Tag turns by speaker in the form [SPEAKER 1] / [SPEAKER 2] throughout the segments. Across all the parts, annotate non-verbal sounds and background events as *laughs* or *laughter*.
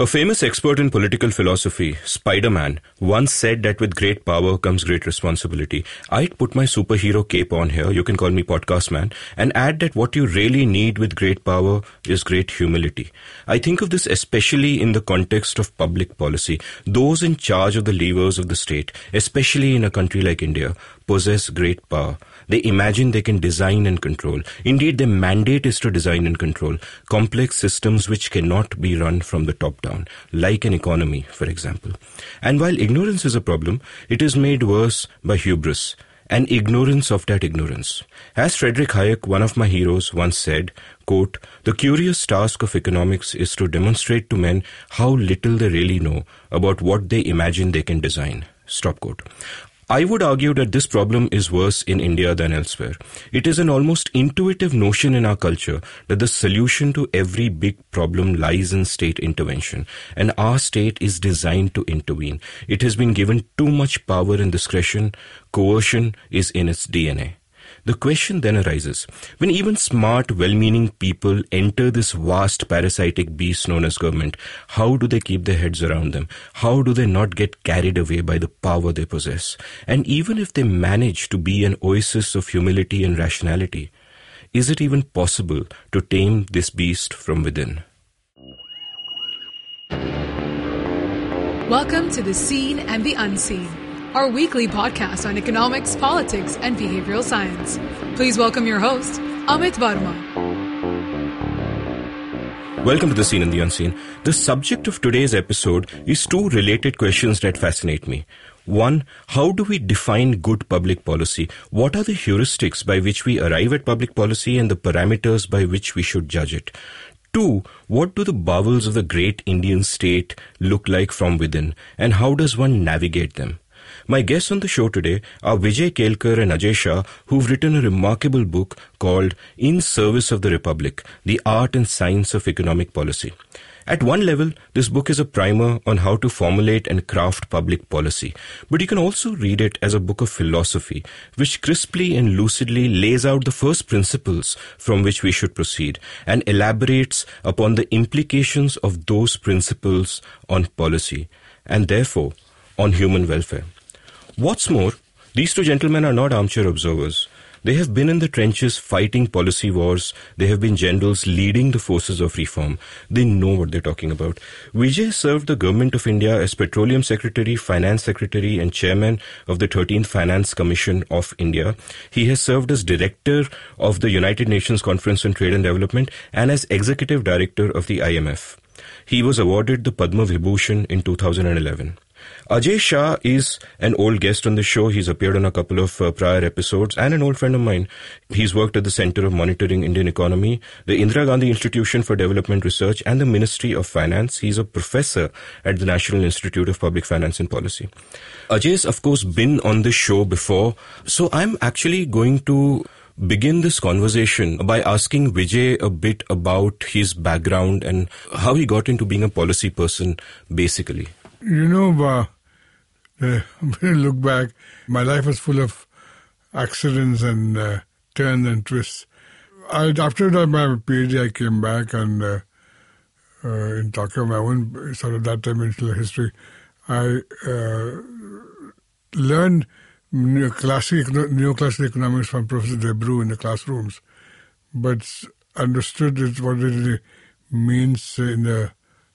[SPEAKER 1] A famous expert in political philosophy, Spider Man, once said that with great power comes great responsibility. I'd put my superhero cape on here, you can call me Podcast Man, and add that what you really need with great power is great humility. I think of this especially in the context of public policy. Those in charge of the levers of the state, especially in a country like India, possess great power. They imagine they can design and control. Indeed, their mandate is to design and control complex systems which cannot be run from the top down, like an economy, for example. And while ignorance is a problem, it is made worse by hubris and ignorance of that ignorance. As Frederick Hayek, one of my heroes, once said, quote, The curious task of economics is to demonstrate to men how little they really know about what they imagine they can design. Stop quote. I would argue that this problem is worse in India than elsewhere. It is an almost intuitive notion in our culture that the solution to every big problem lies in state intervention, and our state is designed to intervene. It has been given too much power and discretion. Coercion is in its DNA. The question then arises when even smart, well meaning people enter this vast parasitic beast known as government, how do they keep their heads around them? How do they not get carried away by the power they possess? And even if they manage to be an oasis of humility and rationality, is it even possible to tame this beast from within?
[SPEAKER 2] Welcome to the seen and the unseen our weekly podcast on economics, politics, and behavioral science. Please welcome your host, Amit Varma.
[SPEAKER 1] Welcome to the Seen and the Unseen. The subject of today's episode is two related questions that fascinate me. One, how do we define good public policy? What are the heuristics by which we arrive at public policy and the parameters by which we should judge it? Two, what do the bowels of the great Indian state look like from within, and how does one navigate them? My guests on the show today are Vijay Kelkar and Ajay Shah, who've written a remarkable book called In Service of the Republic The Art and Science of Economic Policy. At one level, this book is a primer on how to formulate and craft public policy, but you can also read it as a book of philosophy, which crisply and lucidly lays out the first principles from which we should proceed and elaborates upon the implications of those principles on policy and therefore on human welfare. What's more, these two gentlemen are not armchair observers. They have been in the trenches fighting policy wars. They have been generals leading the forces of reform. They know what they're talking about. Vijay served the government of India as Petroleum Secretary, Finance Secretary, and Chairman of the 13th Finance Commission of India. He has served as Director of the United Nations Conference on Trade and Development and as Executive Director of the IMF. He was awarded the Padma Vibhushan in 2011. Ajay Shah is an old guest on the show. He's appeared on a couple of uh, prior episodes and an old friend of mine. He's worked at the Center of Monitoring Indian Economy, the Indira Gandhi Institution for Development Research, and the Ministry of Finance. He's a professor at the National Institute of Public Finance and Policy. Ajay's, of course, been on the show before. So I'm actually going to begin this conversation by asking Vijay a bit about his background and how he got into being a policy person, basically.
[SPEAKER 3] You know, uh, *laughs* when I look back, my life was full of accidents and uh, turns and twists. I, after my PhD, I came back and uh, uh, in talking about my own sort of that dimensional history, I uh, learned classic neoclassical economics from Professor Debreu in the classrooms, but understood it, what it means in the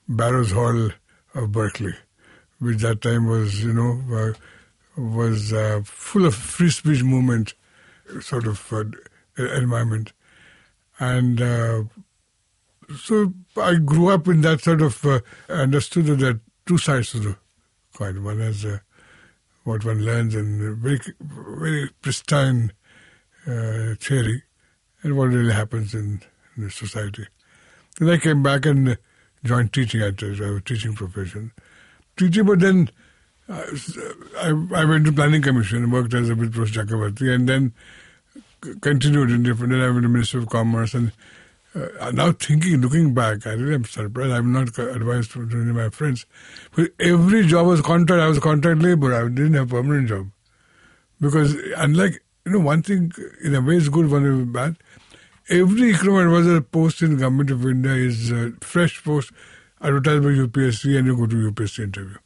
[SPEAKER 3] Barrows Hall of Berkeley which that time was, you know, uh, was uh, full of free speech movement sort of uh, environment. And uh, so I grew up in that sort of, uh, understood that there are two sides to the coin. One is uh, what one learns in very, very pristine theory and what really happens in, in the society. Then I came back and joined teaching. Have a teaching profession but then uh, I, I went to planning commission and worked as a bit Professor Chakravarti and then continued in different, then I went to Ministry of Commerce and uh, now thinking, looking back, I really am surprised. I'm not advised to any of my friends. But every job was contract. I was contract labor. I didn't have permanent job. Because unlike, you know, one thing in a way is good, one is bad. Every economic advisor post in government of India is a fresh post advertised by UPSC and you go to UPSC interview.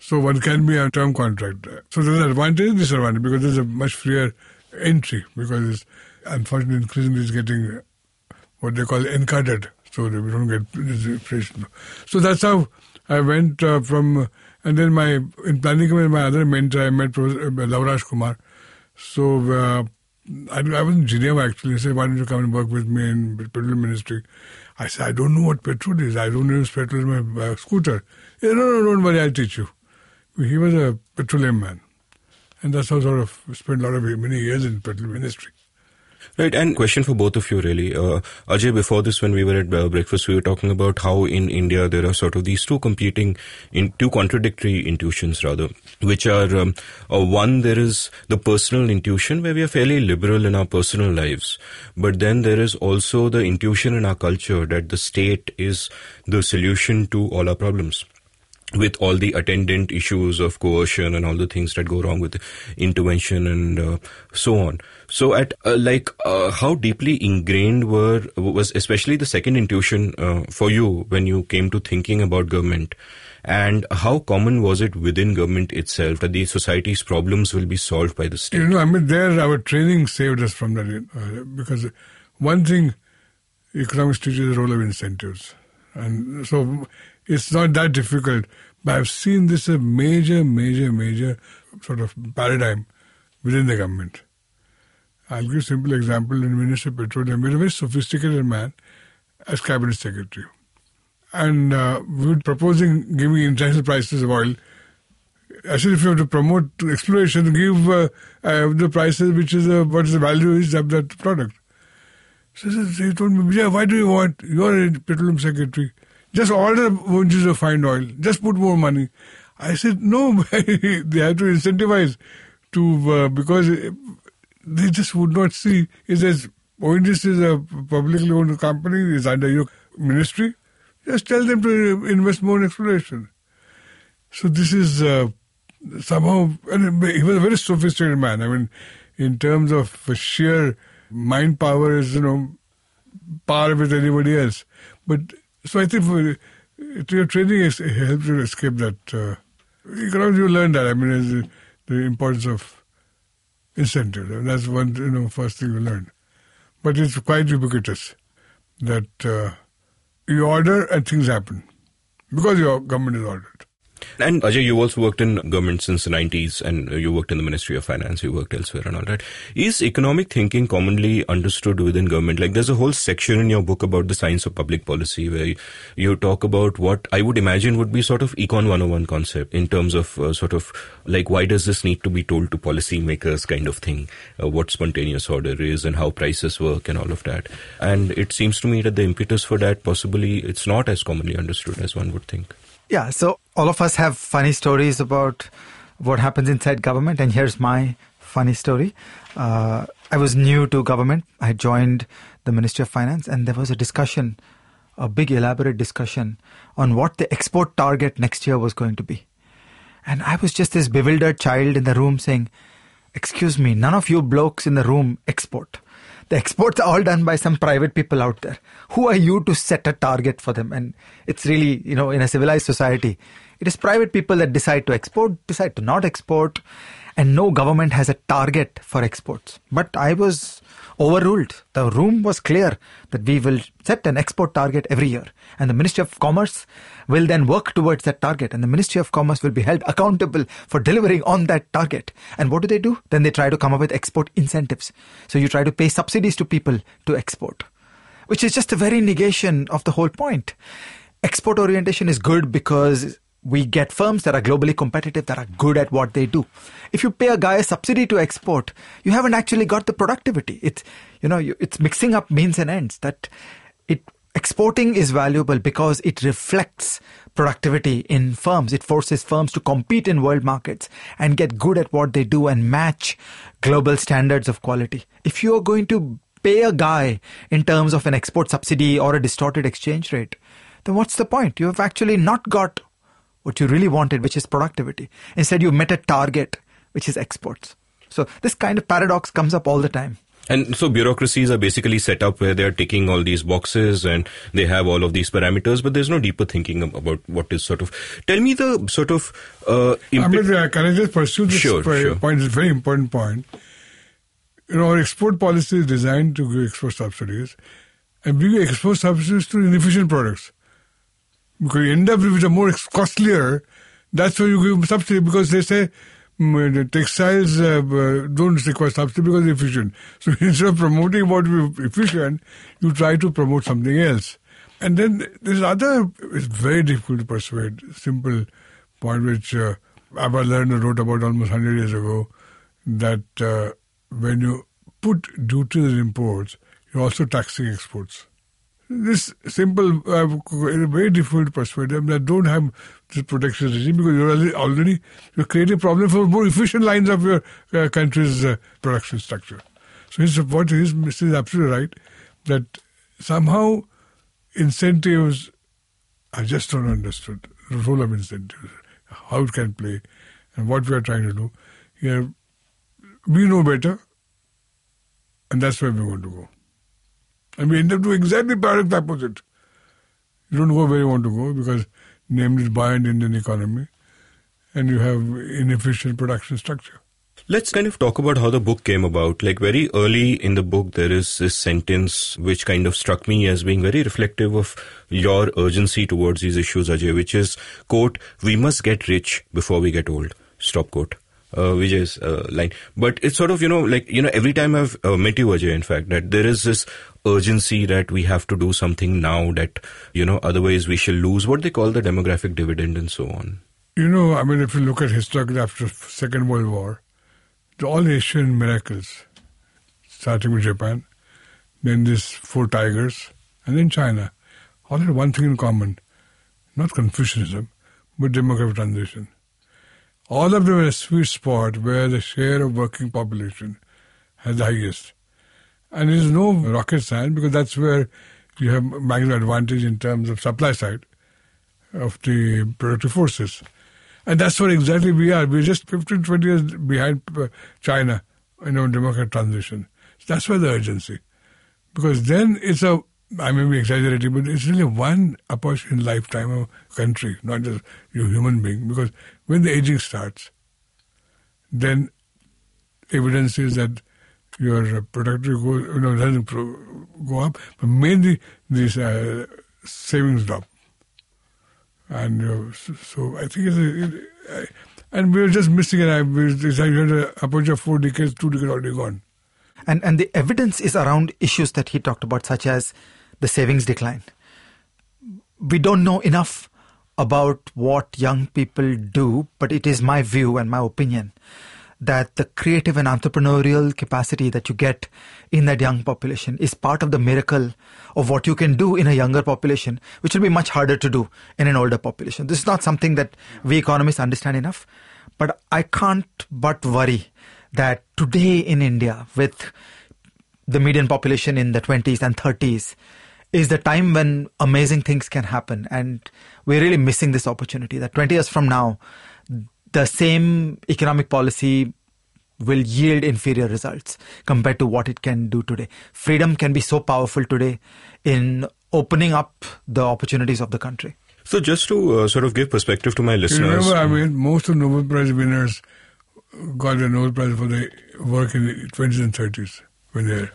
[SPEAKER 3] So one can be a term contract. So there's an advantage and disadvantage because there's a much freer entry because it's unfortunately increasingly it's getting what they call encarded so we don't get this inflation. So that's how I went uh, from, and then my, in planning with my other mentor, I met Professor uh, Lovraj Kumar. So uh, I, I was in Geneva actually. He said, why don't you come and work with me in petroleum ministry? I said, I don't know what petrol is. I don't use petrol in my uh, scooter. He said, no, no, don't worry, I'll teach you. He was a petroleum man. And that's how sort of spent a lot of many years in petroleum ministry.
[SPEAKER 1] Right, and question for both of you really. Uh, Ajay, before this, when we were at uh, breakfast, we were talking about how in India there are sort of these two competing, in two contradictory intuitions rather, which are um, uh, one there is the personal intuition where we are fairly liberal in our personal lives, but then there is also the intuition in our culture that the state is the solution to all our problems with all the attendant issues of coercion and all the things that go wrong with intervention and uh, so on. So, at uh, like, uh, how deeply ingrained were was especially the second intuition uh, for you when you came to thinking about government, and how common was it within government itself that the society's problems will be solved by the state?
[SPEAKER 3] You know, I mean, there our training saved us from that uh, because one thing economics teaches the role of incentives, and so it's not that difficult. But I've seen this a major, major, major sort of paradigm within the government. I'll give a simple example. In Ministry of Petroleum, we had a very sophisticated man as cabinet secretary. And uh, we were proposing giving international prices of oil. I said, if you have to promote exploration, give uh, uh, the prices which is uh, what is the value is of that product. So he told me, why do you want? You're a petroleum secretary. Just order bunches of fine oil. Just put more money. I said, no, *laughs* they have to incentivize to, uh, because they just would not see. He says, ONGC is a publicly owned company, is under your ministry. Just tell them to invest more in exploration. So this is uh, somehow, and he was a very sophisticated man. I mean, in terms of sheer mind power, is you know, par with anybody else. But so I think for, your training helps you escape that. Uh, you learn that. I mean, the importance of incentive. That's one, you know, first thing you learn. But it's quite ubiquitous that uh, you order and things happen because your government is ordered.
[SPEAKER 1] And Ajay, you also worked in government since the 90s and you worked in the Ministry of Finance, you worked elsewhere and all that. Is economic thinking commonly understood within government? Like there's a whole section in your book about the science of public policy where you talk about what I would imagine would be sort of Econ 101 concept in terms of uh, sort of like why does this need to be told to policymakers kind of thing, uh, what spontaneous order is and how prices work and all of that. And it seems to me that the impetus for that possibly it's not as commonly understood as one would think.
[SPEAKER 4] Yeah, so all of us have funny stories about what happens inside government, and here's my funny story. Uh, I was new to government. I joined the Ministry of Finance, and there was a discussion, a big elaborate discussion on what the export target next year was going to be. And I was just this bewildered child in the room saying, Excuse me, none of you blokes in the room export. The exports are all done by some private people out there. Who are you to set a target for them? And it's really, you know, in a civilized society, it is private people that decide to export, decide to not export, and no government has a target for exports. But I was overruled. The room was clear that we will set an export target every year. And the Ministry of Commerce will then work towards that target. And the Ministry of Commerce will be held accountable for delivering on that target. And what do they do? Then they try to come up with export incentives. So you try to pay subsidies to people to export, which is just a very negation of the whole point. Export orientation is good because we get firms that are globally competitive that are good at what they do. If you pay a guy a subsidy to export you haven't actually got the productivity. It's you know it's mixing up means and ends that it exporting is valuable because it reflects productivity in firms. It forces firms to compete in world markets and get good at what they do and match global standards of quality. If you are going to pay a guy in terms of an export subsidy or a distorted exchange rate then what's the point? You have actually not got what you really wanted, which is productivity. Instead, you met a target, which is exports. So this kind of paradox comes up all the time.
[SPEAKER 1] And so bureaucracies are basically set up where they're ticking all these boxes and they have all of these parameters, but there's no deeper thinking about what is sort of. Tell me the sort of. Uh,
[SPEAKER 3] I mean, uh, can I just pursue this
[SPEAKER 1] sure,
[SPEAKER 3] point?
[SPEAKER 1] Sure.
[SPEAKER 3] It's a very important point. You know, our export policy is designed to give export subsidies, and we export subsidies to inefficient products. Because you end up with a more costlier, that's why you give subsidy because they say mm, the textiles uh, don't require subsidy because they're efficient. *laughs* So instead of promoting what is efficient, you try to promote something else. And then there's other, it's very difficult to persuade, simple point which uh, Abba Lerner wrote about almost 100 years ago, that uh, when you put duties on imports, you're also taxing exports. This simple, uh, very difficult to persuade them that don't have this protection regime because you're already you're creating a problem for more efficient lines of your uh, country's uh, production structure. So his what is is absolutely right that somehow incentives I just don't understood the role of incentives, how it can play, and what we are trying to do. We know better, and that's where we want to go. And we end up doing exactly product opposite. You don't go where you want to go because namely buoyant Indian economy and you have inefficient production structure.
[SPEAKER 1] Let's kind of talk about how the book came about. Like very early in the book, there is this sentence which kind of struck me as being very reflective of your urgency towards these issues, Ajay, which is, quote, we must get rich before we get old. Stop quote uh, Vijay's uh, line. But it's sort of, you know, like, you know, every time I've uh, met you, Ajay, in fact, that there is this urgency that we have to do something now that, you know, otherwise we shall lose what they call the demographic dividend and so on.
[SPEAKER 3] You know, I mean, if you look at history after Second World War, all Asian miracles, starting with Japan, then these four tigers, and then China, all had one thing in common, not Confucianism, but demographic transition. All of them are a sweet spot where the share of working population has the highest. And it is no rocket science because that's where you have maximum advantage in terms of supply side of the productive forces. And that's what exactly we are. We're just 15, 20 years behind uh, China in our demographic transition. That's where the urgency. Because then it's a, I may be exaggerating, but it's really one opportunity in lifetime of country, not just you human being. Because when the aging starts, then evidence is that your productivity goes, you know, doesn't go up, but mainly these uh, savings drop. And uh, so, so, I think it's a, it, uh, and we were just missing it. I we decided we had a bunch of four decades, two decades already gone.
[SPEAKER 4] And and the evidence is around issues that he talked about, such as the savings decline. We don't know enough about what young people do, but it is my view and my opinion that the creative and entrepreneurial capacity that you get in that young population is part of the miracle of what you can do in a younger population, which will be much harder to do in an older population. This is not something that we economists understand enough, but I can't but worry that today in India, with the median population in the 20s and 30s, is the time when amazing things can happen. And we're really missing this opportunity that 20 years from now, the same economic policy will yield inferior results compared to what it can do today. Freedom can be so powerful today in opening up the opportunities of the country.
[SPEAKER 1] So, just to uh, sort of give perspective to my listeners.
[SPEAKER 3] You remember, I mean, most of Nobel Prize winners got the Nobel Prize for their work in the 20s and 30s when they're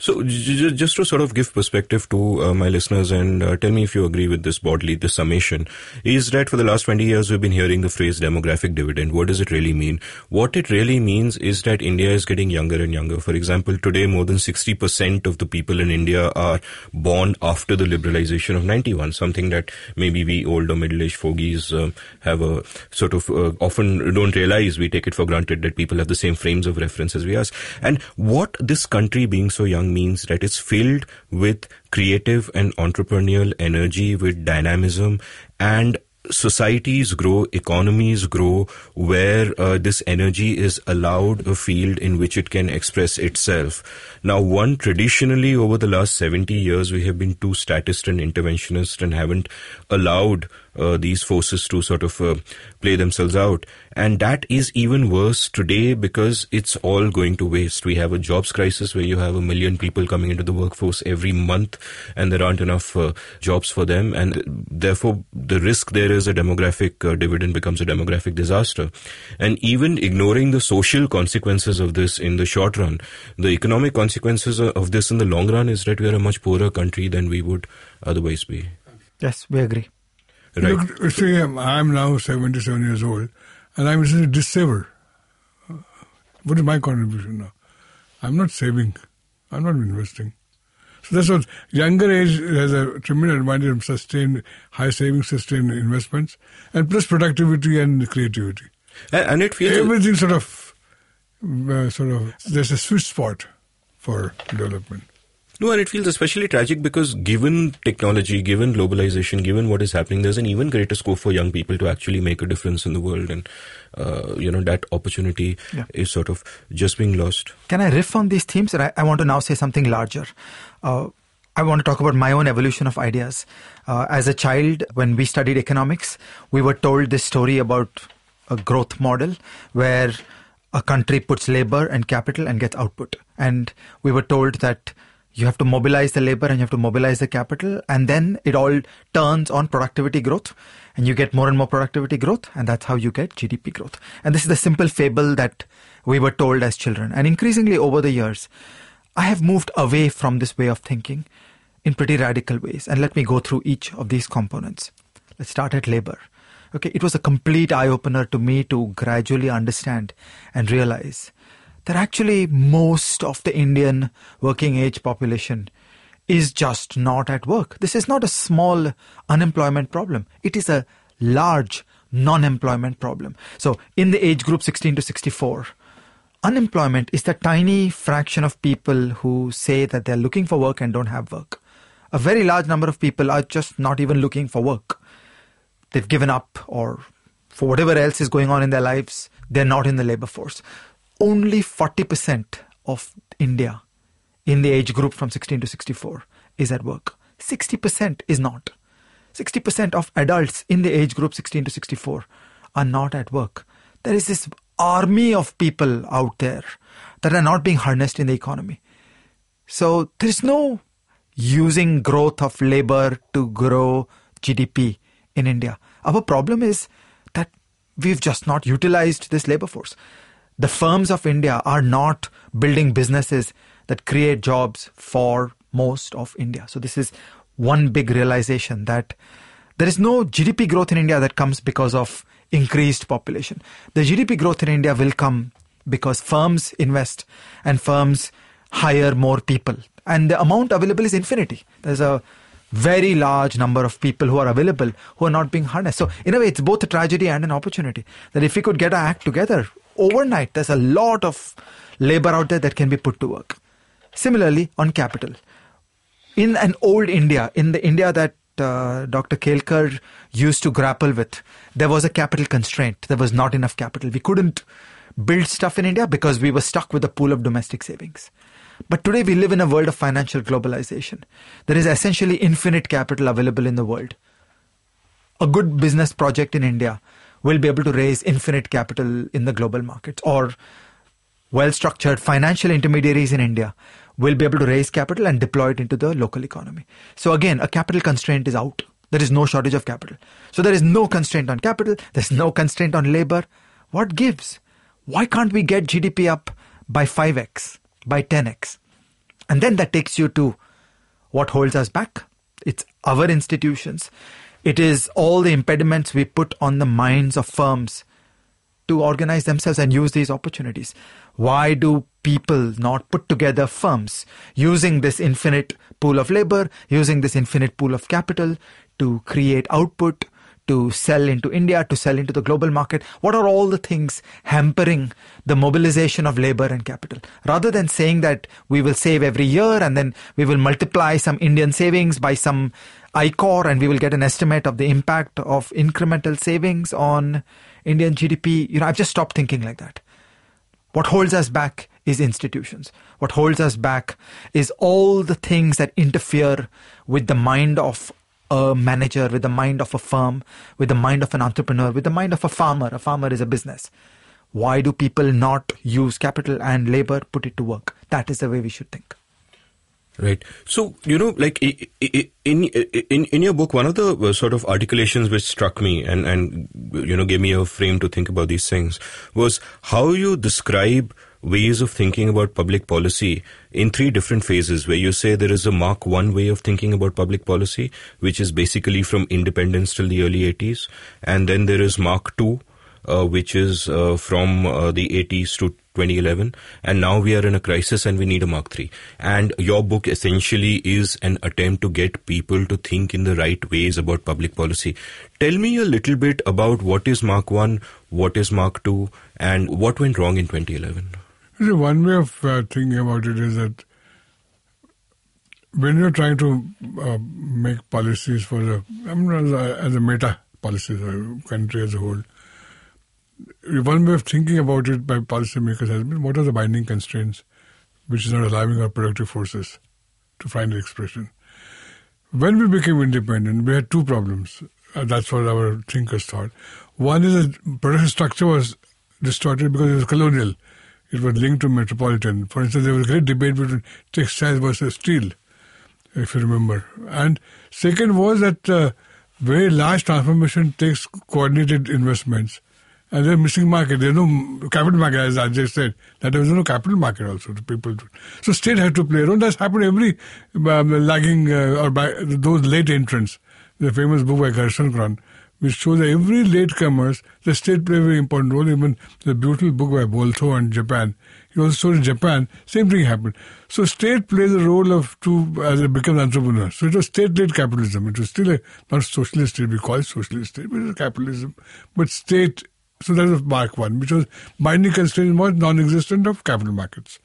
[SPEAKER 1] so, just to sort of give perspective to uh, my listeners and uh, tell me if you agree with this broadly, this summation is that for the last 20 years we've been hearing the phrase demographic dividend. What does it really mean? What it really means is that India is getting younger and younger. For example, today more than 60% of the people in India are born after the liberalization of 91, something that maybe we old or middle-aged fogies uh, have a sort of uh, often don't realize. We take it for granted that people have the same frames of reference as we are. And what this country being so young means that it's filled with creative and entrepreneurial energy, with dynamism, and societies grow, economies grow, where uh, this energy is allowed a field in which it can express itself. Now, one traditionally over the last 70 years, we have been too statist and interventionist and haven't allowed uh, these forces to sort of uh, play themselves out. And that is even worse today because it's all going to waste. We have a jobs crisis where you have a million people coming into the workforce every month and there aren't enough uh, jobs for them. And therefore, the risk there is a demographic uh, dividend becomes a demographic disaster. And even ignoring the social consequences of this in the short run, the economic consequences of this in the long run is that we are a much poorer country than we would otherwise be.
[SPEAKER 4] Yes, we agree.
[SPEAKER 3] Right. Look, see, I'm now 77 years old, and I'm a dissaver. What is my contribution now? I'm not saving. I'm not investing. So that's what younger age has a tremendous advantage of sustained high savings, sustained investments, and plus productivity and creativity.
[SPEAKER 1] And, and it feels
[SPEAKER 3] everything sort of, uh, sort of. There's a sweet spot for development.
[SPEAKER 1] No, and it feels especially tragic because given technology, given globalization, given what is happening, there's an even greater scope for young people to actually make a difference in the world. And, uh, you know, that opportunity yeah. is sort of just being lost.
[SPEAKER 4] Can I riff on these themes? I, I want to now say something larger. Uh, I want to talk about my own evolution of ideas. Uh, as a child, when we studied economics, we were told this story about a growth model where a country puts labor and capital and gets output. And we were told that you have to mobilize the labor and you have to mobilize the capital and then it all turns on productivity growth and you get more and more productivity growth and that's how you get gdp growth. And this is the simple fable that we were told as children. And increasingly over the years i have moved away from this way of thinking in pretty radical ways. And let me go through each of these components. Let's start at labor. Okay it was a complete eye opener to me to gradually understand and realize that actually most of the Indian working age population is just not at work. This is not a small unemployment problem. It is a large non-employment problem. So in the age group 16 to 64, unemployment is the tiny fraction of people who say that they're looking for work and don't have work. A very large number of people are just not even looking for work. They've given up or for whatever else is going on in their lives, they're not in the labor force only 40% of India in the age group from 16 to 64 is at work. 60% is not. 60% of adults in the age group 16 to 64 are not at work. There is this army of people out there that are not being harnessed in the economy. So there is no using growth of labor to grow GDP in India. Our problem is that we've just not utilized this labor force the firms of India are not building businesses that create jobs for most of India. So this is one big realization that there is no GDP growth in India that comes because of increased population. The GDP growth in India will come because firms invest and firms hire more people. And the amount available is infinity. There's a very large number of people who are available who are not being harnessed. So in a way, it's both a tragedy and an opportunity. That if we could get our act together, overnight, there's a lot of labor out there that can be put to work. Similarly, on capital. In an old India, in the India that uh, Dr. Kelkar used to grapple with, there was a capital constraint. There was not enough capital. We couldn't build stuff in India because we were stuck with a pool of domestic savings. But today we live in a world of financial globalization. There is essentially infinite capital available in the world. A good business project in India will be able to raise infinite capital in the global markets or well structured financial intermediaries in India will be able to raise capital and deploy it into the local economy. So again, a capital constraint is out. There is no shortage of capital. So there is no constraint on capital. There's no constraint on labor. What gives? Why can't we get GDP up by 5x, by 10x? And then that takes you to what holds us back. It's our institutions. It is all the impediments we put on the minds of firms to organize themselves and use these opportunities. Why do people not put together firms using this infinite pool of labor, using this infinite pool of capital to create output, to sell into India, to sell into the global market? What are all the things hampering the mobilization of labor and capital? Rather than saying that we will save every year and then we will multiply some Indian savings by some ICORs and we will get an estimate of the impact of incremental savings on Indian GDP. You know, I've just stopped thinking like that. What holds us back is institutions. What holds us back is all the things that interfere with the mind of a manager, with the mind of a firm, with the mind of an entrepreneur, with the mind of a farmer. A farmer is a business. Why do people not use capital and labor, put it to work? That is the way we should think.
[SPEAKER 1] Right. So, you know, like in, in, in your book, one of the uh, sort of articulations which struck me and, and, you know, gave me a frame to think about these things was how you describe ways of thinking about public policy in three different phases where you say there is a Mark 1 way of thinking about public policy, which is basically from independence till the early 80s. And then there is Mark 2, uh, which is uh, from uh, the 80s to 2011 and now we are in a crisis and we need a mark 3 and your book essentially is an attempt to get people to think in the right ways about public policy. Tell me a little bit about what is mark 1 what is mark 2 and what went wrong in 2011
[SPEAKER 3] one way of uh, thinking about it is that when you're trying to uh, make policies for the I mean, as a meta policies or country as a whole one way of thinking about it by policymakers has been what are the binding constraints which is not allowing our productive forces to find expression. When we became independent, we had two problems. Uh, that's what our thinkers thought. One is that production structure was distorted because it was colonial. It was linked to metropolitan. For instance, there was a great debate between textiles versus steel, if you remember. And second was that uh, very large transformation takes coordinated investments and there's missing market. There's no capital market, as just said. That there was no capital market also to people. So state had to play a role. That's happened every um, lagging uh, or by those late entrants. The famous book by Gerschenkron, which shows that every latecomers, the state played a very important role. Even the beautiful book by Boltho on Japan. He also showed in Japan, same thing happened. So state plays a role of to as it becomes entrepreneur. So it was state-led capitalism. It was still a not socialist state. We call it socialist state, but it was capitalism. But state so that was Mark 1, which was binding constraint was non-existent of capital markets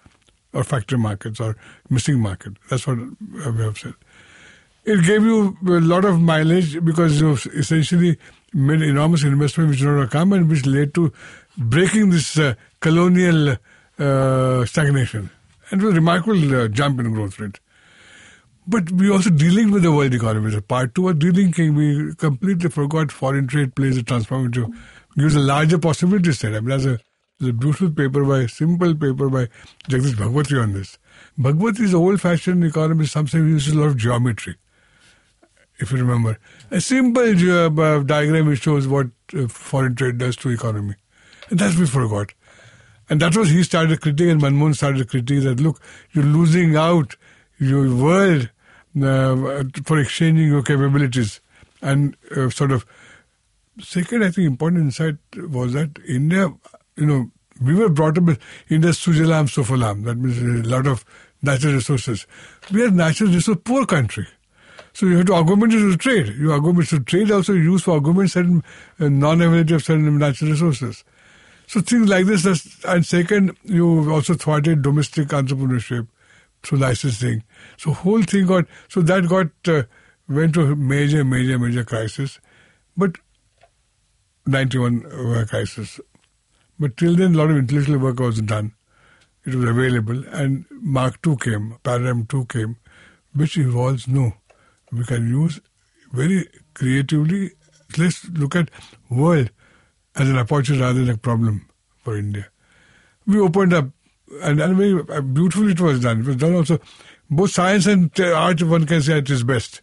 [SPEAKER 3] or factory markets or missing market. That's what we have said. It gave you a lot of mileage because you essentially made enormous investment which did not come and which led to breaking this uh, colonial uh, stagnation. And it was a remarkable uh, jump in growth rate. But we also dealing with the world economy. So part two of dealing we completely forgot foreign trade plays a transformative gives a larger possibility set. I mean, there's a, a beautiful paper by, simple paper by Jagdish Bhagwati on this. Bhagwati is an old-fashioned economist, something uses a lot of geometry, if you remember. A simple uh, diagram which shows what uh, foreign trade does to economy. And that we forgot. And that was he started critiquing and Manmohan started critiquing that, look, you're losing out your world uh, for exchanging your capabilities and uh, sort of second, I think, important insight was that India, you know, we were brought up with India Sujalam Sufalam. That means a lot of natural resources. We are natural resource poor country. So you have to augment it with trade. You augment so trade also used for augment certain uh, non-availability of certain natural resources. So things like this. And second, you also thwarted domestic entrepreneurship through licensing. So whole thing got so that got uh, went to a major, major, major crisis. But 91 crisis. But till then, a lot of intellectual work was done. It was available, and Mark II came, Paradigm 2 came, which involves no. We can use very creatively. Let's look at world as an opportunity rather than a problem for India. We opened up, and, and very uh, beautifully it was done. It was done also, both science and art, one can say at its best,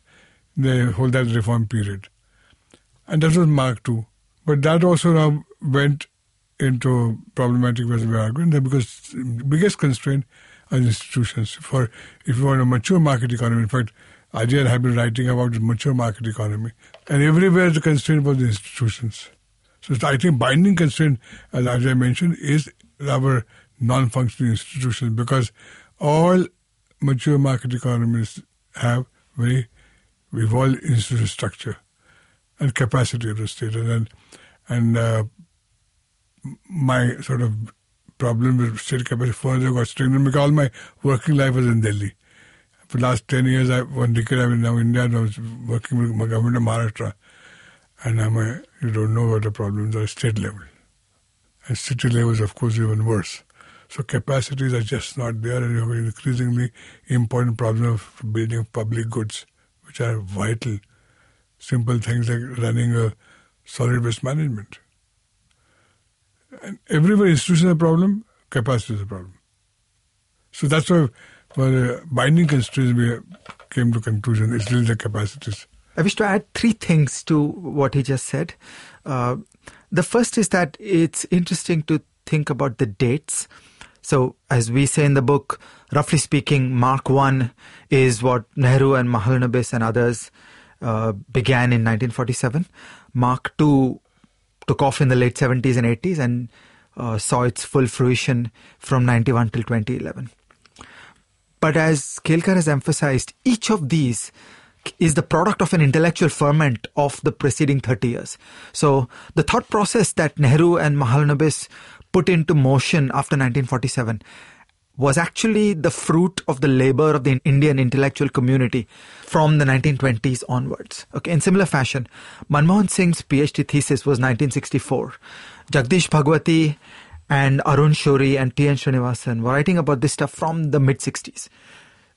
[SPEAKER 3] the whole that reform period. And that was Mark II. But that also now went into problematic as we arguing that because biggest constraint are institutions. For if you want a mature market economy, in fact, Ajay had been writing about mature market economy, and everywhere the constraint was the institutions. So I think binding constraint, as Ajay mentioned, is our non-functioning institutions because all mature market economies have very evolved institutional structure and capacity of the state. And and uh, my sort of problem with state capacity further got strengthened because all my working life was in Delhi. For the last 10 years, I, one decade I've been now in India and I was working with my government of Maharashtra. And I'm a, you don't know what the problems are at state level. And city level is, of course, even worse. So capacities are just not there, and you have an increasingly important problem of building public goods, which are vital simple things like running a solid waste management. And everywhere institution is a problem, capacity is a problem. So that's why for the binding constraints we came to conclusion it's really the capacities.
[SPEAKER 4] I wish to add three things to what he just said. Uh, the first is that it's interesting to think about the dates. So, as we say in the book, roughly speaking, Mark 1 is what Nehru and Mahalanobis and others uh, began in 1947. Mark II took off in the late 70s and 80s and uh, saw its full fruition from 91 till 2011. But as Kelkar has emphasized, each of these is the product of an intellectual ferment of the preceding 30 years. So the thought process that Nehru and Mahalanobis put into motion after 1947 was actually the fruit of the labor of the Indian intellectual community from the 1920s onwards. Okay, in similar fashion, Manmohan Singh's PhD thesis was 1964. Jagdish Bhagwati and Arun Shourie and T.N. Srinivasan were writing about this stuff from the mid 60s.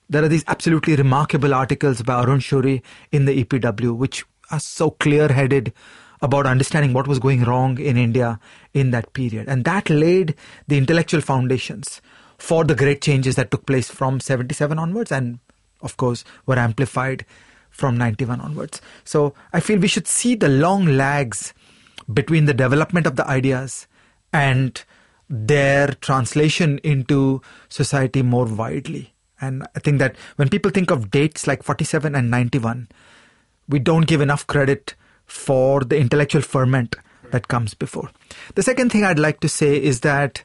[SPEAKER 4] There are these absolutely remarkable articles by Arun Shourie in the EPW, which are so clear headed about understanding what was going wrong in India in that period. And that laid the intellectual foundations for the great changes that took place from 77 onwards and, of course, were amplified from 91 onwards. So I feel we should see the long lags between the development of the ideas and their translation into society more widely. And I think that when people think of dates like 47 and 91, we don't give enough credit for the intellectual ferment that comes before. The second thing I'd like to say is that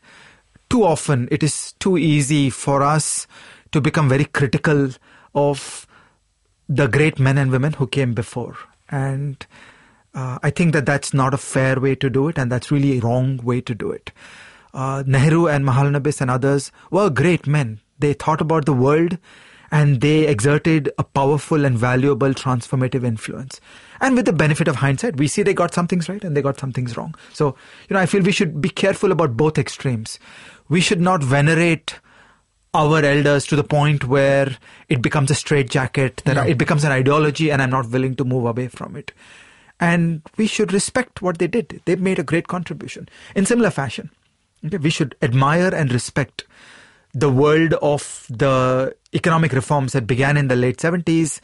[SPEAKER 4] too often it is too easy for us to become very critical of the great men and women who came before. And uh, I think that that's not a fair way to do it, and that's really a wrong way to do it. Uh, Nehru and Mahalanobis and others were great men. They thought about the world and they exerted a powerful and valuable transformative influence. And with the benefit of hindsight, we see they got some things right and they got some things wrong. So, you know, I feel we should be careful about both extremes. We should not venerate our elders to the point where it becomes a straitjacket, that it becomes an ideology and I'm not willing to move away from it. And we should respect what they did. They made a great contribution. In similar fashion, okay, we should admire and respect the world of the economic reforms that began in the late 70s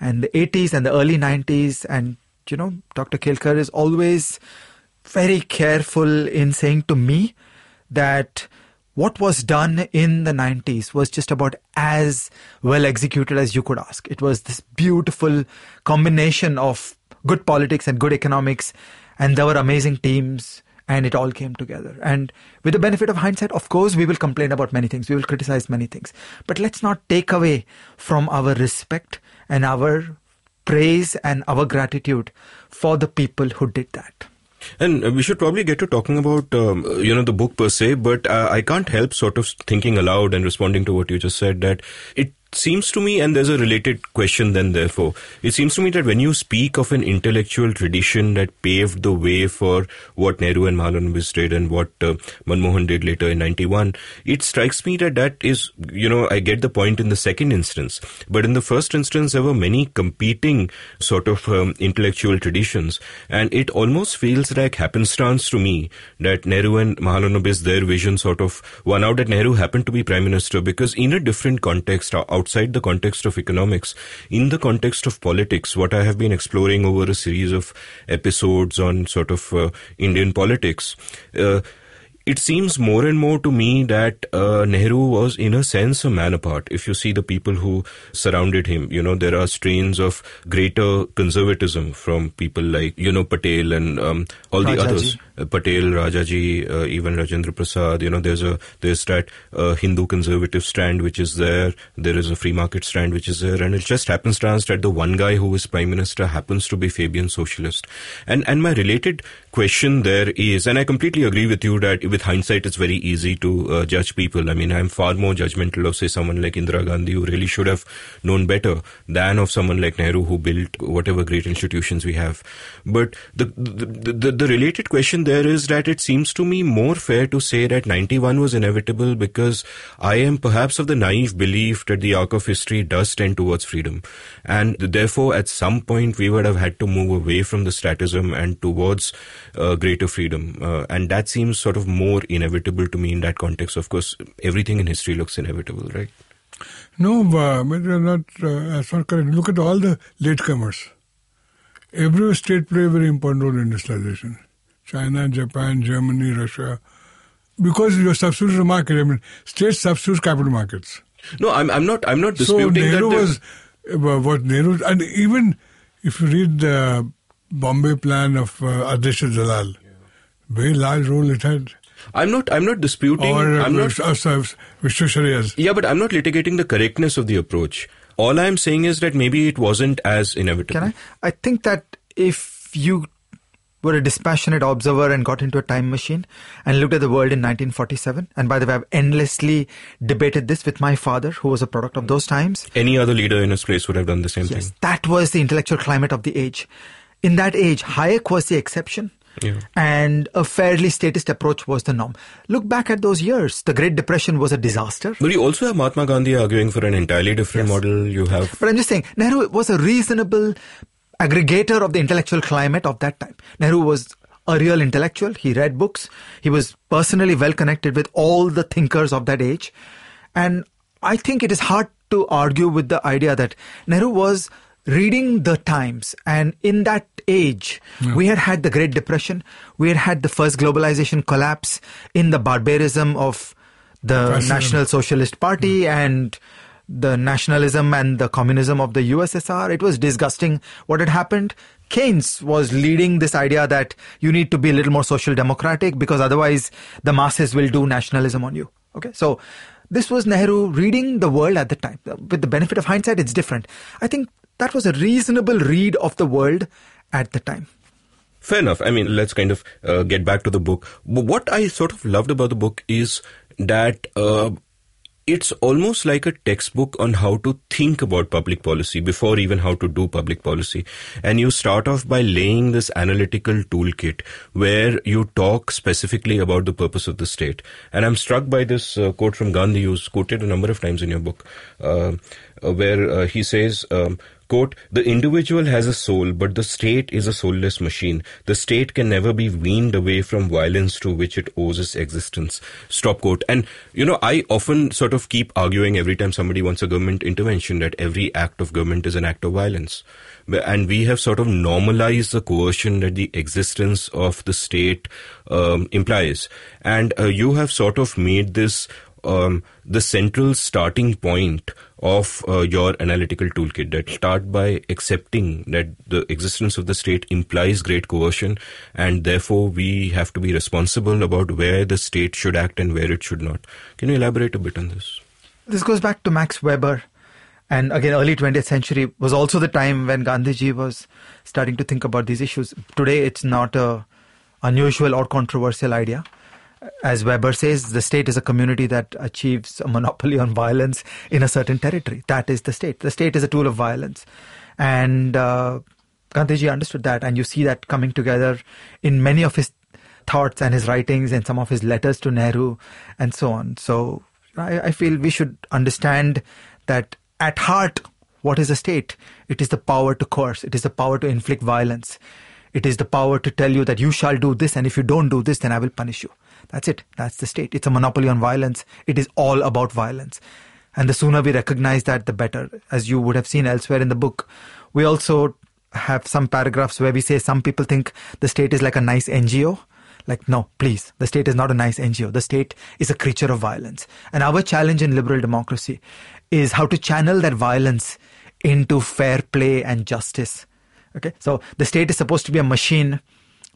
[SPEAKER 4] and the 80s and the early 90s. And, you know, Dr. Kelkar is always very careful in saying to me that what was done in the 90s was just about as well executed as you could ask. It was this beautiful combination of good politics and good economics, and there were amazing teams and it all came together. And with the benefit of hindsight, of course, we will complain about many things, we will criticize many things. But let's not take away from our respect and our praise and our gratitude for the people who did that.
[SPEAKER 1] And we should probably get to talking about, um, you know, the book per se, but uh, I can't help sort of thinking aloud and responding to what you just said that it seems to me, and there's a related question then, therefore, it seems to me that when you speak of an intellectual tradition that paved the way for what Nehru and Mahalanobis did and what uh, Manmohan did later in 91, it strikes me that that is, you know, I get the point in the second instance. But in the first instance, there were many competing sort of um, intellectual traditions. And it almost feels like happenstance to me that Nehru and Mahalanobis, their vision sort of won out that Nehru happened to be prime minister because in a different context, outside the context of economics, in the context of politics, what I have been exploring over a series of episodes on sort of uh, Indian politics, uh, it seems more and more to me that uh, Nehru was, in a sense, a man apart. If you see the people who surrounded him, you know, there are strains of greater conservatism from people like, you know, Patel and um, all
[SPEAKER 4] Rajaji.
[SPEAKER 1] the others. Uh, Patel, Rajaji, uh, even Rajendra Prasad. You know, there's a there's that uh, Hindu conservative strand which is there. There is a free market strand which is there, and it just happens to us that the one guy who is prime minister happens to be Fabian socialist. And and my related question there is, and I completely agree with you that with hindsight, it's very easy to uh, judge people. I mean, I'm far more judgmental of, say, someone like Indira Gandhi, who really should have known better, than of someone like Nehru, who built whatever great institutions we have. But the, the, the, the related question there is that it seems to me more fair to say that 91 was inevitable because I am perhaps of the naive belief that the arc of history does tend towards freedom. And therefore, at some point, we would have had to move away from the statism and towards uh, greater freedom. Uh, and that seems sort of more inevitable to me in that context. Of course, everything in history looks inevitable, right?
[SPEAKER 3] No, uh, but you're not uh, as far correct. Look at all the latecomers. Every state played a very important role in industrialization. China, Japan, Germany, Russia. Because you're market, I mean, states substitute capital markets.
[SPEAKER 1] No, I'm, I'm not. I'm not disputing
[SPEAKER 3] so Nehru
[SPEAKER 1] that.
[SPEAKER 3] was uh, what Nehru, and even if you read the Bombay plan of uh, Ardeshir Dalal, very large role it had.
[SPEAKER 1] I'm not. I'm not disputing.
[SPEAKER 3] Or uh,
[SPEAKER 1] I'm not.
[SPEAKER 3] uh, uh, Visvesvaraya's.
[SPEAKER 1] Yeah, but I'm not litigating the correctness of the approach. All I'm saying is that maybe it wasn't as inevitable.
[SPEAKER 4] Can I? I think that if you were a dispassionate observer and got into a time machine and looked at the world in 1947, and by the way, I've endlessly debated this with my father, who was a product of those times.
[SPEAKER 1] Any other leader in his place would have done the same
[SPEAKER 4] Yes,
[SPEAKER 1] thing.
[SPEAKER 4] that was the intellectual climate of the age. In that age, Hayek was the exception.
[SPEAKER 1] Yeah.
[SPEAKER 4] And a fairly statist approach was the norm. Look back at those years. The Great Depression was a disaster.
[SPEAKER 1] But you also have Mahatma Gandhi arguing for an entirely different model. You have
[SPEAKER 4] But I'm just saying, Nehru was a reasonable aggregator of the intellectual climate of that time. Nehru was a real intellectual. He read books. He was personally well connected with all the thinkers of that age. And I think it is hard to argue with the idea that Nehru was reading the times. And in that age, we had had the Great Depression. We had had the first globalization collapse in the barbarism of the
[SPEAKER 3] Fascism.
[SPEAKER 4] National Socialist Party mm. and the nationalism and the communism of the USSR. It was disgusting what had happened. Keynes was leading this idea that you need to be a little more social democratic because otherwise the masses will do nationalism on you. Okay, so this was Nehru reading the world at the time. With the benefit of hindsight, it's different. I think that was a reasonable read of the world at the time.
[SPEAKER 1] Fair enough. I mean, let's kind of uh, get back to the book. But what I sort of loved about the book is that uh, it's almost like a textbook on how to think about public policy before even how to do public policy. And you start off by laying this analytical toolkit where you talk specifically about the purpose of the state. And I'm struck by this uh, quote from Gandhi, who's quoted a number of times in your book, uh, where uh, he says, um, quote, the individual has a soul, but the state is a soulless machine. The state can never be weaned away from violence to which it owes its existence. Stop quote. And, you know, I often sort of keep arguing every time somebody wants a government intervention that every act of government is an act of violence. And we have sort of normalized the coercion that the existence of the state um, implies. And uh, you have sort of made this um, the central starting point of uh, your analytical toolkit that start by accepting that the existence of the state implies great coercion and therefore we have to be responsible about where the state should act and where it should not. Can you elaborate a bit on this?
[SPEAKER 4] This goes back to Max Weber. And again, early 20th century was also the time when Gandhiji was starting to think about these issues. Today, it's not a unusual or controversial idea. As Weber says, the state is a community that achieves a monopoly on violence in a certain territory. That is the state. The state is a tool of violence. And uh, Gandhiji understood that, and you see that coming together in many of his thoughts and his writings and some of his letters to Nehru and so on. So I, I feel we should understand that at heart, what is a state? It is the power to coerce, it is the power to inflict violence. It is the power to tell you that you shall do this, and if you don't do this, then I will punish you. That's it. That's the state. It's a monopoly on violence. It is all about violence. And the sooner we recognize that, the better. As you would have seen elsewhere in the book, we also have some paragraphs where we say some people think the state is like a nice NGO. Like, no, please, the state is not a nice NGO. The state is a creature of violence. And our challenge in liberal democracy is how to channel that violence into fair play and justice. Okay, so the state is supposed to be a machine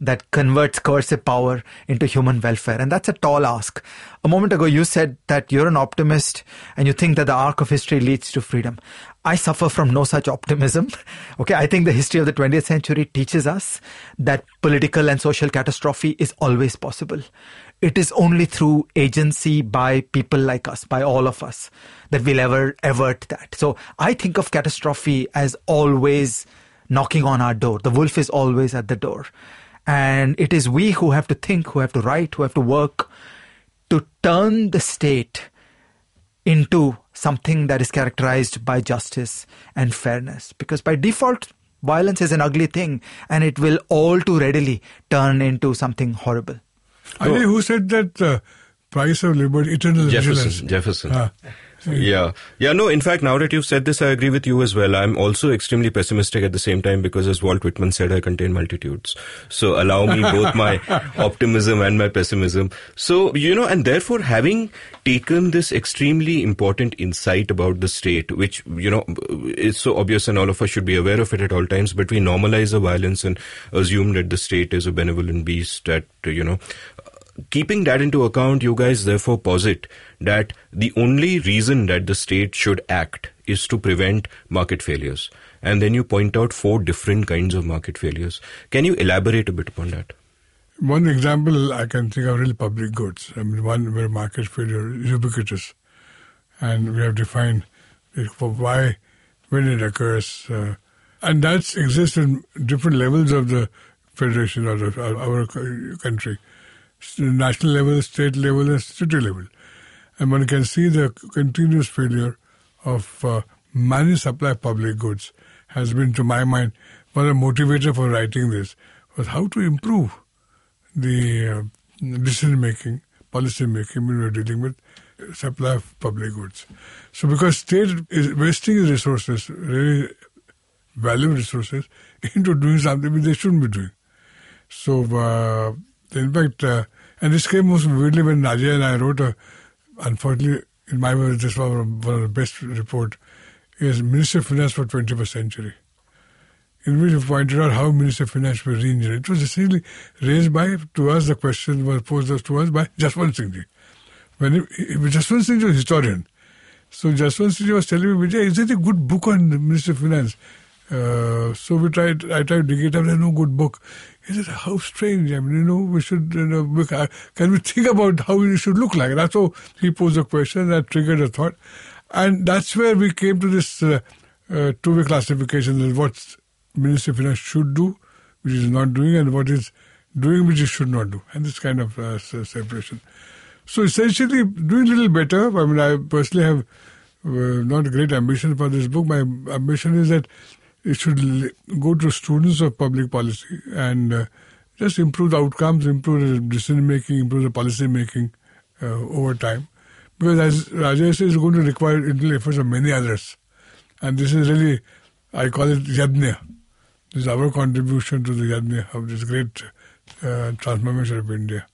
[SPEAKER 4] that converts coercive power into human welfare. And that's a tall ask. A moment ago, you said that you're an optimist and you think that the arc of history leads to freedom. I suffer from no such optimism. *laughs* Okay, I think the history of the 20th century teaches us that political and social catastrophe is always possible. it is only through agency by people like us, by all of us, that we'll ever avert that. So I think of catastrophe as always knocking on our door. The wolf is always at the door. And it is we who have to think, who have to write, who have to work to turn the state into something that is characterized by justice and fairness. Because by default, violence is an ugly thing and it will all too readily turn into something horrible.
[SPEAKER 3] I mean, who said that the price of liberty, eternal
[SPEAKER 1] Jefferson.
[SPEAKER 3] vigilance?
[SPEAKER 1] Jefferson.
[SPEAKER 3] Ah.
[SPEAKER 1] Yeah. Yeah, no, in fact, now that you've said this, I agree with you as well. I'm also extremely pessimistic at the same time because, as Walt Whitman said, I contain multitudes. So allow me both my *laughs* optimism and my pessimism. So, you know, and therefore, having taken this extremely important insight about the state, which, you know, is so obvious and all of us should be aware of it at all times, but we normalize the violence and assume that the state is a benevolent beast that, you know, keeping that into account, you guys therefore posit that the only reason that the state should act is to prevent market failures. And then you point out four different kinds of market failures. Can you elaborate a bit upon that?
[SPEAKER 3] One example I can think of really public goods. I mean, one where market failure is ubiquitous, and we have defined for why, when it occurs, uh, and that exists in different levels of the federation or our country, national level, state level, and city level, and one can see the continuous failure of uh, managed supply of public goods has been, to my mind, one of the motivator for writing this was how to improve the uh, decision making, policy making when we're dealing with supply of public goods. So because state is wasting resources, really valuable resources, *laughs* into doing something which they shouldn't be doing. So uh, in fact, uh, and this came most vividly when Ajay and I wrote a, unfortunately, in my view, this was one of the best report, is Minister of Finance for 21st century in which we pointed out how Minister of Finance was re-engineered. It was essentially raised by, to us, the question was posed to us by Jaswant Singh. When it, it, Jaswant Singh was historian. So Jaswant Singh was telling me, Vijay, is it a good book on the Minister of Finance? Uh, so we tried, I tried to dig it up, there's no good book. He said, how strange, I mean, you know, we should, you know, can we think about how it should look like? That's how he posed a question that triggered a thought. And that's where we came to this uh, uh, two-way classification, is what Ministry of Finance should do, which is not doing, and what is doing, which it should not do, and this kind of uh, separation. So essentially, doing a little better. I mean, I personally have uh, not great ambition for this book. My ambition is that it should go to students of public policy and uh, just improve the outcomes, improve the decision making, improve the policy making uh, over time. Because as Rajesh said, it's going to require intellectual efforts of many others. And this is really, I call it yajna. This is our contribution to the yajna of this great uh, transformation of India.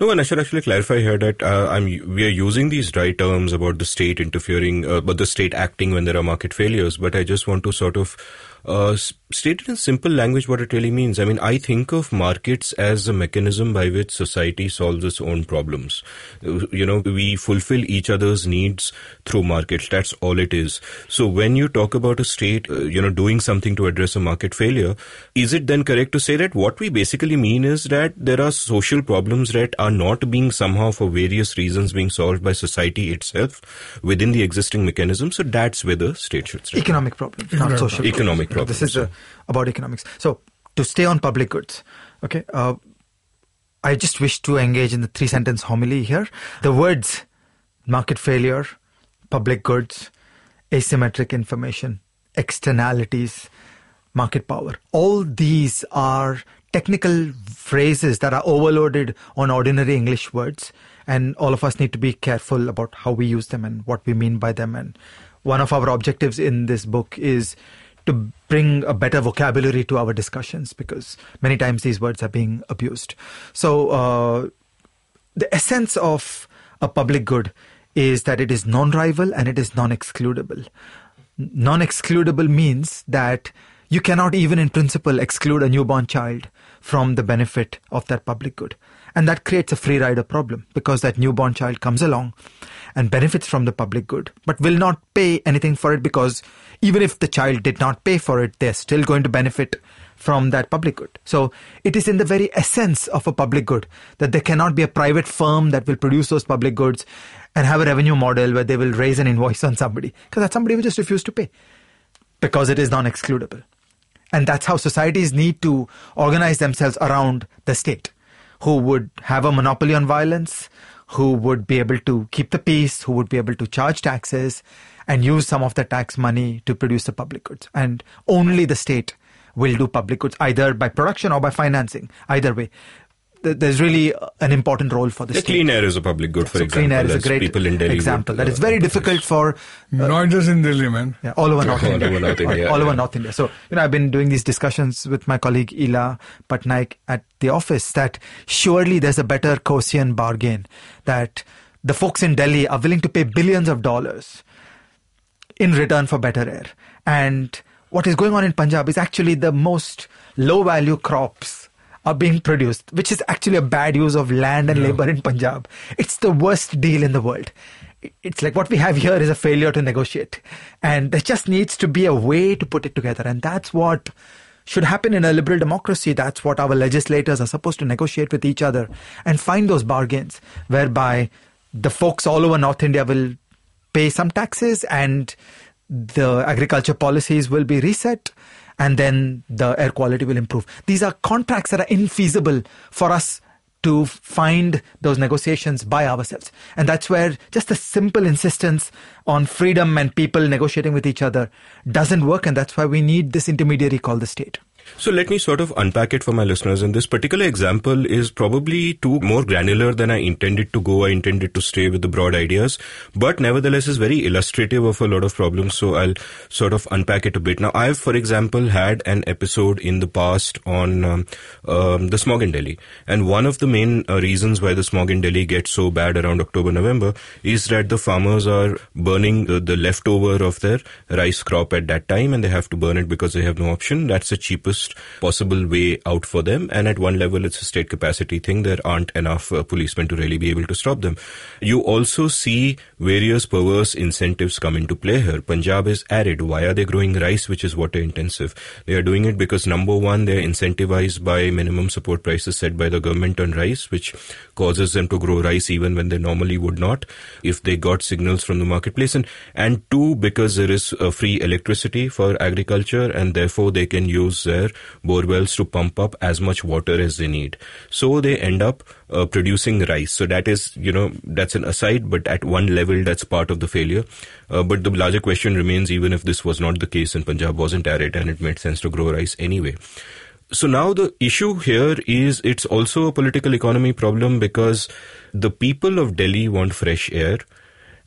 [SPEAKER 1] No, and I should actually clarify here that uh, I'm, we are using these dry terms about the state interfering, uh, about the state acting when there are market failures. But I just want to sort of uh, state in simple language what it really means. I mean, I think of markets as a mechanism by which society solves its own problems. You know, we fulfill each other's needs through markets. That's all it is. So when you talk about a state, uh, you know, doing something to address a market failure, is it then correct to say that what we basically mean is that there are social problems that are not being somehow for various reasons being solved by society itself within the existing mechanism? So that's where the state should step.
[SPEAKER 4] Economic problems, not social.
[SPEAKER 1] Economic
[SPEAKER 4] This is uh, about economics. So to stay on public goods, okay. Uh, I just wish to engage in the three sentence homily here. The words market failure, public goods, asymmetric information, externalities, market power. All these are technical phrases that are overloaded on ordinary English words, and all of us need to be careful about how we use them and what we mean by them. And one of our objectives in this book is to bring a better vocabulary to our discussions because many times these words are being abused. So, uh, the essence of a public good is that it is non rival and it is non excludable. Non excludable means that you cannot even in principle exclude a newborn child from the benefit of that public good. And that creates a free rider problem because that newborn child comes along and benefits from the public good, but will not pay anything for it because even if the child did not pay for it, they're still going to benefit from that public good. So it is in the very essence of a public good that there cannot be a private firm that will produce those public goods and have a revenue model where they will raise an invoice on somebody because that somebody will just refuse to pay because it is non-excludable. And that's how societies need to organize themselves around the state, who would have a monopoly on violence, who would be able to keep the peace, who would be able to charge taxes and use some of the tax money to produce the public goods. And only the state will do public goods either by production or by financing, either way there's really an important role for the,
[SPEAKER 1] the
[SPEAKER 4] state.
[SPEAKER 1] clean air is a public good, for
[SPEAKER 4] so
[SPEAKER 1] example.
[SPEAKER 4] Clean air is a great
[SPEAKER 1] people in Delhi
[SPEAKER 4] example.
[SPEAKER 1] Would,
[SPEAKER 4] that is very
[SPEAKER 1] uh,
[SPEAKER 4] difficult for uh,
[SPEAKER 3] not just in Delhi, man.
[SPEAKER 4] Yeah, all over North
[SPEAKER 1] all
[SPEAKER 4] India.
[SPEAKER 1] Over North India
[SPEAKER 4] all
[SPEAKER 1] yeah.
[SPEAKER 4] over North India. So you know, I've been doing these discussions with my colleague Ila Patnaik at the office that surely there's a better Coasian bargain that the folks in Delhi are willing to pay billions of dollars in return for better air. And what is going on in Punjab is actually the most low value crops are being produced, which is actually a bad use of land and yeah. labor in Punjab. It's the worst deal in the world. It's like what we have here is a failure to negotiate. And there just needs to be a way to put it together. And that's what should happen in a liberal democracy. That's what our legislators are supposed to negotiate with each other and find those bargains whereby the folks all over North India will pay some taxes and the agriculture policies will be reset and then the air quality will improve. These are contracts that are infeasible for us to find those negotiations by ourselves. And that's where just a simple insistence on freedom and people negotiating with each other doesn't work. And that's why we need this intermediary called the state.
[SPEAKER 1] So let me sort of unpack it for my listeners. And this particular example is probably too more granular than I intended to go. I intended to stay with the broad ideas, but nevertheless is very illustrative of a lot of problems. So I'll sort of unpack it a bit. Now I've, for example, had an episode in the past on um, um, the smog in Delhi. And one of the main uh, reasons why the smog in Delhi gets so bad around October, November is that the farmers are burning the, the leftover of their rice crop at that time and they have to burn it because they have no option. That's the cheapest possible way out for them. And at one level, it's a state capacity thing. There aren't enough uh, policemen to really be able to stop them. You also see various perverse incentives come into play here. Punjab is arid. Why are they growing rice, which is water intensive? They are doing it because number one, they're incentivized by minimum support prices set by the government on rice, which causes them to grow rice even when they normally would not if they got signals from the marketplace. And, and two, because there is uh, free electricity for agriculture and therefore they can use their bore wells to pump up as much water as they need. So they end up uh, producing rice. So that is, you know, that's an aside, but at one level, that's part of the failure. Uh, but the larger question remains, even if this was not the case and Punjab wasn't arid and it made sense to grow rice anyway. So now the issue here is it's also a political economy problem because the people of Delhi want fresh air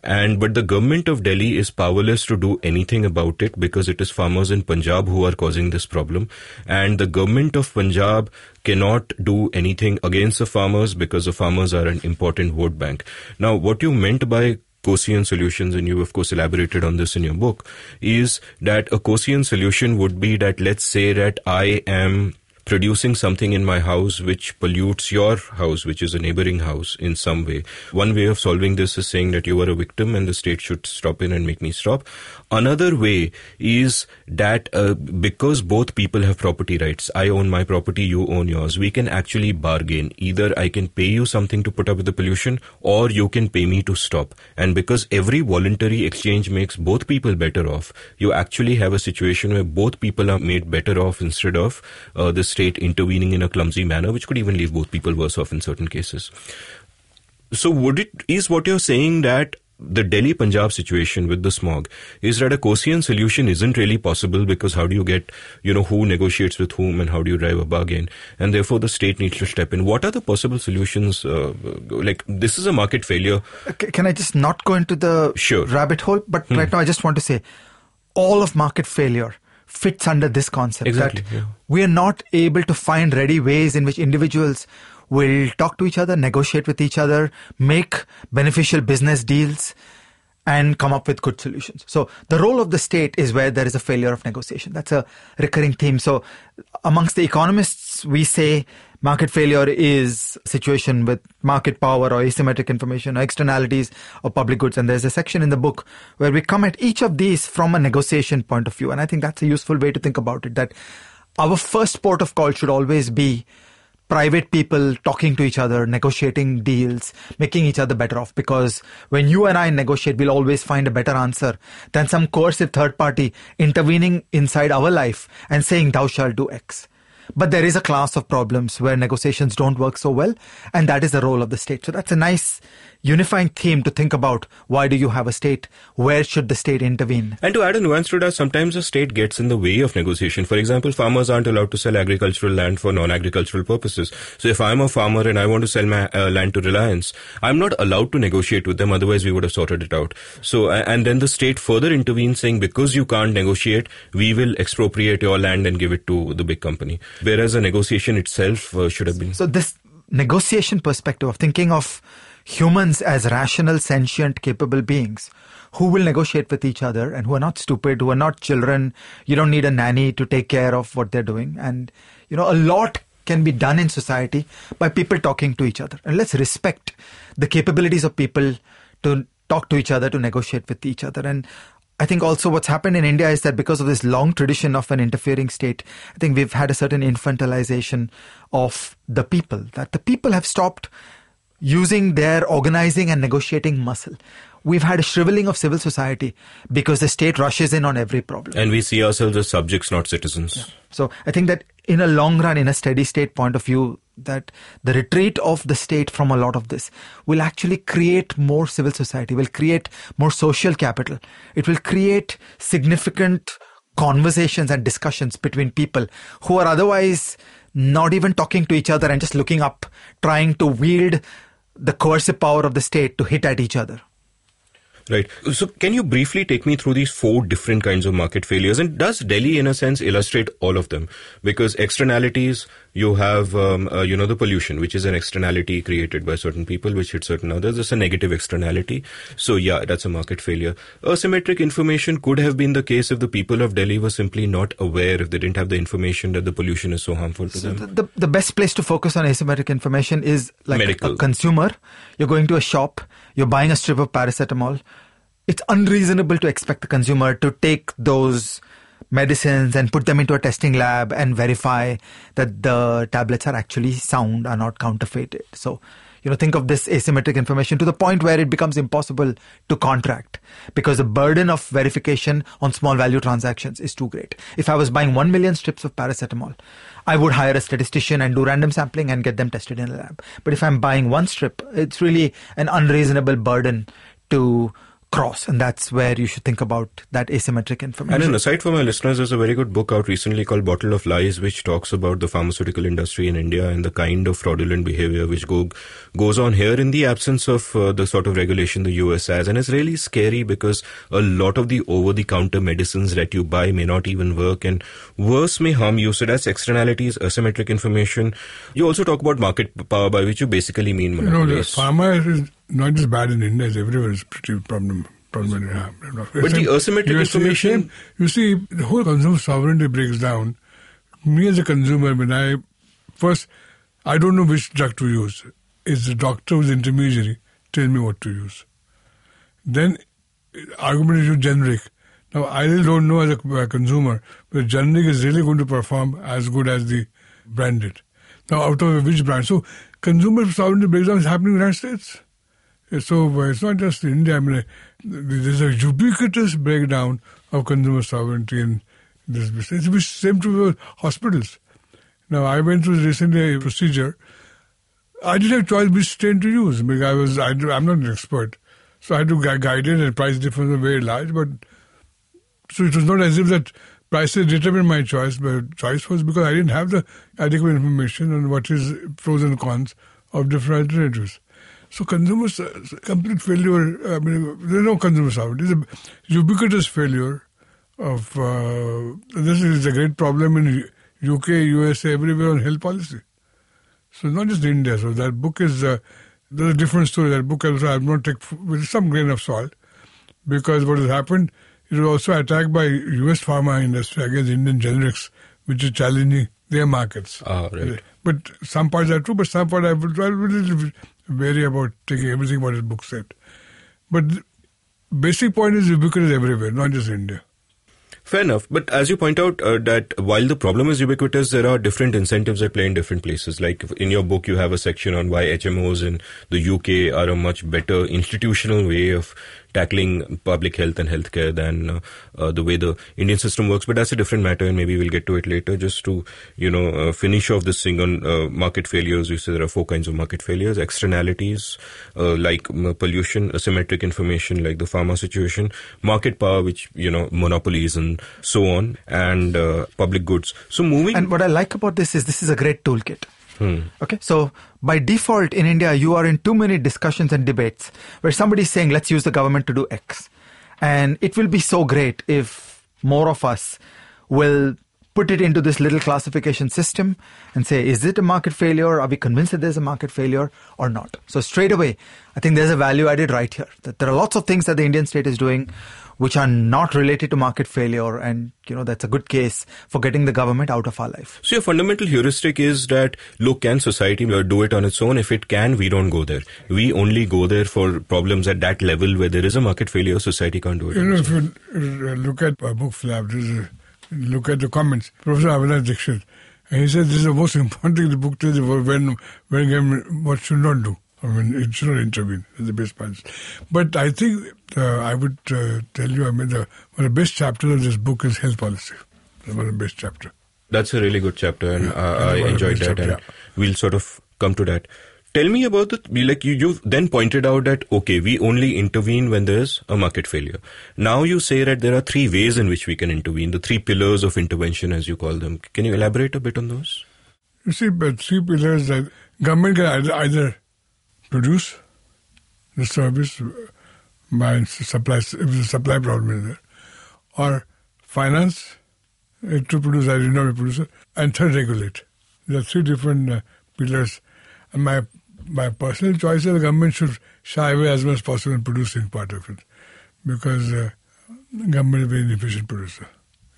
[SPEAKER 1] and but the government of Delhi is powerless to do anything about it because it is farmers in Punjab who are causing this problem. And the government of Punjab cannot do anything against the farmers because the farmers are an important vote bank. Now what you meant by Coasian solutions, and you of course elaborated on this in your book, is that a Coasian solution would be that let's say that I am producing something in my house which pollutes your house, which is a neighboring house in some way. One way of solving this is saying that you are a victim and the state should stop in and make me stop. Another way is that uh, because both people have property rights, I own my property, you own yours, we can actually bargain. Either I can pay you something to put up with the pollution or you can pay me to stop. And because every voluntary exchange makes both people better off, you actually have a situation where both people are made better off instead of uh, the state intervening in a clumsy manner, which could even leave both people worse off in certain cases. So would it, is what you're saying that the Delhi Punjab situation with the smog is that a Coasian solution isn't really possible because how do you get, you know, who negotiates with whom and how do you drive a bargain? And therefore the state needs to step in. What are the possible solutions? Uh, like this is a market failure.
[SPEAKER 4] Can I just not go into the
[SPEAKER 1] sure.
[SPEAKER 4] rabbit hole? But hmm. right now I just want to say all of market failure fits under this concept
[SPEAKER 1] exactly,
[SPEAKER 4] that
[SPEAKER 1] yeah.
[SPEAKER 4] we are not able to find ready ways in which individuals will talk to each other, negotiate with each other, make beneficial business deals, and come up with good solutions. So the role of the state is where there is a failure of negotiation. That's a recurring theme. So amongst the economists, we say market failure is a situation with market power or asymmetric information or externalities or public goods. And there's a section in the book where we come at each of these from a negotiation point of view. And I think that's a useful way to think about it that our first port of call should always be private people talking to each other, negotiating deals, making each other better off. Because when you and I negotiate, we'll always find a better answer than some coercive third party intervening inside our life and saying, Thou shalt do X. But there is a class of problems where negotiations don't work so well, and that is the role of the state. So that's a nice unifying theme to think about why do you have a state? Where should the state intervene?
[SPEAKER 1] And to add a nuance to that sometimes the state gets in the way of negotiation. For example farmers aren't allowed to sell agricultural land for non-agricultural purposes. So if i'm a farmer and i want to sell my uh, land to reliance i'm not allowed to negotiate with them otherwise we would have sorted it out. So and then the state further intervenes saying because you can't negotiate we will expropriate your land and give it to the big company. Whereas the negotiation itself uh, should have been
[SPEAKER 4] so this negotiation perspective of thinking of humans as rational, sentient, capable beings who will negotiate with each other and who are not stupid, who are not children. You don't need a nanny to take care of what they're doing. And, you know, a lot can be done in society by people talking to each other. And let's respect the capabilities of people to talk to each other, to negotiate with each other. And I think also what's happened in India is that because of this long tradition of an interfering state, I think we've had a certain infantilization of the people, that the people have stopped using their organizing and negotiating muscle. We've had a shriveling of civil society because the state rushes in on every problem.
[SPEAKER 1] And we see ourselves as subjects, not citizens. Yeah.
[SPEAKER 4] So I think that in a long run, in a steady state point of view, that the retreat of the state from a lot of this will actually create more civil society, will create more social capital. It will create significant conversations and discussions between people who are otherwise not even talking to each other and just looking up, trying to wield the coercive power of the state to hit at each other.
[SPEAKER 1] Right. So, can you briefly take me through these four different kinds of market failures? And does Delhi, in a sense, illustrate all of them? Because externalities, you have, um, uh, you know, the pollution, which is an externality created by certain people, which hits certain others. It's a negative externality. So, yeah, that's a market failure. Asymmetric information could have been the case if the people of Delhi were simply not aware, if they didn't have the information that the pollution is so harmful to so
[SPEAKER 4] them. The, the best place to focus on asymmetric information is like Medical. a consumer. You're going to a shop, you're buying a strip of paracetamol it's unreasonable to expect the consumer to take those medicines and put them into a testing lab and verify that the tablets are actually sound are not counterfeited. So you know think of this asymmetric information to the point where it becomes impossible to contract because the burden of verification on small value transactions is too great. If i was buying 1 million strips of paracetamol i would hire a statistician and do random sampling and get them tested in a lab. But if i'm buying one strip it's really an unreasonable burden to cross and that's where you should think about that asymmetric information.
[SPEAKER 1] And an aside for my listeners there's a very good book out recently called bottle of lies which talks about the pharmaceutical industry in india and the kind of fraudulent behavior which go, goes on here in the absence of uh, the sort of regulation the us has. And it's really scary because a lot of the over-the-counter medicines that you buy may not even work and worse may harm you. So that's externalities asymmetric information. You also talk about market power by which you basically mean
[SPEAKER 3] monopolies. you know the pharma is not just bad in India, it's everywhere is pretty problem. problem
[SPEAKER 1] but the asymmetric information.
[SPEAKER 3] You see, the whole consumer sovereignty breaks down. Me as a consumer, when I first, I don't know which drug to use. Is the doctor who's intermediary tell me what to use? Then argument is generic. Now I really don't know as a, a consumer, but generic is really going to perform as good as the branded. Now out of which brand? So consumer sovereignty breakdown is happening in the United States. So uh, it's not just India. I mean, there's a ubiquitous breakdown of consumer sovereignty in this business. It's the same to hospitals. Now, I went through recently a procedure. I didn't have choice which strain to use because I was I, am not an expert, so I had to guide it and price difference was very large. But so it was not as if that prices determined my choice. But choice was because I didn't have the adequate information on what is pros and cons of different alternatives. So consumers, uh, complete failure, I mean, there's no consumer sovereignty. It's a ubiquitous failure of, uh, this is a great problem in UK, USA, everywhere on health policy. So not just India. So that book is, uh, there's a different story. That book also I have not take with some grain of salt because what has happened, it was also attacked by US pharma industry against Indian generics, which is challenging their markets.
[SPEAKER 1] Ah, right.
[SPEAKER 3] But some parts are true, but some parts I will, I will wary about taking everything what his book said. But basic point is ubiquitous everywhere, not just India.
[SPEAKER 1] Fair enough. But as you point out, uh, that while the problem is ubiquitous, there are different incentives at play in different places. Like in your book, you have a section on why HMOs in the UK are a much better institutional way of tackling public health and healthcare than uh, uh, the way the Indian system works. But that's a different matter, and maybe we'll get to it later. Just to you know uh, finish off this thing on market failures. You say there are four kinds of market failures: externalities like pollution, asymmetric information like the pharma situation, market power, which you know monopolies and so on, and public goods. So moving.
[SPEAKER 4] And what I like about this is this is a great toolkit.
[SPEAKER 1] Hmm.
[SPEAKER 4] Okay, so by default in India, you are in too many discussions and debates where somebody is saying, let's use the government to do X. And it will be so great if more of us will put it into this little classification system and say, is it a market failure? Are we convinced that there's a market failure or not? So straight away, I think there's a value added right here. That there are lots of things that the Indian state is doing which are not related to market failure and you know that's a good case for getting the government out of our life.
[SPEAKER 1] So your fundamental heuristic is that look can society do it on its own? If it can we don't go there. We only go there for problems at that level where there is a market failure society can't do it
[SPEAKER 3] you know if you uh, look at a book flap look at the comments. Professor avinash dixit and he said this is the most important thing the book tells you when when what should not do I mean, it should not intervene in the best parts. But I think uh, I would uh, tell you, I mean, the, one of the best chapters of this book is health policy. One of the best chapter.
[SPEAKER 1] That's a really good chapter, and yeah, uh, I enjoyed that, chapter, and yeah. we'll sort of come to that. Tell me about the like you you then pointed out that okay we only intervene when there's a market failure. Now you say that there are three ways in which we can intervene, the three pillars of intervention as you call them. Can you elaborate a bit on those?
[SPEAKER 3] You see, but three pillars that government can either, either produce the service by supply, if the supply problem is there, or finance it to produce, I did not a producer, and third, regulate. There are three different uh, pillars. And my my personal choice is the government should shy away as much as possible in producing part of it, because uh, government is very inefficient producer.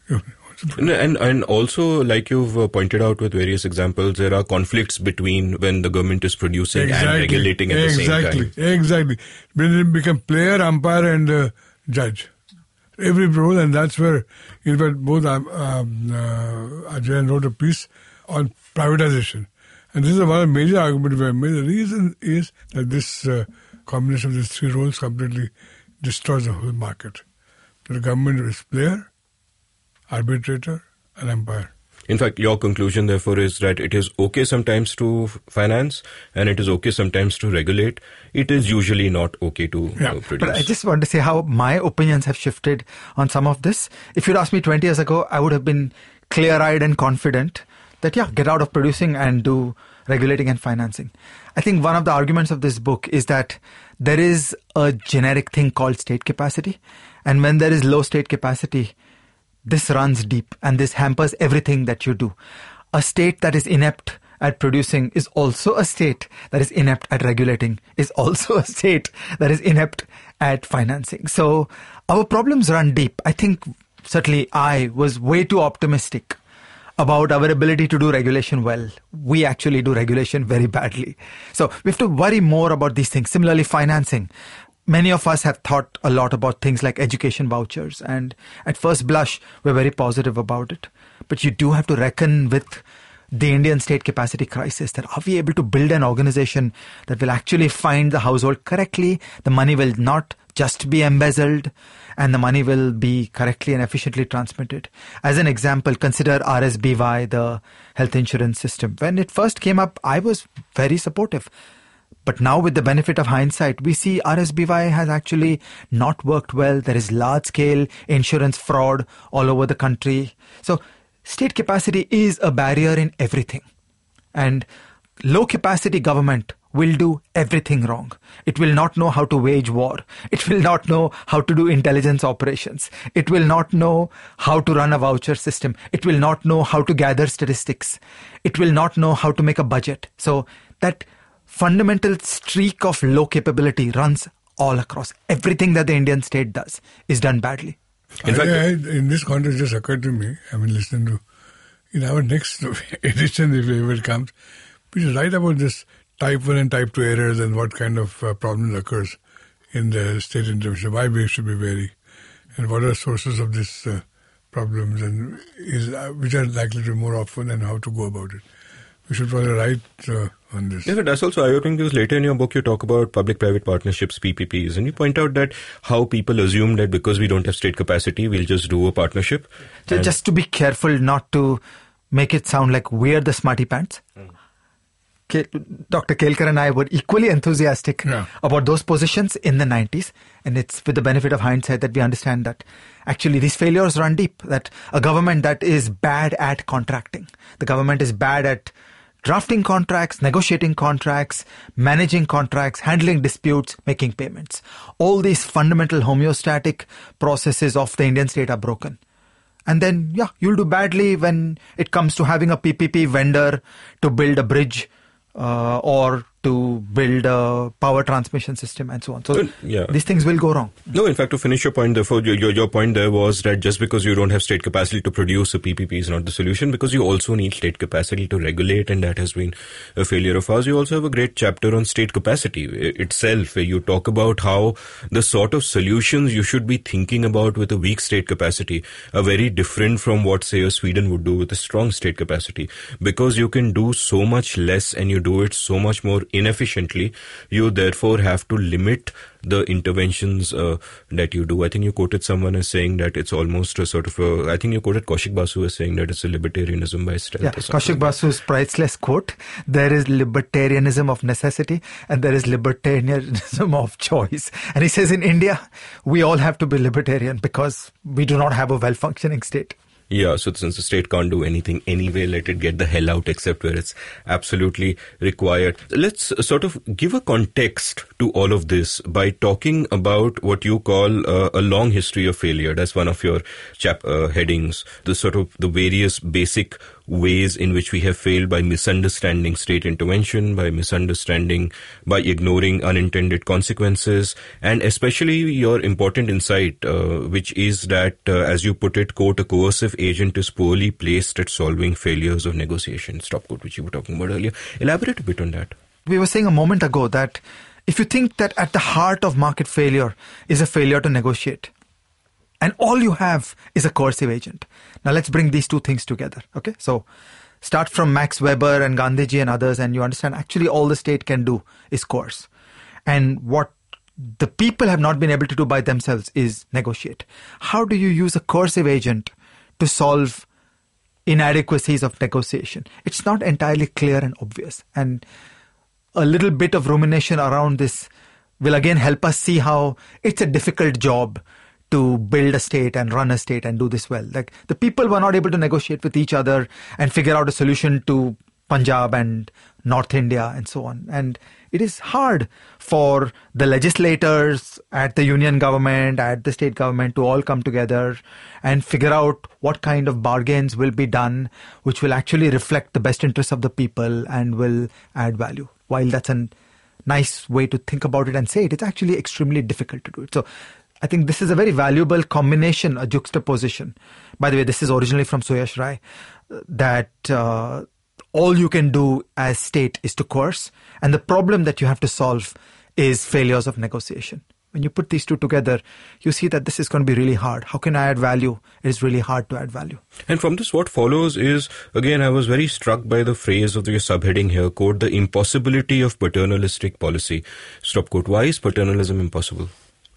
[SPEAKER 3] *laughs*
[SPEAKER 1] And and also, like you've uh, pointed out with various examples, there are conflicts between when the government is producing exactly. and regulating at
[SPEAKER 3] exactly.
[SPEAKER 1] the same
[SPEAKER 3] time. Exactly. When it become player, umpire, and uh, judge. Every role, and that's where in fact both um, um, uh, Ajay wrote a piece on privatization. And this is one of the major arguments we have made. The reason is that this uh, combination of these three roles completely destroys the whole market. The government is player, arbitrator, and umpire.
[SPEAKER 1] In fact, your conclusion, therefore, is that it is okay sometimes to finance and it is okay sometimes to regulate. It is usually not okay to yeah. uh, produce.
[SPEAKER 4] But I just want to say how my opinions have shifted on some of this. If you'd asked me 20 years ago, I would have been clear eyed and confident that, yeah, get out of producing and do regulating and financing. I think one of the arguments of this book is that there is a generic thing called state capacity. And when there is low state capacity, this runs deep and this hampers everything that you do. A state that is inept at producing is also a state that is inept at regulating, is also a state that is inept at financing. So our problems run deep. I think certainly I was way too optimistic about our ability to do regulation well. We actually do regulation very badly. So we have to worry more about these things. Similarly, financing many of us have thought a lot about things like education vouchers, and at first blush, we're very positive about it. But you do have to reckon with the Indian state capacity crisis that are we able to build an organization that will actually find the household correctly? The money will not just be embezzled and the money will be correctly and efficiently transmitted. As an example, consider RSBY, the health insurance system. When it first came up, I was very supportive. But now, with the benefit of hindsight, we see RSBY has actually not worked well. There is large scale insurance fraud all over the country. So, state capacity is a barrier in everything. And low capacity government will do everything wrong. It will not know how to wage war. It will not know how to do intelligence operations. It will not know how to run a voucher system. It will not know how to gather statistics. It will not know how to make a budget. So that fundamental streak of low capability runs all across. Everything that the Indian state does is done badly.
[SPEAKER 3] In fact, I, in this context, just occurred to me. I mean, listening to in our next *laughs* edition, if it comes, we should write about this type one and type two errors and what kind of uh, problems occurs in the state intervention. Why we should be wary, and what are sources of this uh, problems and is uh, which are likely to be more often and how to go about it. We should probably write uh, on this.
[SPEAKER 1] Yeah, that's also eye-opening because later in your book you talk about public-private partnerships, PPPs, and you point out that how people assume that because we don't have state capacity, we'll just do a partnership.
[SPEAKER 4] Ju- Just to be careful not to make it sound like we're the smarty pants. Ke- Dr. Kelkar and I were equally enthusiastic
[SPEAKER 3] Yeah.
[SPEAKER 4] about those positions in the 90s. And it's with the benefit of hindsight that we understand that actually these failures run deep. That a government that is bad at contracting, the government is bad at drafting contracts, negotiating contracts, managing contracts, handling disputes, making payments. All these fundamental homeostatic processes of the Indian state are broken. And then, yeah, you'll do badly when it comes to having a PPP vendor to build a bridge uh, or to build a power transmission system and so on. So
[SPEAKER 1] yeah.
[SPEAKER 4] these things will go wrong.
[SPEAKER 1] No, in fact, to finish your point, therefore, your, your, your point there was that just because you don't have state capacity to produce a PPP is not the solution because you also need state capacity to regulate, and that has been a failure of ours. You also have a great chapter on state capacity itself, where you talk about how the sort of solutions you should be thinking about with a weak state capacity are very different from what, say, a Sweden would do with a strong state capacity because you can do so much less and you do it so much more inefficiently. You therefore have to limit the interventions uh, that you do. I think you quoted someone as saying that it's almost a sort of a. I think you quoted Kaushik Basu as saying that it's a libertarianism by stealth.
[SPEAKER 4] Yeah. Kaushik Basu's priceless quote there is libertarianism of necessity and there is libertarianism of choice. And he says in India, we all have to be libertarian because we do not have a well functioning state.
[SPEAKER 1] Yeah, so since the state can't do anything anyway, let it get the hell out except where it's absolutely required. Let's sort of give a context to all of this by talking about what you call uh, a long history of failure. That's one of your chap uh, headings. The sort of the various basic ways in which we have failed by misunderstanding state intervention, by misunderstanding, by ignoring unintended consequences, and especially your important insight, uh, which is that, uh, as you put it, quote, a coercive agent is poorly placed at solving failures of negotiation. Stop quote, which you were talking about earlier. Elaborate a bit on that.
[SPEAKER 4] We were saying a moment ago that if you think that at the heart of market failure is a failure to negotiate, and all you have is a coercive agent. Now let's bring these two things together. Okay, so start from Max Weber and Gandhiji and others, and you understand actually all the state can do is coerce, and what the people have not been able to do by themselves is negotiate. How do you use a coercive agent to solve inadequacies of negotiation? It's not entirely clear and obvious, and a little bit of rumination around this will again help us see how it's a difficult job to build a state and run a state and do this well. Like the people were not able to negotiate with each other and figure out a solution to Punjab and North India and so on. And it is hard for the legislators at the union government, at the state government to all come together and figure out what kind of bargains will be done, which will actually reflect the best interests of the people and will add value. While that's a nice way to think about it and say it, it's actually extremely difficult to do it. So I think this is a very valuable combination, a juxtaposition. By the way, this is originally from Suyash Rai, uh, that uh, all you can do as state is to coerce, and the problem that you have to solve is failures of negotiation. When you put these two together, you see that this is going to be really hard. How can I add value? It is really hard to add value.
[SPEAKER 1] And from this, what follows is again, I was very struck by the phrase of the subheading here, quote, the impossibility of paternalistic policy. Stop quote. Why is paternalism impossible?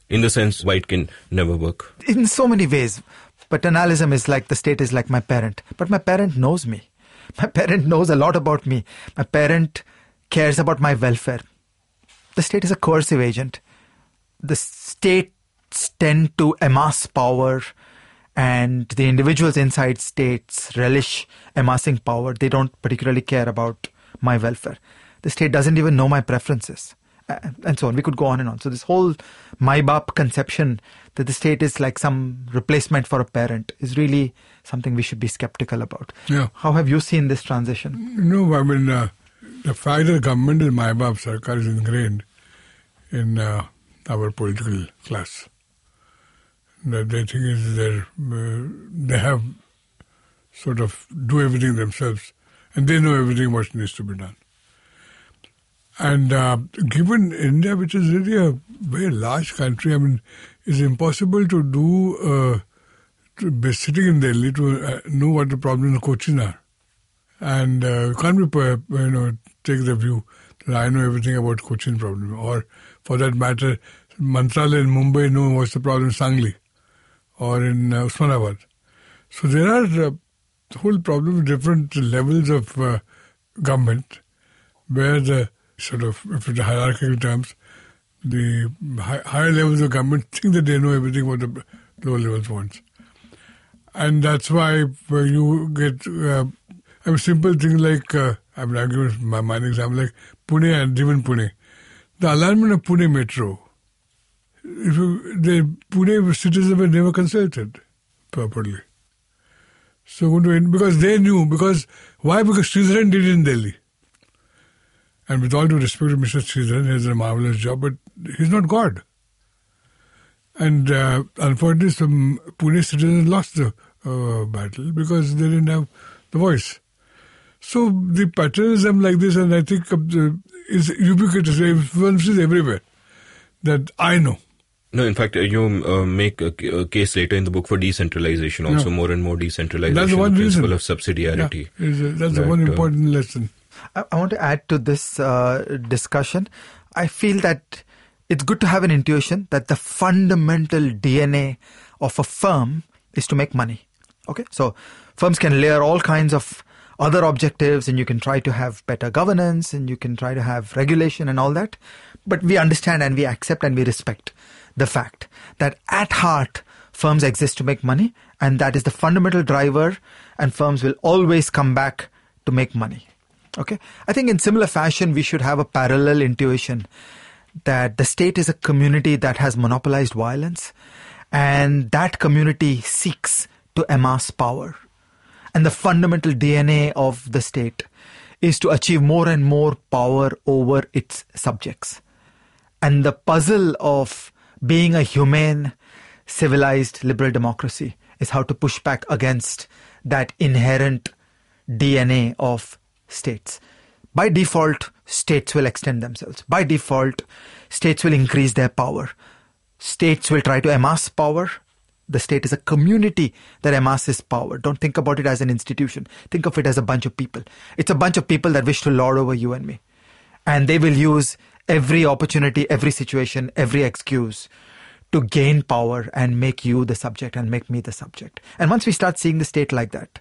[SPEAKER 1] In the sense, why it can never work.
[SPEAKER 4] in so many ways. Paternalism is like the state is like my parent, but my parent knows me. My parent knows a lot about me. My parent cares about my welfare. The state is a coercive agent. The states tend to amass power, and the individuals inside states relish amassing power. They don't particularly care about my welfare. The state doesn't even know my preferences and so on. We could go on and on. So this whole my bap conception that the state is like some replacement for a parent is really something we should be skeptical about.
[SPEAKER 3] Yeah.
[SPEAKER 4] How have you seen this transition?
[SPEAKER 3] No, I mean, uh, the fact that government in my Bab Sarkar is ingrained in uh, our political class. That they think is their, uh, they have sort of do everything themselves and they know everything what needs to be done. And uh, given India, which is really a very large country, I mean, it's impossible to do uh, to be sitting in Delhi to uh, know what the problems in Cochin are. And uh, can't be, you know, take the view that I know everything about Cochin problem. Or for that matter, Mantralaya in Mumbai know what's the problem in Sangli or in uh, Osmanabad. So there are uh, whole problem different levels of uh, government where the sort of, if it's hierarchical terms, the high, higher levels of government *laughs* think that they know everything what the lower levels want. And that's why when you get uh, I mean, simple things like, uh, I mean, I'll give my mind example, like Pune and even Pune. The alignment of Pune Metro, if you, the Pune citizens were never consulted properly. So, because they knew, because, why? Because Sreedharan did in Delhi. And with all due respect to Mr. Sreedharan, he has a marvelous job, but he's not God. And uh, unfortunately, some Pune citizens lost the uh, battle because they didn't have the voice. So the patternism like this, and I think the, is ubiquitous, influences everywhere that I know.
[SPEAKER 1] No, in fact, uh, you uh, make a, a, case later in the book for decentralization, also yeah. more and more decentralization.
[SPEAKER 3] That's the one
[SPEAKER 1] principle
[SPEAKER 3] reason.
[SPEAKER 1] of subsidiarity.
[SPEAKER 3] Yeah, that's that, the one uh, important uh, lesson.
[SPEAKER 4] I, want to add to this uh, discussion. I feel that it's good to have an intuition that the fundamental DNA of a firm is to make money. Okay, so firms can layer all kinds of other objectives and you can try to have better governance and you can try to have regulation and all that. But we understand and we accept and we respect the fact that at heart, firms exist to make money and that is the fundamental driver and firms will always come back to make money. Okay. I think in similar fashion, we should have a parallel intuition that the state is a community that has monopolized violence and that community seeks to amass power and the fundamental DNA of the state is to achieve more and more power over its subjects. And the puzzle of being a humane, civilized, liberal democracy is how to push back against that inherent DNA of states. By default, states will extend themselves. By default, states will increase their power. States will try to amass power the state is a community that amasses power. Don't think about it as an institution. Think of it as a bunch of people. It's a bunch of people that wish to lord over you and me. And they will use every opportunity, every situation, every excuse to gain power and make you the subject and make me the subject. And once we start seeing the state like that,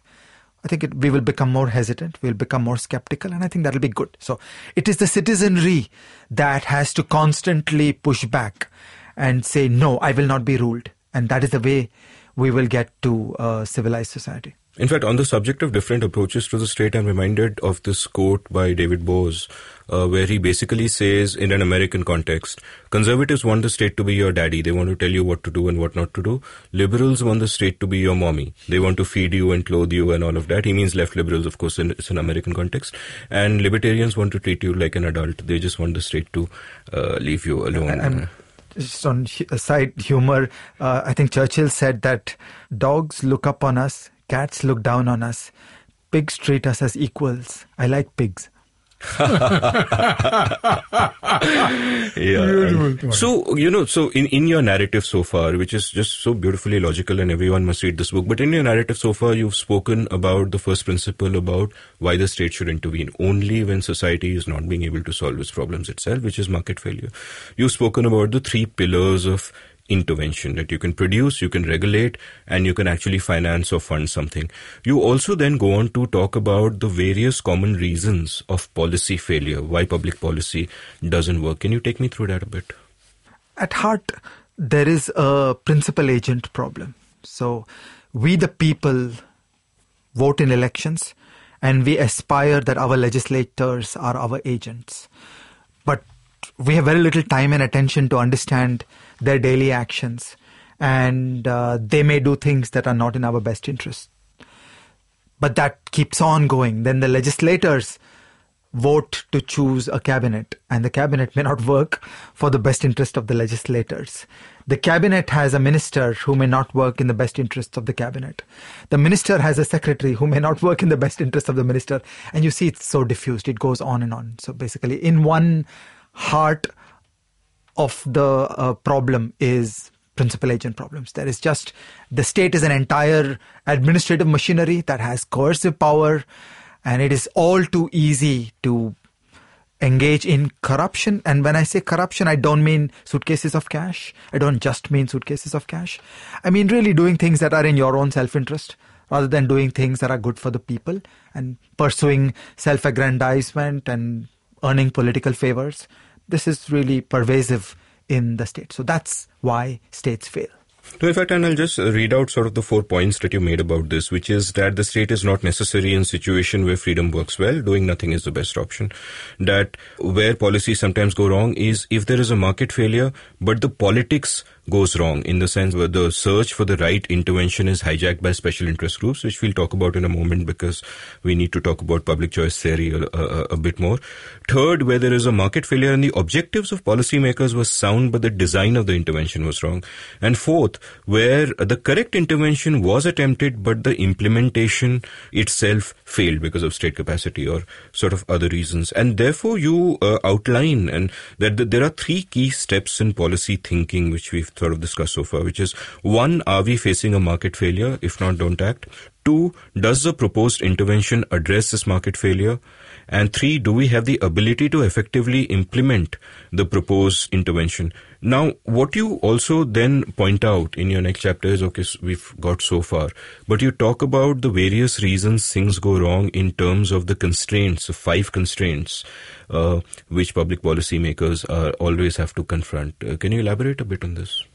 [SPEAKER 4] I think it, we will become more hesitant, we'll become more skeptical, and I think that'll be good. So it is the citizenry that has to constantly push back and say, no, I will not be ruled and that is the way we will get to a civilized society.
[SPEAKER 1] In fact, on the subject of different approaches to the state, I'm reminded of this quote by David Boaz, uh, where he basically says, in an American context, conservatives want the state to be your daddy. They want to tell you what to do and what not to do. Liberals want the state to be your mommy. They want to feed you and clothe you and all of that. He means left liberals, of course, in, it's an American context. And libertarians want to treat you like an adult. They just want the state to uh, leave you alone.
[SPEAKER 4] Just on side humor, uh, I think Churchill said that dogs look up on us, cats look down on us, pigs treat us as equals. I like pigs.
[SPEAKER 1] yeah. So, you know, so in, in your narrative so far, which is just so beautifully logical and everyone must read this book, but in your narrative so far, you've spoken about the first principle about why the state should intervene only when society is not being able to solve its problems itself, which is market failure. You've spoken about the three pillars of intervention that you can produce, you can regulate, and you can actually finance or fund something. You also then go on to talk about the various common reasons of policy failure, why public policy doesn't work. Can you take me through that a bit?
[SPEAKER 4] At heart, there is a principal agent problem. So, we the people vote in elections and we aspire that our legislators are our agents. But we have very little time and attention to understand their daily actions, and uh, they may do things that are not in our best interest. But that keeps on going. Then the legislators vote to choose a cabinet, and the cabinet may not work for the best interest of the legislators. The cabinet has a minister who may not work in the best interest of the cabinet. The minister has a secretary who may not work in the best interest of the minister. And you see, it's so diffused. It goes on and on. So basically, in one heart of the uh, problem is principal agent problems. There is just the state is an entire administrative machinery that has coercive power, and it is all too easy to engage in corruption. And when I say corruption, I don't mean suitcases of cash. I don't just mean suitcases of cash. I mean really doing things that are in your own self interest rather than doing things that are good for the people and pursuing self aggrandizement and earning political favors. This is really pervasive in the state. So that's why states fail.
[SPEAKER 1] No, in fact, and I'll just read out sort of the four points that you made about this, which is that the state is not necessary in situation where freedom works well. Doing nothing is the best option. That where policies sometimes go wrong is if there is a market failure, but the politics goes wrong in the sense where the search for the right intervention is hijacked by special interest groups, which we'll talk about in a moment because we need to talk about public choice theory a, a, a bit more. Third, where there is a market failure and the objectives of policymakers were sound, but the design of the intervention was wrong. And fourth, where the correct intervention was attempted, but the implementation itself failed because of state capacity or sort of other reasons. And therefore, you uh, outline and that there are three key steps in policy thinking which we've sort of discussed so far, which is one, are we facing a market failure? If not, don't act. Two, does the proposed intervention address this market failure? And three, do we have the ability to effectively implement the proposed intervention? Now, what you also then point out in your next chapter is okay, we've got so far, but you talk about the various reasons things go wrong in terms of the constraints, the five constraints, uh, which public policymakers uh, always have to confront. Uh, can you elaborate a bit on this?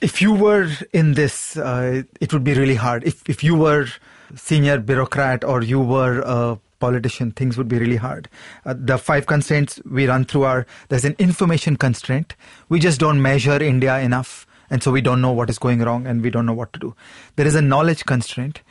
[SPEAKER 4] If you were in this, uh, it would be really hard. If if you were senior bureaucrat or you were a politician, things would be really hard. Uh, the five constraints we run through are there's an information constraint. We just don't measure India enough. And so we don't know what is going wrong and we don't know what to do. There is a knowledge constraint.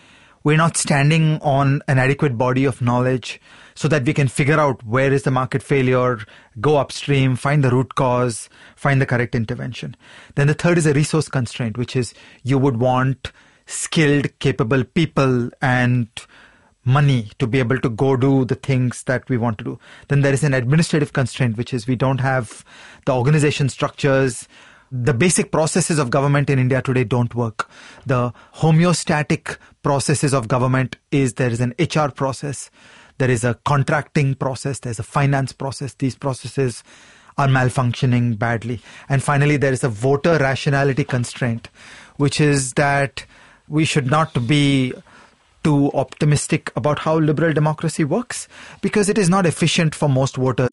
[SPEAKER 4] We're not standing on an adequate body of knowledge so that we can figure out where is the market failure, go upstream, find the root cause, find the correct intervention. Then the third is a resource constraint, which is you would want skilled, capable people and money to be able to go do the things that we want to do. Then there is an administrative constraint, which is we don't have the organization structures. The basic processes of government in India today don't work. The homeostatic processes of government is there is an HR process, there is a contracting process, there's a finance process. These processes are malfunctioning badly. And finally, there is a voter rationality constraint, which is that we should not be too optimistic about how liberal democracy works because it is not efficient for most voters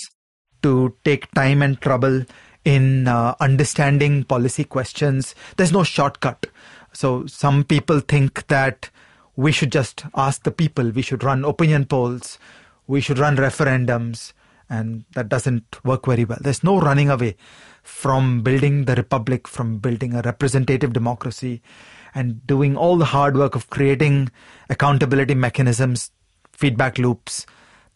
[SPEAKER 4] to take time and trouble in uh, understanding policy questions. There's no shortcut. So some people think that we should just ask the people, we should run opinion polls, we should run referendums, and that doesn't work very well. There's no running away from building the republic, from building a representative democracy and doing all the hard work of creating accountability mechanisms, feedback loops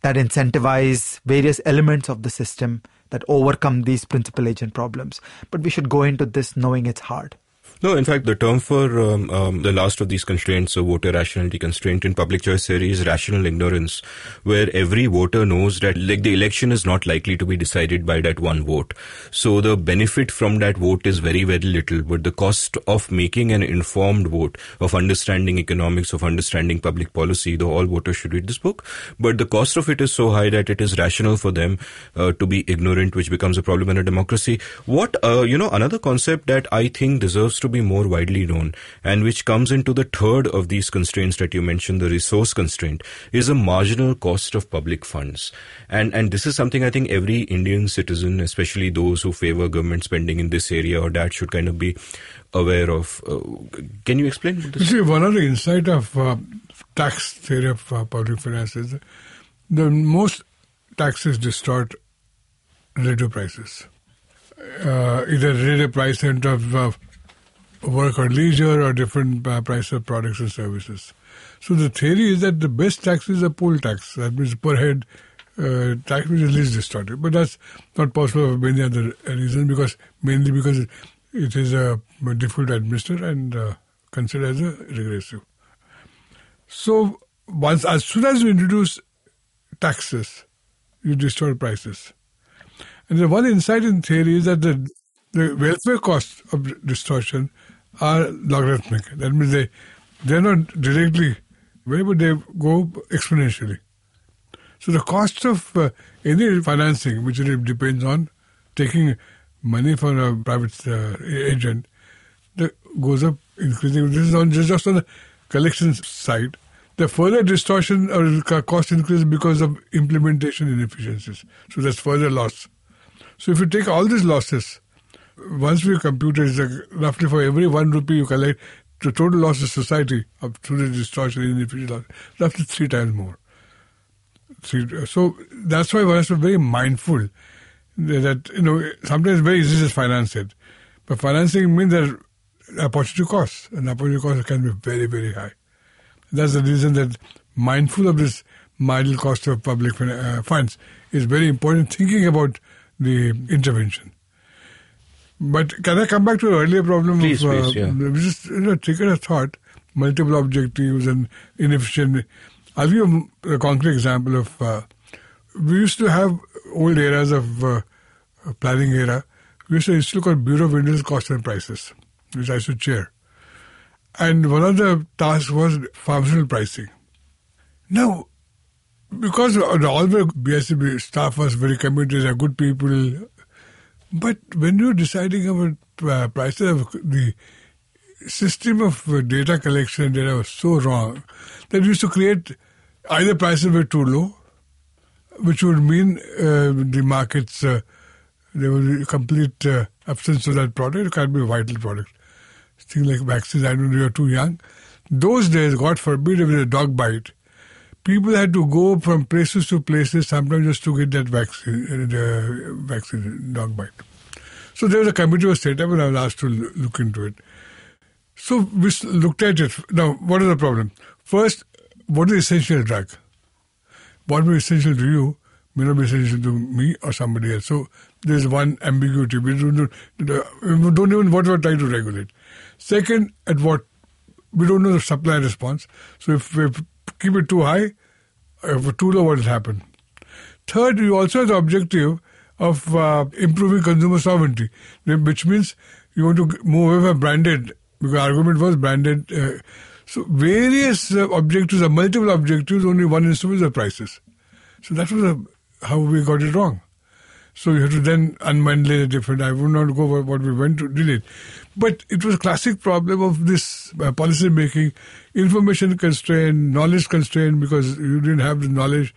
[SPEAKER 4] that incentivize various elements of the system that overcome these principal agent problems. But we should go into this knowing it's hard.
[SPEAKER 1] No, in fact, the term for um, um, the last of these constraints, a voter rationality constraint in public choice theory is rational ignorance, where every voter knows that like the election is not likely to be decided by that one vote. So the benefit from that vote is very, very little, but the cost of making an informed vote, of understanding economics, of understanding public policy, the all voters should read this book, but the cost of it is so high that it is rational for them uh, to be ignorant, which becomes a problem in a democracy. What, uh, you know, another concept that I think deserves to be more widely known and which comes into the third of these constraints that you mentioned, the resource constraint, is a marginal cost of public funds. And, and this is something I think every Indian citizen, especially those who favor government spending in this area or that should kind of be aware of. Uh, can you explain
[SPEAKER 3] this? You see, one of the insight of uh, tax theory of uh, public finance is the most taxes distort relative prices. Uh, either relative price terms of work or leisure or different uh, price of products and services. So the theory is that the best tax is a poll tax. That means per head uh, tax which is least distorted. But that's not possible for many other reasons because mainly because it, is uh, difficult to administer and uh, considered as a regressive. So once as soon as you introduce taxes, you distort prices. And the one insight in theory is that the the welfare cost of distortion are logarithmic. That means they they're not directly very, but they go exponentially. So the cost of uh, any financing, which depends on taking money from a private uh, agent, that goes up increasing. This is on just on the collection side. The further distortion or cost increase because of implementation inefficiencies. So that's further loss. So if you take all these losses, once we compute it, like roughly for every one rupee you collect, the total loss to society of the distortion inefficiency loss, roughly three times more. So that's why one has to be very mindful that, you know, sometimes it's very easy to finance it. But financing means that opportunity cost, and opportunity cost can be very, very high. That's the reason that mindful of this marginal cost of public uh, funds is very important, thinking about the intervention. But can I come back to the earlier problem
[SPEAKER 1] please,
[SPEAKER 3] of
[SPEAKER 1] please, yeah.
[SPEAKER 3] just you know, trigger a thought, multiple objectives and inefficient. I'll give you a concrete example of uh, we used to have old eras of uh, planning era. We used to institute called Bureau of Indian Cost and Prices, which I used to chair. And one of the tasks was pharmaceutical pricing. Now, because all the BICP staff was very committed, they're good people, but when you're deciding about uh, prices the system of uh, data collection data was so wrong that we used to create either prices were too low, which would mean uh, the markets uh, there would be complete uh, absence of that product. It can't be a vital product. Things like vaccines, I know you're too young. Those days, God forbid, if it was a dog bite, people had to go from places to places, sometimes just to get that vaccine, uh, the vaccine dog bite. So there was a committee was set up, and I was asked to look into it. So we looked at it. Now, what is the problem? First, what is essential drug? What is essential to you may not be essential to me or somebody else. So there's one ambiguity. We don't, we don't even what we're trying to regulate. Second, at what we don't know the supply response. So if we keep it too high, if too low, what will happen? Third, you also have the objective of uh, improving consumer sovereignty, which means you want to move away from branded, because argument was branded. Uh, so various uh, objectives, or multiple objectives, only one instrument is the prices. So that was how we got it wrong. So you have to then unbundle the different. I would not go over what we went to delete. But it was a classic problem of this uh, policy making, information constraint, knowledge constraint, because you didn't have the knowledge.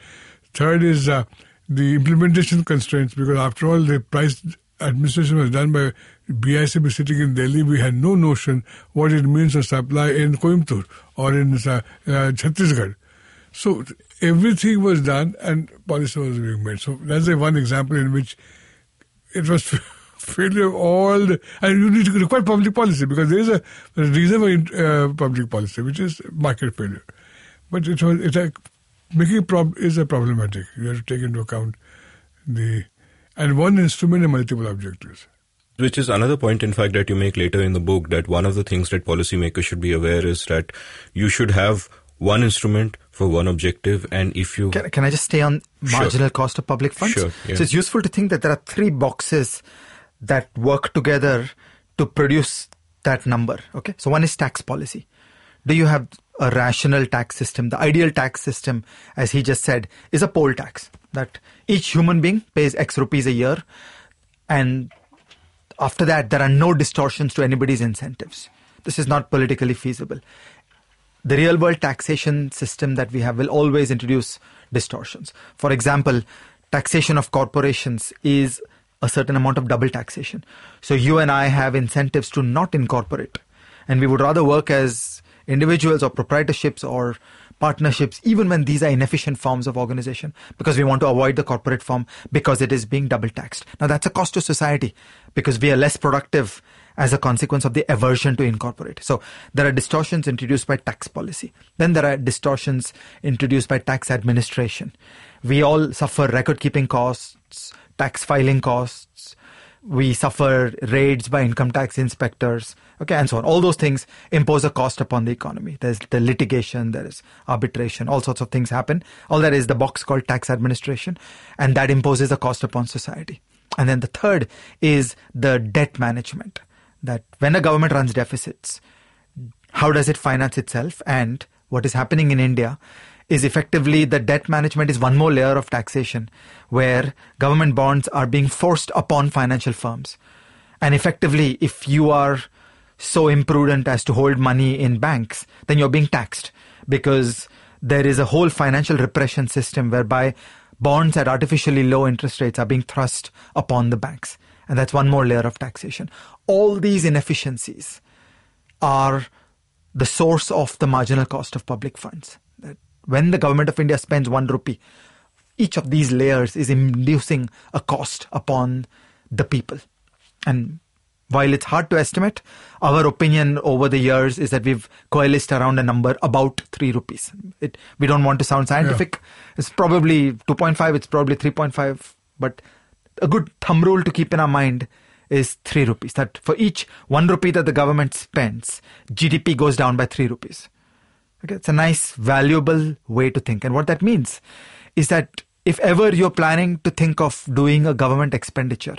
[SPEAKER 3] Third is uh, the implementation constraints, because after all, the price administration was done by BICP sitting in Delhi. We had no notion what it means to supply in Coimbatore or in uh, uh, Chhattisgarh. So everything was done and policy was being made. So that's the one example in which it was *laughs* failure of all the, and you need to require public policy because there is a, a reason for uh, public policy, which is market failure. But it was it a, making prob is a problematic. You have to take into account the and one instrument and multiple objectives.
[SPEAKER 1] Which is another point, in fact, that you make later in the book that one of the things that policymakers should be aware is that you should have one instrument for one objective and if you
[SPEAKER 4] can, can i just stay on marginal sure. cost of public funds?
[SPEAKER 1] Sure, yeah.
[SPEAKER 4] so it's useful to think that there are three boxes that work together to produce that number okay? So one is tax policy. Do you have a rational tax system? The ideal tax system as he just said is a poll tax that each human being pays x rupees a year and after that there are no distortions to anybody's incentives. This is not politically feasible the real world taxation system that we have will always introduce distortions. For example, taxation of corporations is a certain amount of double taxation. So you and I have incentives to not incorporate. And we would rather work as individuals or proprietorships or partnerships, even when these are inefficient forms of organization, because we want to avoid the corporate form because it is being double taxed. Now that's a cost to society because we are less productive as a consequence of the aversion to incorporate. So there are distortions introduced by tax policy. Then there are distortions introduced by tax administration. We all suffer record keeping costs, tax filing costs. We suffer raids by income tax inspectors, okay, and so on. All those things impose a cost upon the economy. There's the litigation, there is arbitration, all sorts of things happen. All that is the box called tax administration, and that imposes a cost upon society. And then the third is the debt management that when a government runs deficits, how does it finance itself? And what is happening in India is effectively the debt management is one more layer of taxation where government bonds are being forced upon financial firms. And effectively, if you are so imprudent as to hold money in banks, then you're being taxed because there is a whole financial repression system whereby bonds at artificially low interest rates are being thrust upon the banks. And that's one more layer of taxation. All these inefficiencies are the source of the marginal cost of public funds. That when the government of India spends one rupee, each of these layers is inducing a cost upon the people. And while it's hard to estimate, our opinion over the years is that we've coalesced around a number about 3 rupees. It, we don't want to sound scientific. Yeah. It's probably 2.5, it's probably 3.5, but a good thumb rule to keep in our mind is 3 rupees. That for each 1 rupee that the government spends, GDP goes down by 3 rupees. Okay, it's a nice, valuable way to think. And what that means is that if ever you're planning to think of doing a government expenditure,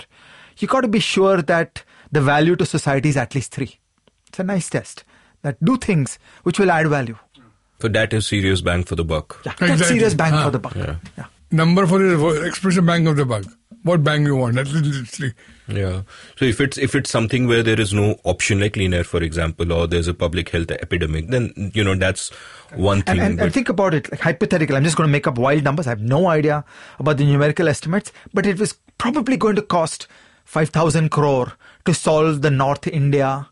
[SPEAKER 4] you got to be sure that the value to society is at least 3. It's a nice test. That do things which will add value.
[SPEAKER 1] So that is serious bang for the buck.
[SPEAKER 4] Yeah, exactly. that's serious bang for ah. the buck. Yeah.
[SPEAKER 3] yeah. Number for the expression bang of the buck what bank you want. That's literally.
[SPEAKER 1] Yeah. So if it's if it's something where there is no option like clean air, for example, or there's a public health epidemic, then you know that's one thing.
[SPEAKER 4] And, and, and think about it, like hypothetical. I'm just going to make up wild numbers. I have no idea about the numerical estimates, but it was probably going to cost five thousand crore to solve the North India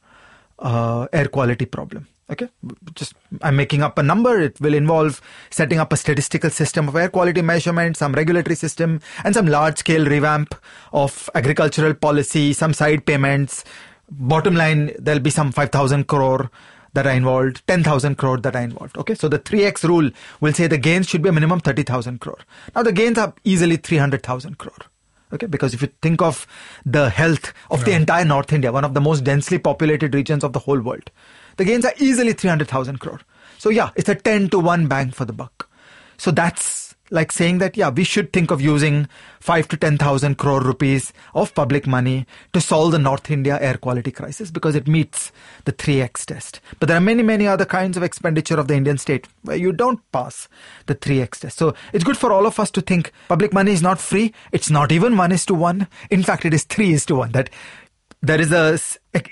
[SPEAKER 4] uh, air quality problem. Okay, just I'm making up a number. It will involve setting up a statistical system of air quality measurement, some regulatory system, and some large scale revamp of agricultural policy, some side payments. Bottom line, there'll be some 5,000 crore that are involved, 10,000 crore that are involved. Okay, so the 3x rule will say the gains should be a minimum 30,000 crore. Now the gains are easily 300,000 crore. Okay, because if you think of the health of yeah. the entire North India, one of the most densely populated regions of the whole world, the gains are easily 300,000 crore. So yeah, it's a 10 to 1 bang for the buck. So that's like saying that, yeah, we should think of using 5 to 10,000 crore rupees of public money to solve the North India air quality crisis because it meets the 3x test. But there are many, many other kinds of expenditure of the Indian state where you don't pass the 3x test. So it's good for all of us to think public money is not free. It's not even 1 is to 1. In fact, it is 3 is to 1. That there is a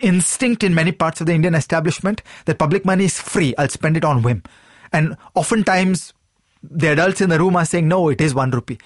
[SPEAKER 4] instinct in many parts of the Indian establishment that public money is free. I'll spend it on whim. And oftentimes the adults in the room are saying, no, it is one rupee.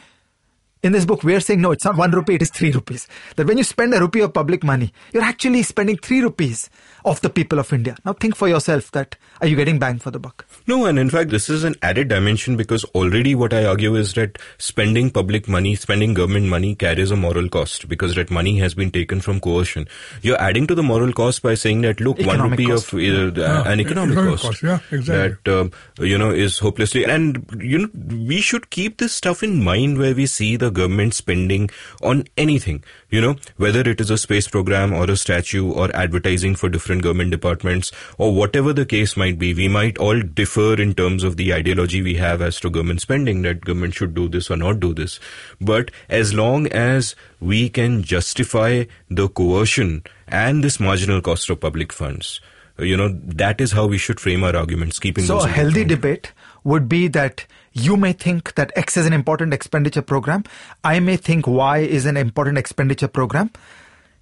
[SPEAKER 4] In this book, we are saying, no, it's not one rupee, it is three rupees. That when you spend a rupee of public money, you're actually spending three rupees of the people of India. Now think for yourself that are you getting bang for the buck?
[SPEAKER 1] No, and in fact, this is an added dimension because already what I argue is that spending public money, spending government money carries a moral cost because that money has been taken from coercion. You're adding to the moral cost by saying that, look,
[SPEAKER 4] economic
[SPEAKER 1] one rupee
[SPEAKER 4] cost.
[SPEAKER 1] of uh, yeah. an economic,
[SPEAKER 3] economic cost, cost, yeah, exactly.
[SPEAKER 1] that, um, you know, is hopelessly, and, you know, we should keep this stuff in mind where we see the government spending on anything, you know, whether it is a space program or a statue or advertising for different government departments or whatever the case might be. We might all differ in terms of the ideology we have as to government spending that government should do this or not do this. But as long as we can justify the coercion and this marginal cost of public funds, you know, that is how we should frame our arguments, keeping
[SPEAKER 4] so
[SPEAKER 1] a
[SPEAKER 4] healthy debate would be that you may think that X is an important expenditure program. I may think Y is an important expenditure program.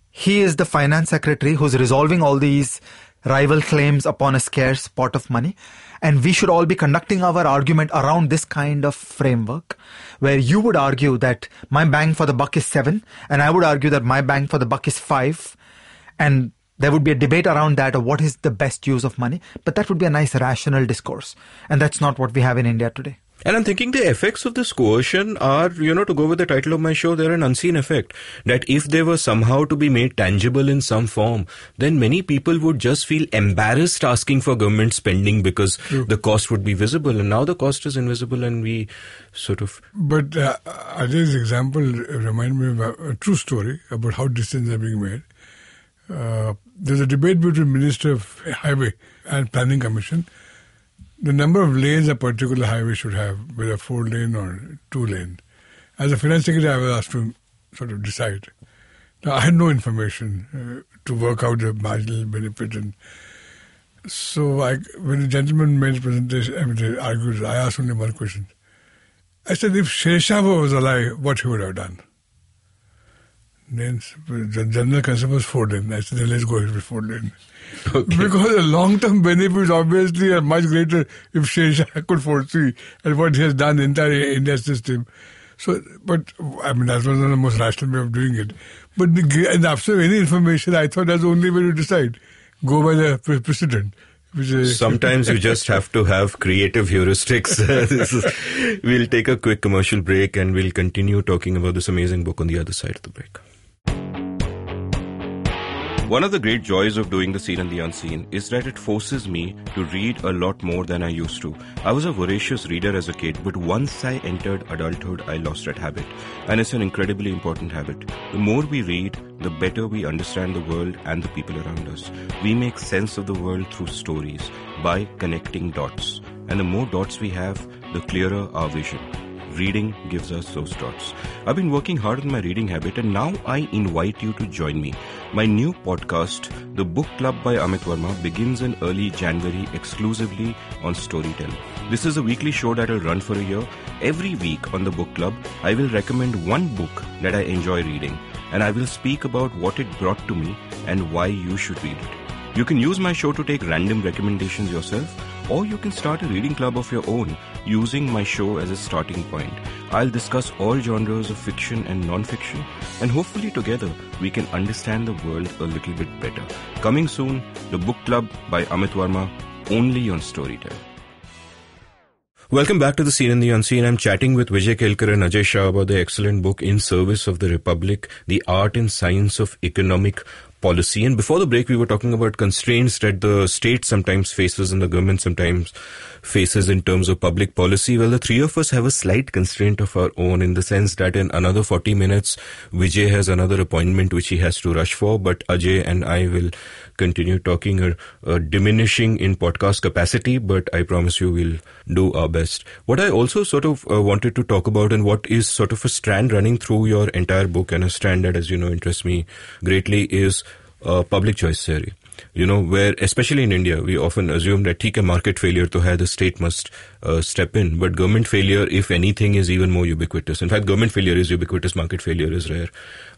[SPEAKER 4] He is the finance secretary who's resolving all these rival claims upon a scarce pot of money. And we should all be conducting our argument around this kind of framework where you would argue that my bang for the buck is seven, and I would argue that my bang for the buck is five. And there would be a debate around that of what is the best use of money, but that would be a nice rational discourse. And that's not what we have in India today.
[SPEAKER 1] And I'm thinking the effects of this coercion are, you know, to go with the title of my show, they're an unseen effect. That if they were somehow to be made tangible in some form, then many people would just feel embarrassed asking for government spending because True. the cost would be visible. And now the cost is invisible and we sort of.
[SPEAKER 3] But uh, Ajay's example reminded me of a, a, true story about how decisions are being made. Uh, there's a debate between Minister of Highway and Planning Commission the number of lanes a particular highway should have, whether four lane or two lane. As a finance secretary, I was asked to sort of decide. Now, I had no information uh, to work out the marginal benefit. And so I, when the gentleman made his presentation, I mean, they argued, I asked only one question. I said, if Shershah was alive, what he would have done? Then the general concern was Ford I said, let's go ahead with Ford
[SPEAKER 1] Okay.
[SPEAKER 3] Because the long-term benefits obviously are much greater if Shershah could foresee and what he has done in the entire India system. So, but I mean, that was not the most rational way of doing it. But the, in the absence of any information, I thought that's the only way to decide. Go by the pre- precedent.
[SPEAKER 1] Sometimes you just have to have creative heuristics. Is- *laughs* we'll take a quick commercial break and we'll continue talking about this amazing book on the other side of the break. One of the great joys of doing the seen and the unseen is that it forces me to read a lot more than I used to. I was a voracious reader as a kid, but once I entered adulthood, I lost that habit. And it's an incredibly important habit. The more we read, the better we understand the world and the people around us. We make sense of the world through stories by connecting dots. And the more dots we have, the clearer our vision. Reading gives us those dots. I've been working hard on my reading habit and now I invite you to join me. My new podcast, The Book Club by Amit Varma, begins in early January exclusively on Storytel. This is a weekly show that will run for a year. Every week on The Book Club, I will recommend one book that I enjoy reading and I will speak about what it brought to me and why you should read it. You can use my show to take random recommendations yourself, or you can start a reading club of your own using my show as a starting point. I'll discuss all genres of fiction and non-fiction, and hopefully together we can understand the world a little bit better. Coming soon, The Book Club by Amit Varma, only on Storytel. Welcome back to the Seen and the Unseen. I'm chatting with Vijay Kelkar and Ajay Shah about the excellent book In Service of the Republic, The Art and Science of Economic Policy. And before the break, we were talking about constraints that the state sometimes faces and the government sometimes faces in terms of public policy. Well, the three of us have a slight constraint of our own in the sense that in another 40 minutes, Vijay has another appointment which he has to rush for, but Ajay and I will continue talking or uh, diminishing in podcast capacity, but I promise you we'll do our best. What I also sort of uh, wanted to talk about and what is sort of a strand running through your entire book and a strand that, as you know, interests me greatly is uh, public choice theory you know, where especially in India, we often assume that theek market failure to have the state must uh, step in. But government failure, if anything, is even more ubiquitous. In fact, government failure is ubiquitous, market failure is rare,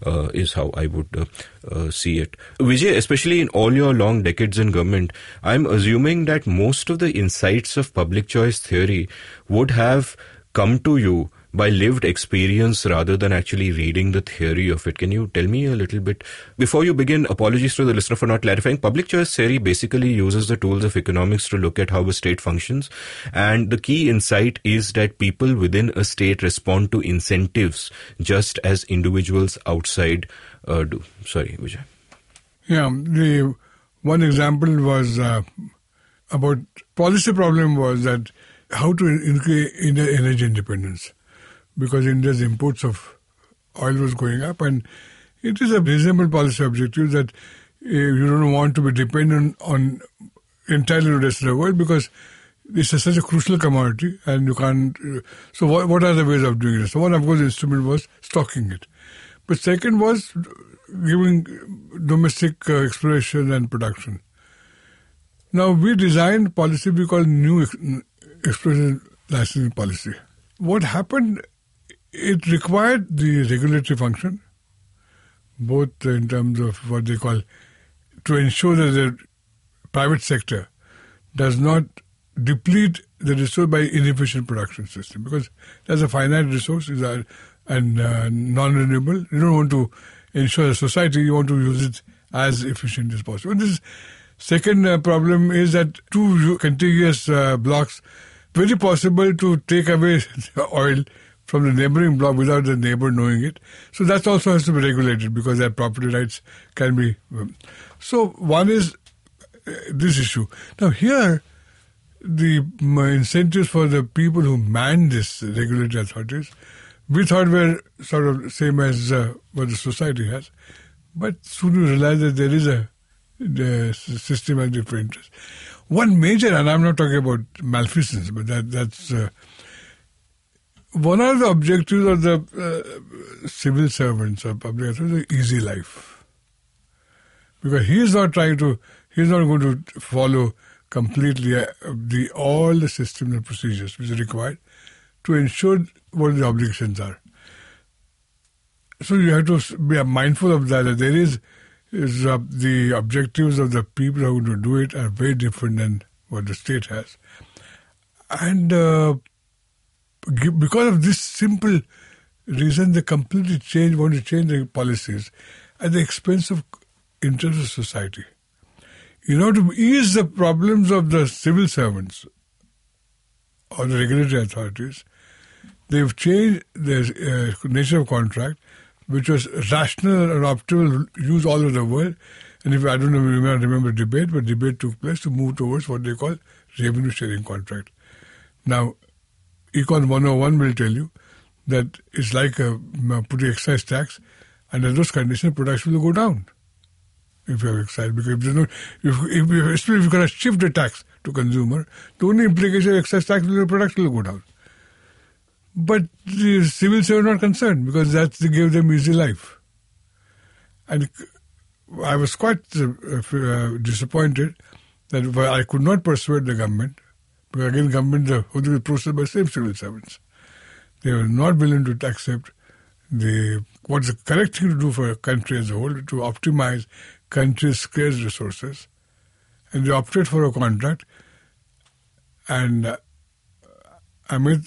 [SPEAKER 1] uh, is how I would uh, uh see it. Vijay, especially in all your long decades in government, I'm assuming that most of the insights of public choice theory would have come to you by lived experience rather than actually reading the theory of it. Can you tell me a little bit? Before you begin, apologies to the listener for not clarifying. Public choice theory basically uses the tools of economics to look at how a state functions. And the key insight is that people within a state respond to incentives just as individuals outside uh, do. Sorry, Vijay.
[SPEAKER 3] Yeah, the one example was uh, about policy problem was that how to increase energy independence because India's imports of oil was going up and it is a reasonable policy objective that uh, you don't want to be dependent on entirely the rest of the world because it's a, such a crucial commodity and you can't. Uh, so, what, what are the ways of doing it? So, one, of course, instrument was stocking it. But second was giving domestic uh, exploration and production. Now, we designed policy we call new ex- exploration licensing policy. What happened, it required the regulatory function, both in terms of what they call to ensure that the private sector does not deplete the resource by inefficient production system because there's a finite resource is a, and uh, non-renewable. You don't want to ensure the society. You want to use it as efficient as possible. This second uh, problem is that two contiguous uh, blocks, very possible to take away *laughs* oil from the neighboring block without the neighbor knowing it. So that also has to be regulated because their property rights can be. Um, so one is uh, this issue. Now here, the um, incentives for the people who man this regulatory authorities, we thought were sort of same as uh, what the society has, but soon we realized that there is a the system different interests. One major, and I'm not talking about malfeasance, but that that's uh, one of the objectives of the uh, civil servants of public is an easy life. Because he is not trying to, he is not going to follow completely uh, the all the systems and procedures which are required to ensure what the obligations are. So you have to be mindful of that. That there is, is uh, the objectives of the people who are going to do it are very different than what the state has, and uh, because of this simple reason, they completely change, want to change their policies at the expense of interest of society. In order to ease the problems of the civil servants or the regulatory authorities, they've changed the uh, nature of contract, which was rational and optimal use all over the world. And if I don't know, remember, remember debate, but debate took place to move towards what they call revenue sharing contract. Now, Econ 101 will tell you that it's like a, putting excise tax, and under those conditions, production will go down if you have excise. Because if, no, if, if, if you're going to shift the tax to consumer, the only implication of excise tax will be production will go down. But the civil servants are not concerned because that gave them easy life. And I was quite uh, uh, disappointed that I could not persuade the government because again, government the whole thing is processed by same civil servants. They were not willing to accept the what's the correct thing to do for a country as a whole to optimize country's scarce resources, and they opted for a contract. And uh, I mean,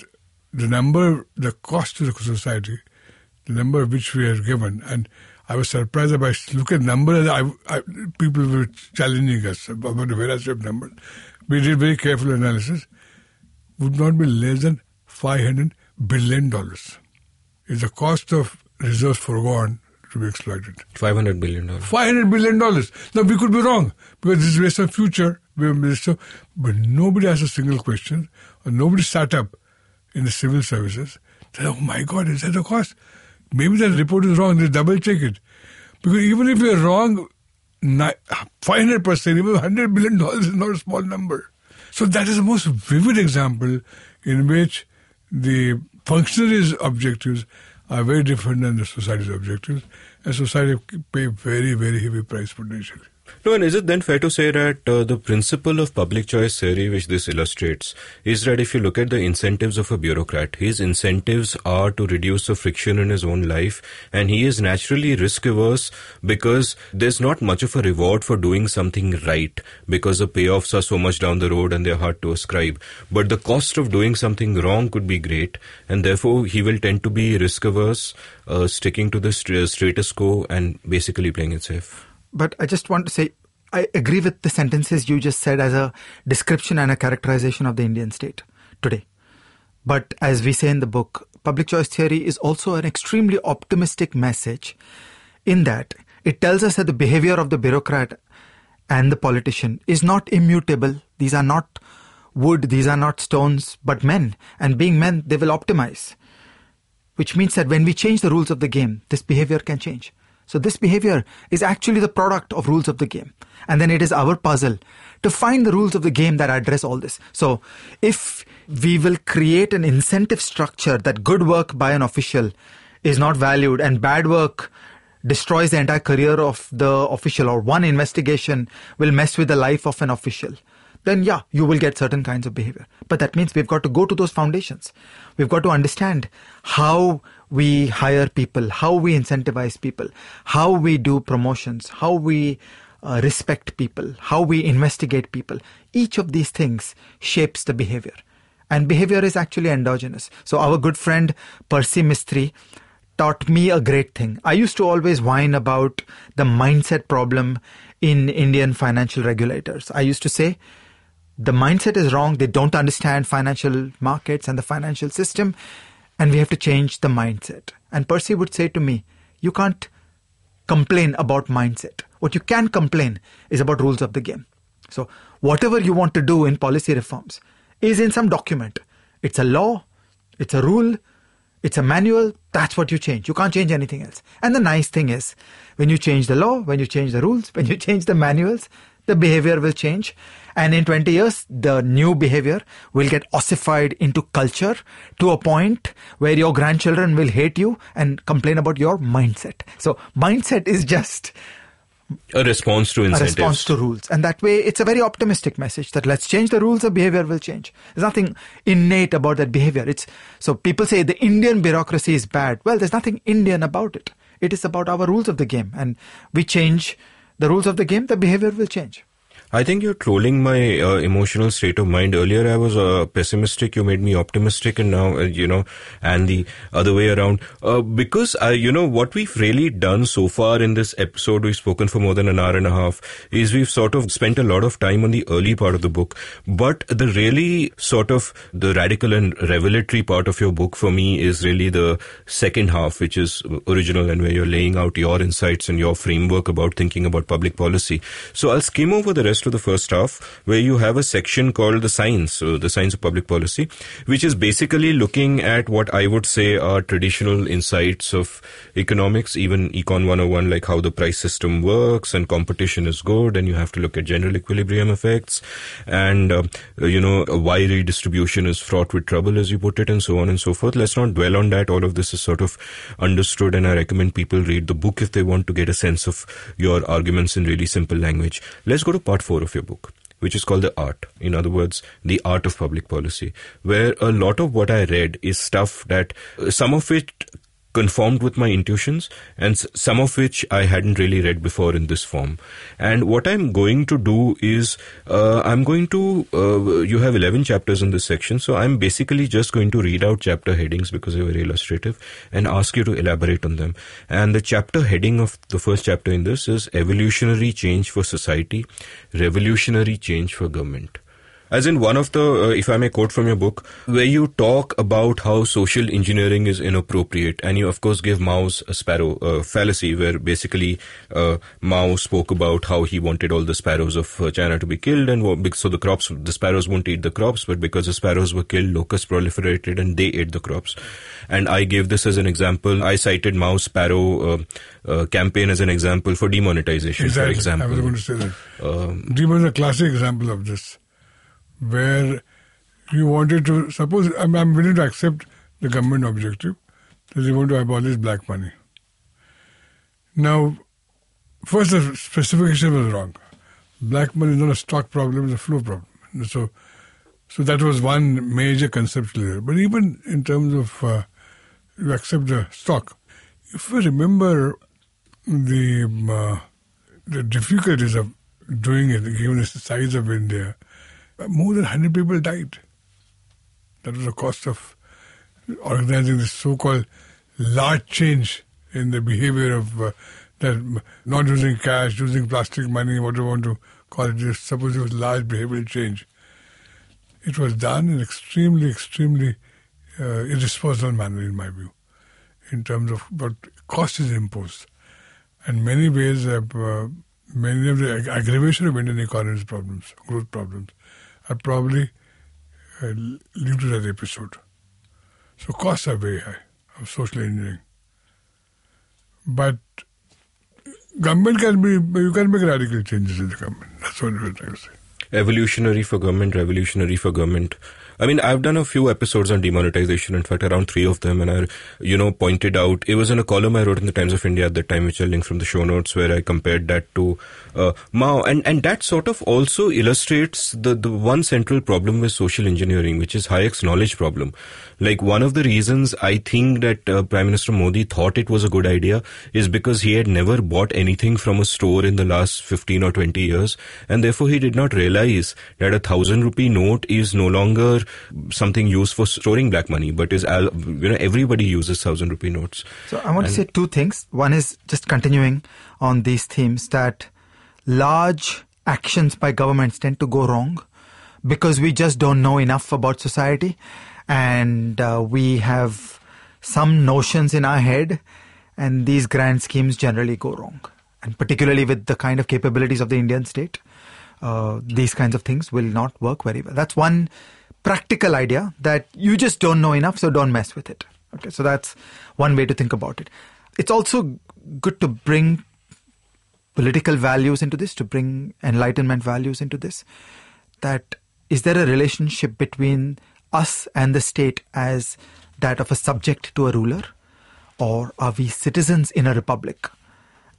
[SPEAKER 3] the number, the cost to the society, the number which we are given, and I was surprised by look at number. I, I, people were challenging us about the of numbers we did very careful analysis, would not be less than $500 billion is the cost of reserves forgone to be exploited.
[SPEAKER 1] $500 billion.
[SPEAKER 3] $500 billion. Now, we could be wrong because this is based on future. But nobody asked a single question or nobody sat up in the civil services. Said, oh my God, is that the cost? Maybe that report is wrong. They double check it. Because even if you're wrong, 500%, even $100 billion is not a small number. So that is the most vivid example in which the functionaries' objectives are very different than the society's objectives, and society pay very, very heavy price for potentially.
[SPEAKER 1] No, and is it then fair to say that uh, the principle of public choice theory, which this illustrates, is that if you look at the incentives of a bureaucrat, his incentives are to reduce the friction in his own life, and he is naturally risk averse because there's not much of a reward for doing something right because the payoffs are so much down the road and they're hard to ascribe. But the cost of doing something wrong could be great, and therefore he will tend to be risk averse, uh, sticking to the st- status quo and basically playing it safe.
[SPEAKER 4] But I just want to say, I agree with the sentences you just said as a description and a characterization of the Indian state today. But as we say in the book, public choice theory is also an extremely optimistic message in that it tells us that the behavior of the bureaucrat and the politician is not immutable. These are not wood, these are not stones, but men. And being men, they will optimize. Which means that when we change the rules of the game, this behavior can change. So this behavior is actually the product of rules of the game. And then it is our puzzle to find the rules of the game that address all this. So if we will create an incentive structure that good work by an official is not valued and bad work destroys the entire career of the official or one investigation will mess with the life of an official then yeah, you will get certain kinds of behavior. But that means we've got to go to those foundations. We've got to understand how we hire people, how we incentivize people, how we do promotions, how we uh, respect people, how we investigate people. Each of these things shapes the behavior. And behavior is actually endogenous. So our good friend Percy Mistry taught me a great thing. I used to always whine about the mindset problem in Indian financial regulators. I used to say, the mindset is wrong. They don't understand financial markets and the financial system. And we have to change the mindset. And Percy would say to me, You can't complain about mindset. What you can complain is about rules of the game. So, whatever you want to do in policy reforms is in some document. It's a law, it's a rule, it's a manual. That's what you change. You can't change anything else. And the nice thing is, when you change the law, when you change the rules, *laughs* when you change the manuals, the behavior will change. And in 20 years, the new behavior will get ossified into culture to a point where your grandchildren will hate you and complain about your mindset. So mindset is just
[SPEAKER 1] a response to incentives.
[SPEAKER 4] A response to rules. And that way, it's a very optimistic message that let's change the rules, the behavior will change. There's nothing innate about that behavior. It's so people say the Indian bureaucracy is bad. Well, there's nothing Indian about it. It is about our rules of the game. And we change the rules of the game, the behavior will change.
[SPEAKER 1] I think you're trolling my uh, emotional state of mind. Earlier, I was uh, pessimistic. You made me optimistic, and now, uh, you know, and the other way around. Uh, because, I you know, what we've really done so far in this episode, we've spoken for more than an hour and a half, is we've sort of spent a lot of time on the early part of the book. But the really sort of the radical and revelatory part of your book for me is really the second half, which is original and where you're laying out your insights and your framework about thinking about public policy. So I'll skim over the rest to the first half, where you have a section called the science, so the science of public policy, which is basically looking at what I would say are traditional insights of economics, even Econ 101, like how the price system works and competition is good, and you have to look at general equilibrium effects, and uh, you know why redistribution is fraught with trouble, as you put it, and so on and so forth. Let's not dwell on that. All of this is sort of understood, and I recommend people read the book if they want to get a sense of your arguments in really simple language. Let's go to part 4 of your book which is called the art. In other words, the art of public policy, where a lot of what I read is stuff that uh, some of it conformed with my intuitions and some of which I hadn't really read before in this form. And what I'm going to do is uh, I'm going to, uh, you have 11 chapters in this section, so I'm basically just going to read out chapter headings because they were illustrative and ask you to elaborate on them. And the chapter heading of the first chapter in this is Evolutionary Change for Society, Revolutionary Change for Government. As in one of the, uh, if I may quote from your book, where you talk about how social engineering is inappropriate, and you of course give Mao's a sparrow uh, fallacy, where basically uh, Mao spoke about how he wanted all the sparrows of uh, China to be killed, and so the crops, the sparrows won't eat the crops, but because the sparrows were killed, locusts proliferated and they ate the crops. And I gave this as an example. I cited Mao's sparrow uh, uh, campaign as an example for demonetization.
[SPEAKER 3] Exactly.
[SPEAKER 1] For example,
[SPEAKER 3] I was going to say that. Um, Demo is a classic example of this where you wanted to suppose I'm, I'm willing to accept the government objective that they want to abolish black money. Now, first the specification was wrong. Black money is not a stock problem; it's a flow problem. So, so that was one major conceptual error. But even in terms of uh, you accept the stock, if you remember the uh, the difficulties of doing it, given the size of India, more than 100 people died. That was the cost of organizing this so-called large change in the behavior of uh, that not using cash, using plastic money, whatever you want to call it. Just suppose it was large behavioral change. It was done in extremely, extremely uh, irresponsible manner, in my view, in terms of what cost is imposed. And many ways, uh, many of the aggravation of Indian economy's problems, growth problems, are probably uh, linked to that episode. So costs are very high of social engineering. But government can be, you can make radical changes in the government. That's what we're trying to say.
[SPEAKER 1] Evolutionary for government, revolutionary for government. I mean, I've done a few episodes on demonetization, in fact, around three of them, and I, you know, pointed out, it was in a column I wrote in the Times of India at that time, which I'll link from the show notes, where I compared that to uh, Mao. And, and that sort of also illustrates the, the one central problem with social engineering, which is Hayek's knowledge problem. Like, one of the reasons I think that uh, Prime Minister Modi thought it was a good idea is because he had never bought anything from a store in the last 15 or 20 years, and therefore he did not realize that a thousand rupee note is no longer something used for storing black money, but is you know everybody uses thousand rupee notes.
[SPEAKER 4] So I want and to say two things. One is just continuing on these themes that large actions by governments tend to go wrong because we just don't know enough about society, and uh, we have some notions in our head, and these grand schemes generally go wrong. And particularly with the kind of capabilities of the Indian state, uh, these kinds of things will not work very well. That's one practical idea that you just don't know enough, so don't mess with it. Okay, so that's one way to think about it. It's also good to bring political values into this, to bring enlightenment values into this. That is there a relationship between us and the state as that of a subject to a ruler, or are we citizens in a republic?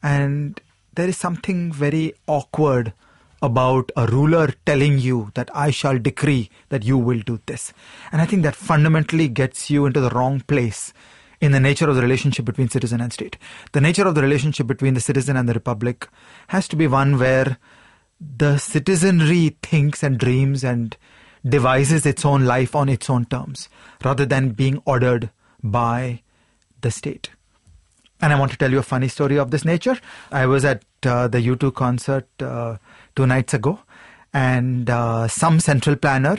[SPEAKER 4] And there is something very awkward about a ruler telling you that I shall decree that you will do this. And I think that fundamentally gets you into the wrong place in the nature of the relationship between citizen and state. The nature of the relationship between the citizen and the republic has to be one where the citizenry thinks and dreams and devises its own life on its own terms rather than being ordered by the state. And I want to tell you a funny story of this nature. I was at uh, the U2 concert uh, two nights ago, and uh, some central planner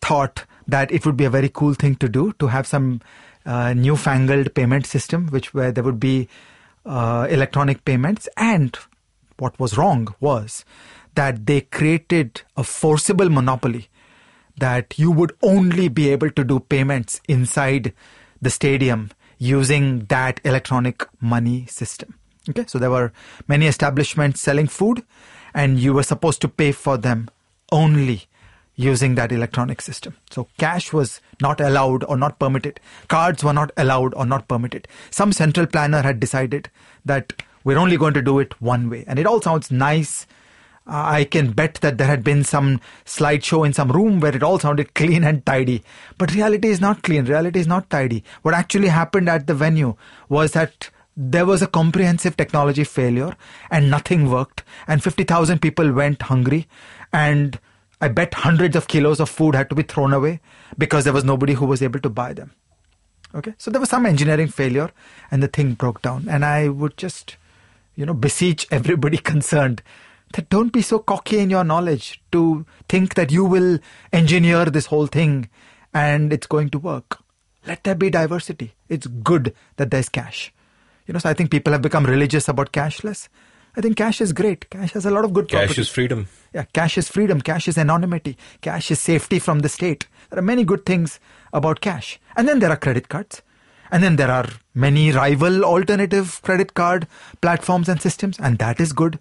[SPEAKER 4] thought that it would be a very cool thing to do to have some uh, newfangled payment system, which where there would be uh, electronic payments. And what was wrong was that they created a forcible monopoly that you would only be able to do payments inside the stadium using that electronic money system. Okay, so there were many establishments selling food, and you were supposed to pay for them only using that electronic system. So cash was not allowed or not permitted. Cards were not allowed or not permitted. Some central planner had decided that we're only going to do it one way. And it all sounds nice. Uh, I can bet that there had been some slideshow in some room where it all sounded *laughs* clean and tidy. But reality is not clean. Reality is not tidy. What actually happened at the venue was that there was a comprehensive technology failure and nothing worked. And 50,000 people went hungry. And I bet hundreds of kilos of food had to be thrown away because there was nobody who was able to buy them. Okay, so there was some engineering failure and the thing broke down. And I would just, you know, beseech everybody *laughs* concerned that don't be so cocky in your knowledge to think that you will engineer this whole thing and it's going to work. Let there be diversity. It's good that there's cash. You know, so I think people have become religious about cashless. I think cash is great. Cash has a lot of good
[SPEAKER 1] Cash
[SPEAKER 4] properties.
[SPEAKER 1] is freedom.
[SPEAKER 4] Yeah, cash is freedom. Cash is anonymity. Cash is safety from the state. There are many good things about cash. And then there are credit cards. And then there are many rival alternative credit card platforms and systems. And that is good.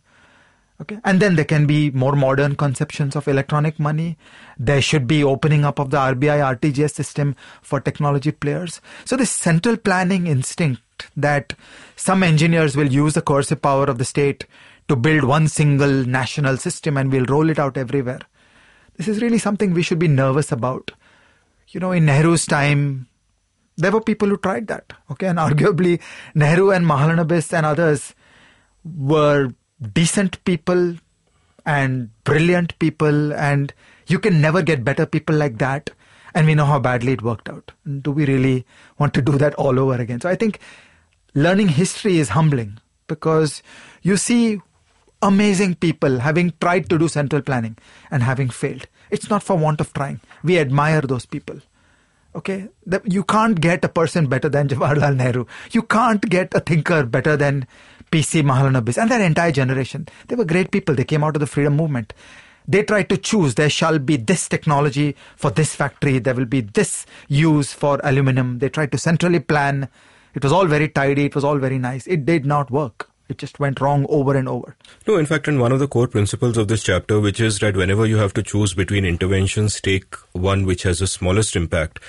[SPEAKER 4] Okay. And then there can be more modern conceptions of electronic money. There should be opening up of the RBI RTGS system for technology players. So this central planning instinct that some engineers will use the coercive power of the state to build one single national system and we'll roll it out everywhere. This is really something we should be nervous about. You know, in Nehru's time, there were people who tried that. Okay. And *laughs* arguably, Nehru and Mahalanobis and others were decent people and brilliant people, and you can never get better people like that. And we know how badly it worked out. Do we really want to do that all over again? So I think learning history is humbling because you see amazing people having tried to do central planning and having failed. It's not for want of trying. We admire those people. Okay, you can't get a person better than Jawaharlal Nehru. You can't get a thinker better than PC Mahalanobis and that entire generation. They were great people. They came out of the freedom movement. They tried to choose. There shall be this technology for this factory. There will be this use for aluminum. They tried to centrally plan. It was all very tidy. It was all very nice. It did not work. It just went wrong over and over.
[SPEAKER 1] No, in fact, in one of the core principles of this chapter, which is that whenever you have to choose between interventions, take one which has the smallest impact,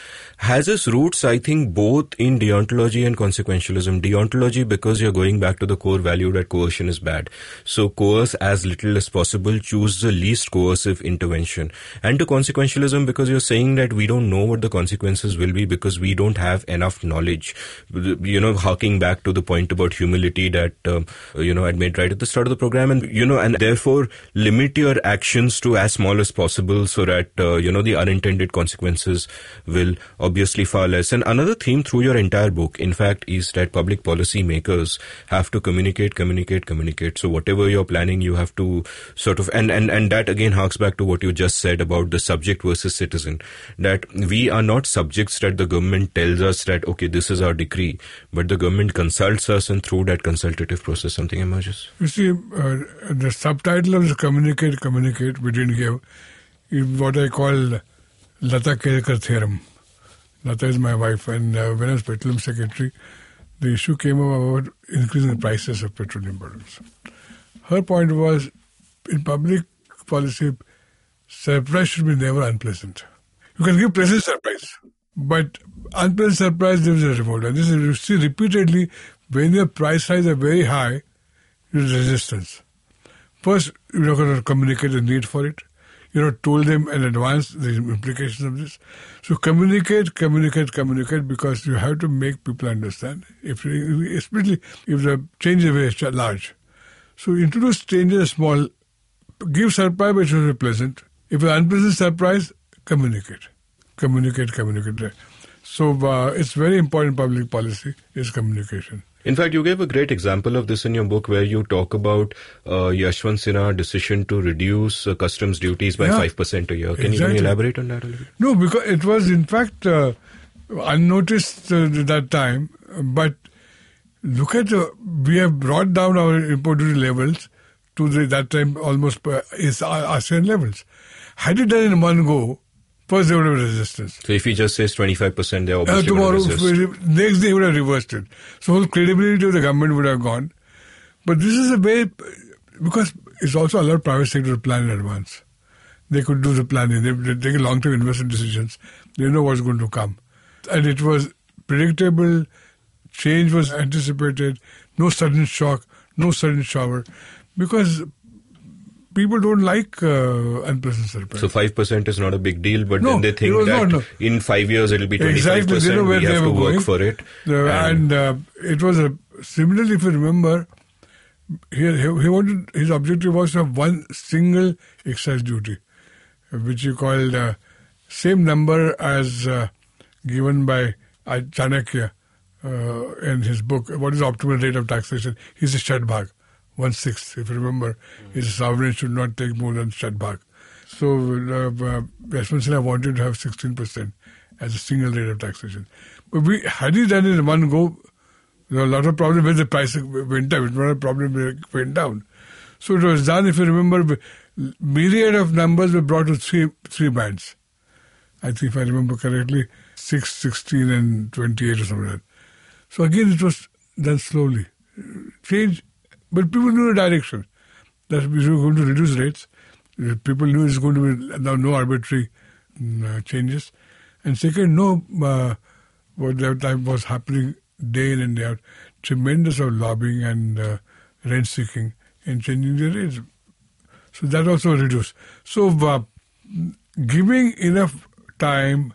[SPEAKER 1] has its roots, I think, both in deontology and consequentialism. Deontology, because you're going back to the core value that coercion is bad. So coerce as little as possible, choose the least coercive intervention. And to consequentialism, because you're saying that we don't know what the consequences will be because we don't have enough knowledge. You know, harking back to the point about humility that, um, you know, I'd made right at the start of the program. And, you know, and therefore limit your actions to as small as possible so that, uh, you know, the unintended consequences will obviously far less. And another theme through your entire book, in fact, is that public policy makers have to communicate, communicate, communicate. So whatever you're planning, you have to sort of, and, and, and that again harks back to what you just said about the subject versus citizen, that we are not subjects that the government tells us that, okay, this is our decree, but the government consults us and through that consultative process, something emerges.
[SPEAKER 3] You see, uh, the subtitle of the communicate, communicate we didn't give is what I call Lata Kelkar theorem. Lata is my wife, and uh, when I was petroleum secretary, the issue came up about increasing the prices of petroleum products. Her point was in public policy, surprise should be never unpleasant. You can give pleasant surprise, but unpleasant surprise is a revolt. And this is you see repeatedly when the price rise are very high, there is resistance. First, you're not going to communicate the need for it. You're not told them in advance the implications of this. So communicate, communicate, communicate because you have to make people understand. If especially if the change is very large. So introduce changes small, give surprise which be pleasant. If an unpleasant surprise, communicate, communicate, communicate. So uh, it's very important public policy is communication.
[SPEAKER 1] In fact, you gave a great example of this in your book where you talk about uh, Yashwant Sinha's decision to reduce uh, customs duties by
[SPEAKER 3] Yeah.
[SPEAKER 1] 5% a year. Can
[SPEAKER 3] Exactly.
[SPEAKER 1] you elaborate on that a little bit?
[SPEAKER 3] No, because it was in fact uh, unnoticed uh, at that time. But look at uh, we have brought down our import duty levels to the, that time almost uh, is ASEAN levels. Had it done in one go, first there would have resistance.
[SPEAKER 1] So if he just says 25%, they're
[SPEAKER 3] Uh,
[SPEAKER 1] obviously
[SPEAKER 3] tomorrow,
[SPEAKER 1] going to resist.
[SPEAKER 3] next day, he would have reversed it. So whole credibility of the government would have gone. But this is a way because it's also allowed private sector to plan in advance. They could do the planning. They, they take long-term investment decisions. They know what's going to come, and it was predictable. Change was anticipated. No sudden shock. No sudden shower, because people don't like uh, unpleasant surprise.
[SPEAKER 1] So 5% is not a big deal, but
[SPEAKER 3] No,
[SPEAKER 1] then they think that
[SPEAKER 3] not, no.
[SPEAKER 1] in five years it'll be 25%.
[SPEAKER 3] Exactly, they know
[SPEAKER 1] we
[SPEAKER 3] they
[SPEAKER 1] have
[SPEAKER 3] were
[SPEAKER 1] to work
[SPEAKER 3] going.
[SPEAKER 1] for it.
[SPEAKER 3] The- and uh, it was a similarly, if you remember, he, he, wanted his objective was to have one single excise duty, which he called uh, same number as uh, given by Chanakya uh, in his book. What is the optimal rate of taxation? He's a Shadbhag, one sixth. If you remember, his sovereign should not take more than Shadbhag. So uh, uh, wanted to have 16% as a single rate of taxation. But we had he done it in one go, there were a lot of problems when the price went up. It was a problem it went down. So it was done, if you remember, myriad of numbers were brought to three three bands. I think if I remember correctly, 6, 16 and 28 or something like that. So again, it was done slowly. Change, but people knew the direction. That we were going to reduce rates. People knew it's going to be no arbitrary mm, uh, changes. And second, no, uh, what that time was happening day in and day out, tremendous of lobbying and uh, rent seeking and changing the rates. So that also reduced. So uh, giving enough time,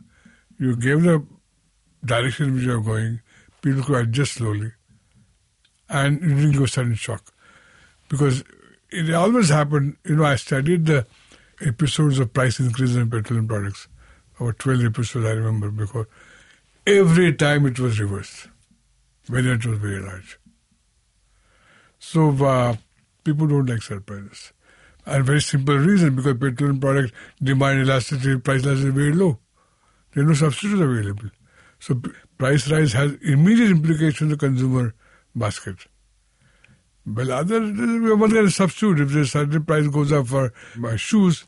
[SPEAKER 3] you gave the direction which you are going, people could adjust slowly, and didn't give a sudden shock. Because it always happened, you know, I studied the episodes of price increases in petroleum products, about 12 episodes I remember before. Every time it was reversed, whether it was very large. So uh, people don't like surprises. And very simple reason because petroleum product demand elasticity, price elasticity is very low. There are no substitutes available. So price rise has immediate implications on the consumer basket. Well, other one can substitute. If the certain price goes up for my shoes,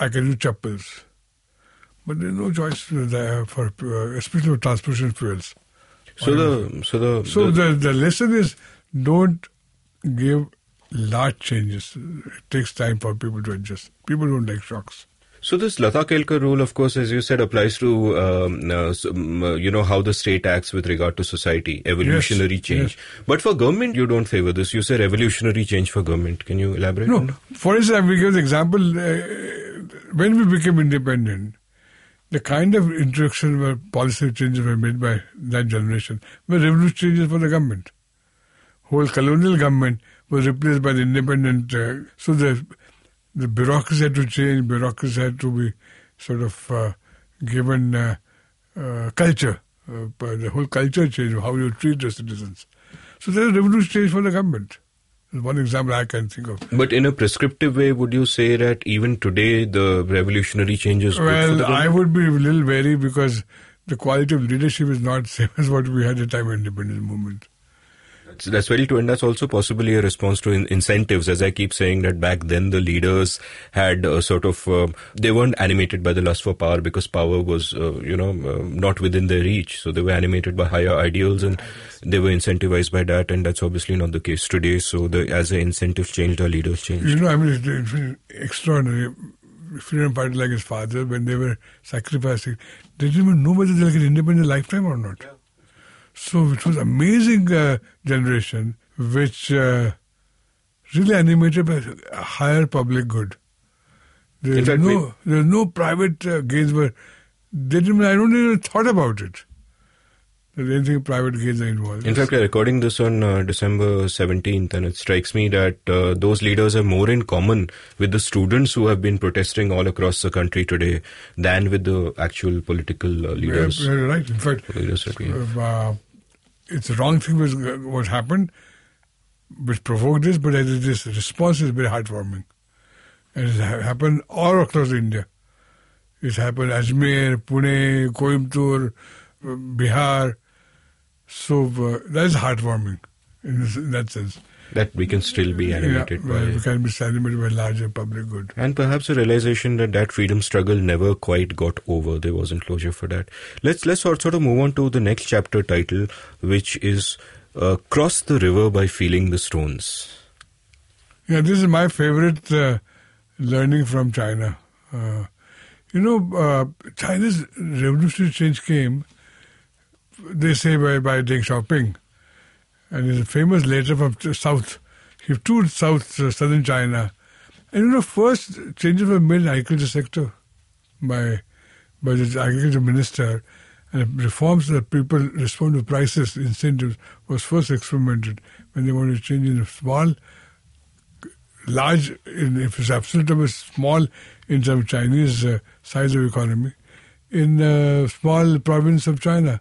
[SPEAKER 3] I can use chappals. But there's no choice there for, uh, especially for transportation fuels.
[SPEAKER 1] So the so the
[SPEAKER 3] So
[SPEAKER 1] the-
[SPEAKER 3] the, the lesson is don't give large changes. It takes time for people to adjust. People don't like shocks.
[SPEAKER 1] So this Lata Kelkar rule, of course, as you said, applies to um, uh, uh, you know how the state acts with regard to society, evolutionary
[SPEAKER 3] Yes,
[SPEAKER 1] change. But for government, you don't favor this. You say revolutionary change for government. Can you elaborate?
[SPEAKER 3] No, for instance, the example uh, when we became independent, the kind of introduction where policy changes were made by that generation were revolutionary changes for the government. Whole colonial government was replaced by the independent. Uh, so the the bureaucracy had to change. Bureaucracy had to be sort of uh, given uh, uh, culture. Uh, the whole culture changed, how you treat the citizens. So there's a revolutionary change for the government. One example I can think of.
[SPEAKER 1] But in a prescriptive way, would you say that even today the revolutionary change is good
[SPEAKER 3] Well, I would be a little wary because the quality of leadership is not *laughs* same as what we had at the time of independence movement.
[SPEAKER 1] That's very true, and that's also possibly a response to in- incentives. As I keep saying, that back then the leaders had a sort of uh, they weren't animated by the lust for power because power was uh, you know uh, not within their reach. So they were animated by higher ideals, and they were incentivized by that. And that's obviously not the case today. So the as the incentives changed, our leaders changed.
[SPEAKER 3] You know, I mean, it's, it's extraordinary. Freedom Fighter, like his father, when they were sacrificing, they didn't even know whether they'll get independent lifetime or not. So it was amazing uh, generation which uh, really animated by a higher public good. There's no there's no private uh, gains where they didn't. I don't even thought about it. That anything private gains are involved.
[SPEAKER 1] In fact, we're recording this on uh, December 17th, and it strikes me that uh, those leaders have more in common with the students who have been protesting all across the country today than with the actual political uh, leaders.
[SPEAKER 3] Yeah, right. In fact,
[SPEAKER 1] leaders that we have.
[SPEAKER 3] uh, it's the wrong thing was what happened, which provoked this, but this response is very heartwarming. And it ha- happened all across India. It's happened Ajmer, Pune, Coimbatore, uh, Bihar. So uh, that is heartwarming in, this, in that sense.
[SPEAKER 1] That we can still be animated
[SPEAKER 3] yeah, well,
[SPEAKER 1] by.
[SPEAKER 3] we can be animated by larger public good.
[SPEAKER 1] And perhaps a realization that that freedom struggle never quite got over. There wasn't closure for that. Let's let's sort sort of move on to the next chapter title, which is uh, "Cross the River by Feeling the Stones."
[SPEAKER 3] Yeah, this is my favorite uh, learning from China. Uh, you know, uh, China's revolutionary change came, they say, by, by doing shopping. And there's a famous letter from South. He toured South, uh, southern China. And you know, first changes were made in agriculture sector by, by the agriculture minister. And reforms that people respond to prices, incentives, was first experimented when they wanted to change in a small large, in, if it's absolute terms, small in terms of Chinese uh, size of economy, in a small province of China.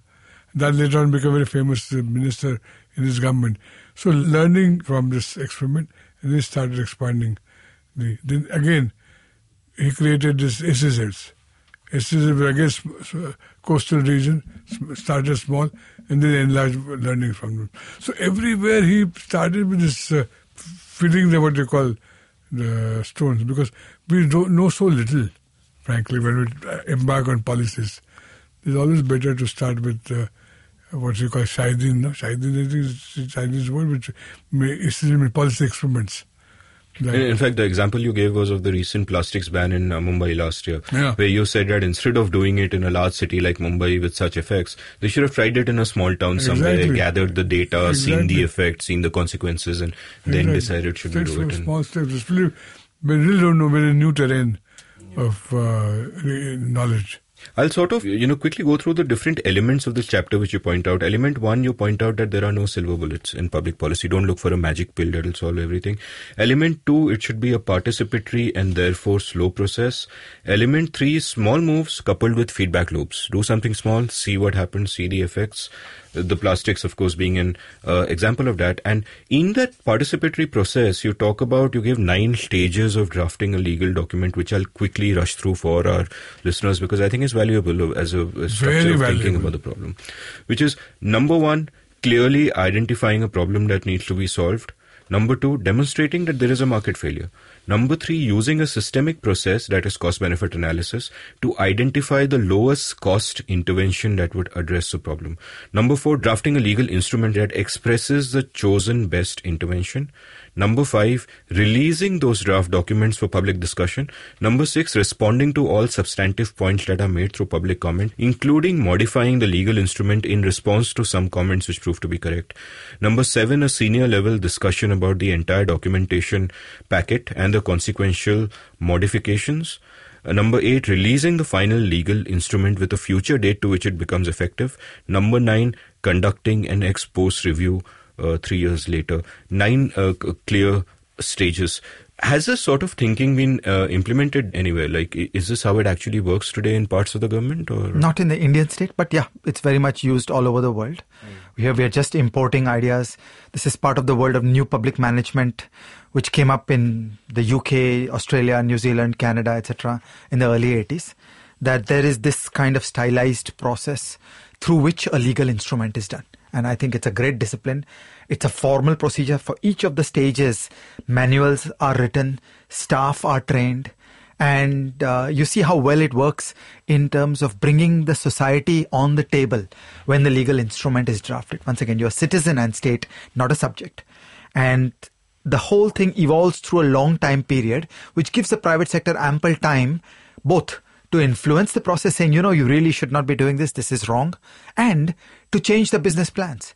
[SPEAKER 3] That later on became a very famous uh, minister in his government. So learning from this experiment, and then started expanding. The, then again, he created this SSS. SSS, guess, uh, coastal region, started small, and then enlarged learning from them. So everywhere he started with this uh, feeling the what they call the stones, because we don't know so little, frankly, when we uh, embark on policies. It's always better to start with uh, what you call shidian. No? Shidian is a Chinese word which is in policy experiments.
[SPEAKER 1] In,
[SPEAKER 3] Like-
[SPEAKER 1] in fact, the example you gave was of the recent plastics ban in uh, Mumbai last year,
[SPEAKER 3] Yeah.
[SPEAKER 1] where you said that instead of doing it in a large city like Mumbai with such effects, they should have tried it in a small town somewhere, gathered the data, seen the effects, seen the consequences, and then
[SPEAKER 3] Exactly.
[SPEAKER 1] decided should we do it. in-
[SPEAKER 3] small steps. It's really, we really don't know very new terrain of uh, knowledge.
[SPEAKER 1] I'll sort of, you know, quickly go through the different elements of this chapter which you point out. Element one, you point out that there are no silver bullets in public policy. Don't look for a magic pill that'll solve everything. Element two, it should be a participatory and therefore slow process. Element three, small moves coupled with feedback loops. Do something small, see what happens, see the effects. The plastics, of course, being an uh, example of that. And in that participatory process, you talk about, you give nine stages of drafting a legal document, which I'll quickly rush through for our listeners because I think it's valuable as a, a structure
[SPEAKER 3] Very
[SPEAKER 1] of thinking about the problem. Which is number one, clearly identifying a problem that needs to be solved. Number two, demonstrating that there is a market failure. Number three, using a systemic process that is cost benefit analysis to identify the lowest cost intervention that would address the problem. Number four, drafting a legal instrument that expresses the chosen best intervention. Number five, releasing those draft documents for public discussion. Number six, responding to all substantive points that are made through public comment, including modifying the legal instrument in response to some comments which prove to be correct. Number seven, a senior level discussion about the entire documentation packet and the consequential modifications. Uh, number eight, releasing the final legal instrument with a future date to which it becomes effective. Number nine, conducting an ex post review three years later. Nine uh, clear stages. Has this sort of thinking been uh, implemented anywhere? Like, is this how it actually works today in parts of the government? Or
[SPEAKER 4] Not in the Indian state, but yeah, it's very much used all over the world. Here we are just importing ideas. This is part of the world of new public management, which came up in the UK, Australia, New Zealand, Canada, etc. in the early 80s. That there is this kind of stylized process through which a legal instrument is done. And I think it's a great discipline. It's a formal procedure for each of the stages. Manuals are written, staff are trained, and uh, you see how well it works in terms of bringing the society on the table when the legal instrument is drafted. Once again, you're a citizen and state, not a subject. And the whole thing evolves through a long time period, which gives the private sector ample time both to influence the process, saying, you know, you really should not be doing this, this is wrong, and to change the business plans.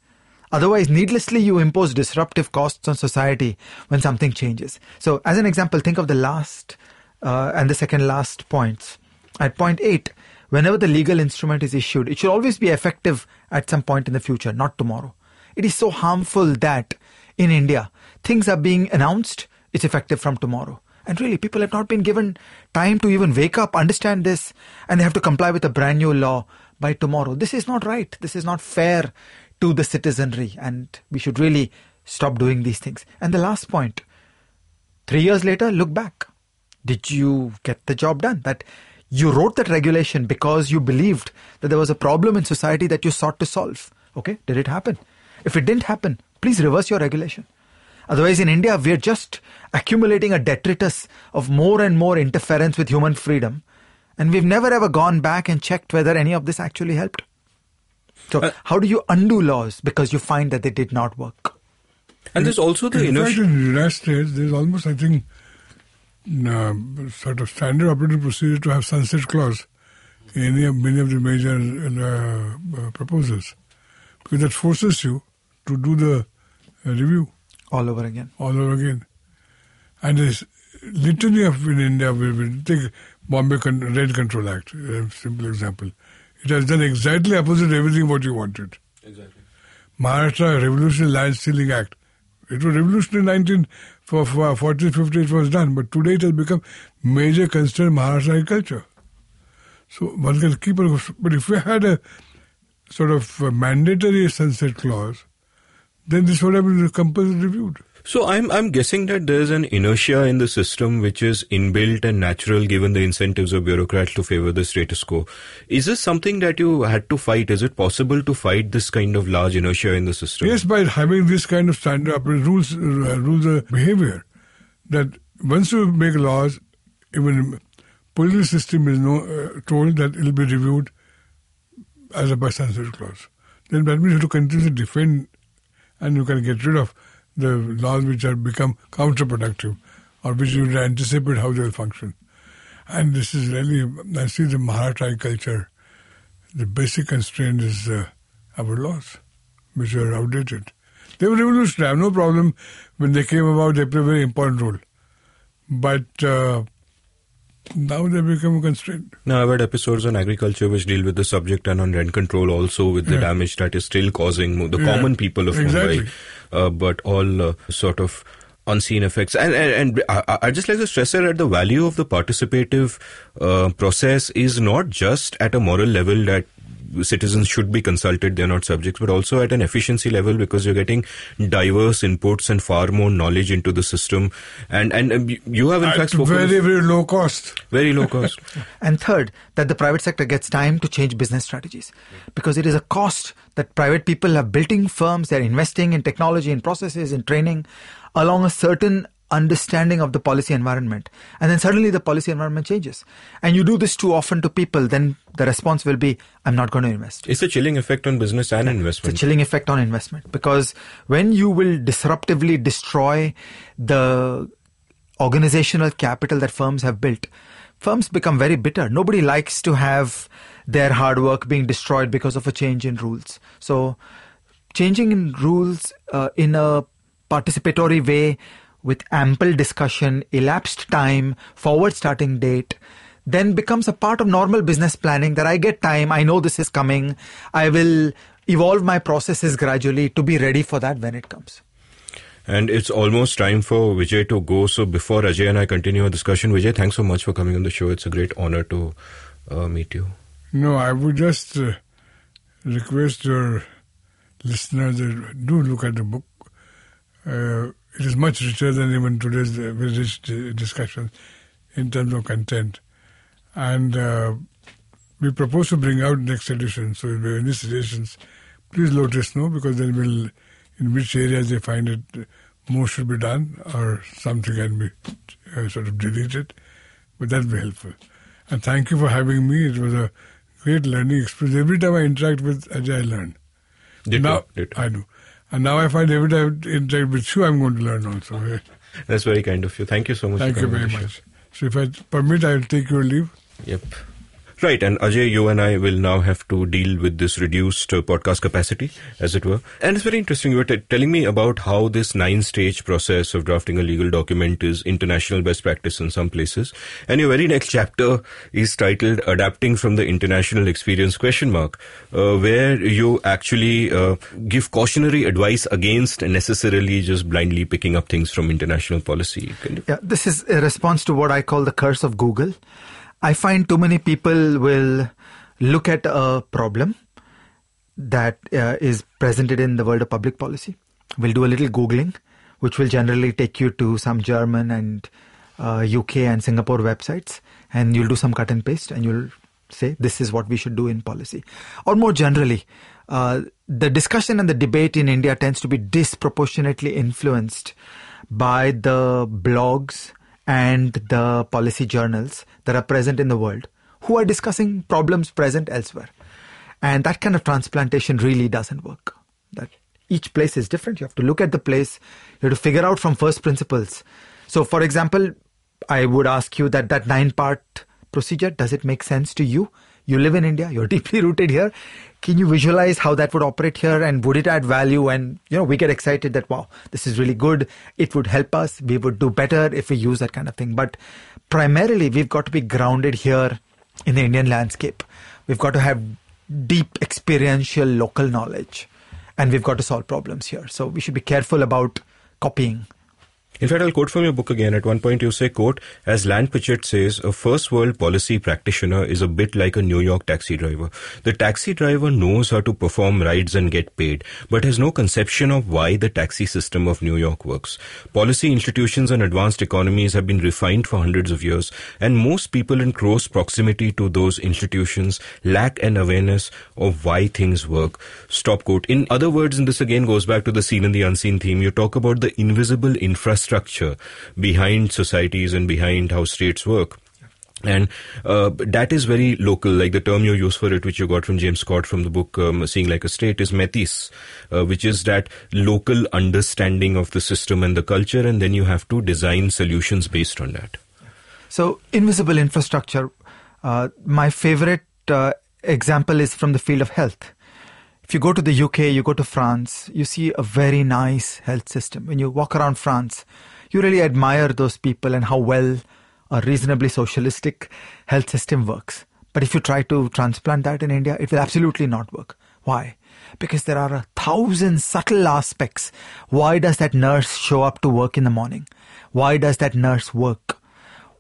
[SPEAKER 4] Otherwise, needlessly, you impose disruptive costs on society when something changes. So, as an example, think of the last uh, and the second last points. At point eight, whenever the legal instrument is issued, it should always be effective at some point in the future, not tomorrow. It is so harmful that in India, things are being announced, it's effective from tomorrow. And really, people have not been given time to even wake up, understand this, and they have to comply with a brand new law by tomorrow. This is not right. This is not fair to the citizenry, and we should really stop doing these things. And the last point three years later, look back. Did you get the job done? That you wrote that regulation because you believed that there was a problem in society that you sought to solve. Okay, did it happen? If it didn't happen, please reverse your regulation. Otherwise, in India, we're just accumulating a detritus of more and more interference with human freedom. And we've never ever gone back and checked whether any of this actually helped. So, uh, how do you undo laws because you find that they did not work?
[SPEAKER 1] And there's also the
[SPEAKER 3] in fact, in the United States, there's almost, I think, uh, sort of standard operating procedure to have sunset clause in any of, many of the major uh, uh, proposals because that forces you to do the uh, review
[SPEAKER 4] all over again.
[SPEAKER 3] All over again, and there's literally of in India. We, we take Bombay Con- Rent Control Act, a simple example. It has done exactly opposite everything what you wanted.
[SPEAKER 1] Exactly.
[SPEAKER 3] Maharashtra Revolutionary Land Ceiling Act. It was revolutionary in 19 for, for 40, 50 it was done, but today it has become major concern in Maharashtra agriculture. So one can keep but if we had a sort of mandatory sunset clause, then this would have been compulsory reviewed.
[SPEAKER 1] So I'm I'm guessing that there's an inertia in the system which is inbuilt and natural given the incentives of bureaucrats to favor the status quo. Is this something that you had to fight? Is it possible to fight this kind of large inertia in the system?
[SPEAKER 3] Yes, by having this kind of standard rules uh, rules of behavior. That once you make laws, even political system is no, uh, told that it will be reviewed as a by sunset clause. Then that means you have to continue to defend and you can get rid of the laws which have become counterproductive or which you would anticipate how they will function. And this is really, I see the Maharashtra culture, the basic constraint is uh, our laws, which are outdated. They were revolutionary. I have no problem when they came about, they played a very important role. But uh, now they become a constraint.
[SPEAKER 1] Now, I've had episodes on agriculture which deal with the subject and on rent control also with the yeah. damage that is still causing the yeah. common people of exactly. Mumbai, uh, but all uh, sort of unseen effects. And, and, and I, I, just like to stress that the value of the participative uh, process is not just at a moral level that citizens should be consulted, they're not subjects, but also at an efficiency level because you're getting diverse inputs and far more knowledge into the system. And, and um, you have in
[SPEAKER 3] at
[SPEAKER 1] fact
[SPEAKER 3] very, very low cost.
[SPEAKER 1] Very low cost. *laughs*
[SPEAKER 4] and third, that the private sector gets time to change business strategies because it is a cost that private people are building firms, they're investing in technology, in processes, in training along a certain understanding of the policy environment. And then suddenly the policy environment changes. And you do this too often to people, then the response will be, I'm not going to invest.
[SPEAKER 1] It's a chilling effect on business and investment.
[SPEAKER 4] It's a chilling effect on investment because when you will disruptively destroy the organizational capital that firms have built, firms become very bitter. Nobody likes to have their hard work being destroyed because of a change in rules. So, changing in rules uh, in a participatory way with ample discussion, elapsed time, forward starting date, then becomes a part of normal business planning that I get time, I know this is coming, I will evolve my processes gradually to be ready for that when it comes.
[SPEAKER 1] And it's almost time for Vijay to go. So before Ajay and I continue our discussion, Vijay, thanks so much for coming on the show. It's a great honor to uh, meet you.
[SPEAKER 3] No, I would just uh, request your listeners that do look at the book. Uh, it is much richer than even today's uh, rich discussion in terms of content. And uh, we propose to bring out next edition, so in these editions, please let us know because then we'll, in which areas they find it more should be done or something can be uh, sort of deleted. But that'll be helpful. And thank you for having me. It was a great learning experience. Every time I interact with Ajay, I learn.
[SPEAKER 1] Ditto,
[SPEAKER 3] now,
[SPEAKER 1] ditto.
[SPEAKER 3] I do. And now I find every time I interact with you, I'm going to learn also.
[SPEAKER 1] That's very kind of you. Thank you so much.
[SPEAKER 3] Thank you very much. So if I permit, I'll take your leave.
[SPEAKER 1] Yep. Right, and Ajay, you and I will now have to deal with this reduced uh, podcast capacity, as it were. And it's very interesting. You were t- telling me about how this nine-stage process of drafting a legal document is international best practice in some places. And your very next chapter is titled "Adapting from the International Experience?" Question mark, uh, where you actually uh, give cautionary advice against necessarily just blindly picking up things from international policy.
[SPEAKER 4] Yeah, this is a response to what I call the curse of Google. I find too many people will look at a problem that uh, is presented in the world of public policy. We'll do a little Googling, which will generally take you to some German and uh, UK and Singapore websites, and you'll do some cut and paste, and you'll say, This is what we should do in policy. Or more generally, uh, the discussion and the debate in India tends to be disproportionately influenced by the blogs and the policy journals that are present in the world who are discussing problems present elsewhere. And that kind of transplantation really doesn't work. That each place is different. You have to look at the place. You have to figure out from first principles. So, for example, I would ask you that that nine part procedure, does it make sense to you? You live in India, you're *laughs* deeply rooted here. Can you visualize how that would operate here and would it add value? And, you know, we get excited that, wow, this is really good. It would help us. We would do better if we use that kind of thing. But primarily, we've got to be grounded here in the Indian landscape. We've got to have deep experiential local knowledge and we've got to solve problems here. So we should be careful about copying.
[SPEAKER 1] In fact, I'll quote from your book again. At one point, you say, quote, as Lant Pritchett says, a first world policy practitioner is a bit like a New York taxi driver. The taxi driver knows how to perform rides and get paid, but has no conception of why the taxi system of New York works. Policy institutions and advanced economies have been refined for hundreds of years, and most people in close proximity to those institutions lack an awareness of why things work. Stop quote. In other words, and this again goes back to the seen and the unseen theme, you talk about the invisible infrastructure behind societies and behind how states work. And uh, that is very local, like the term you use for it, which you got from James Scott from the book um, Seeing Like a State, is metis, uh, which is that local understanding of the system and the culture, and then you have to design solutions based on that.
[SPEAKER 4] So, invisible infrastructure. Uh, my favorite uh, example is from the field of health. If you go to the UK, you go to France, you see a very nice health system. When you walk around France, you really admire those people and how well a reasonably socialistic health system works. But if you try to transplant that in India, it will absolutely not work. Why? Because there are a thousand subtle aspects. Why does that nurse show up to work in the morning? Why does that nurse work?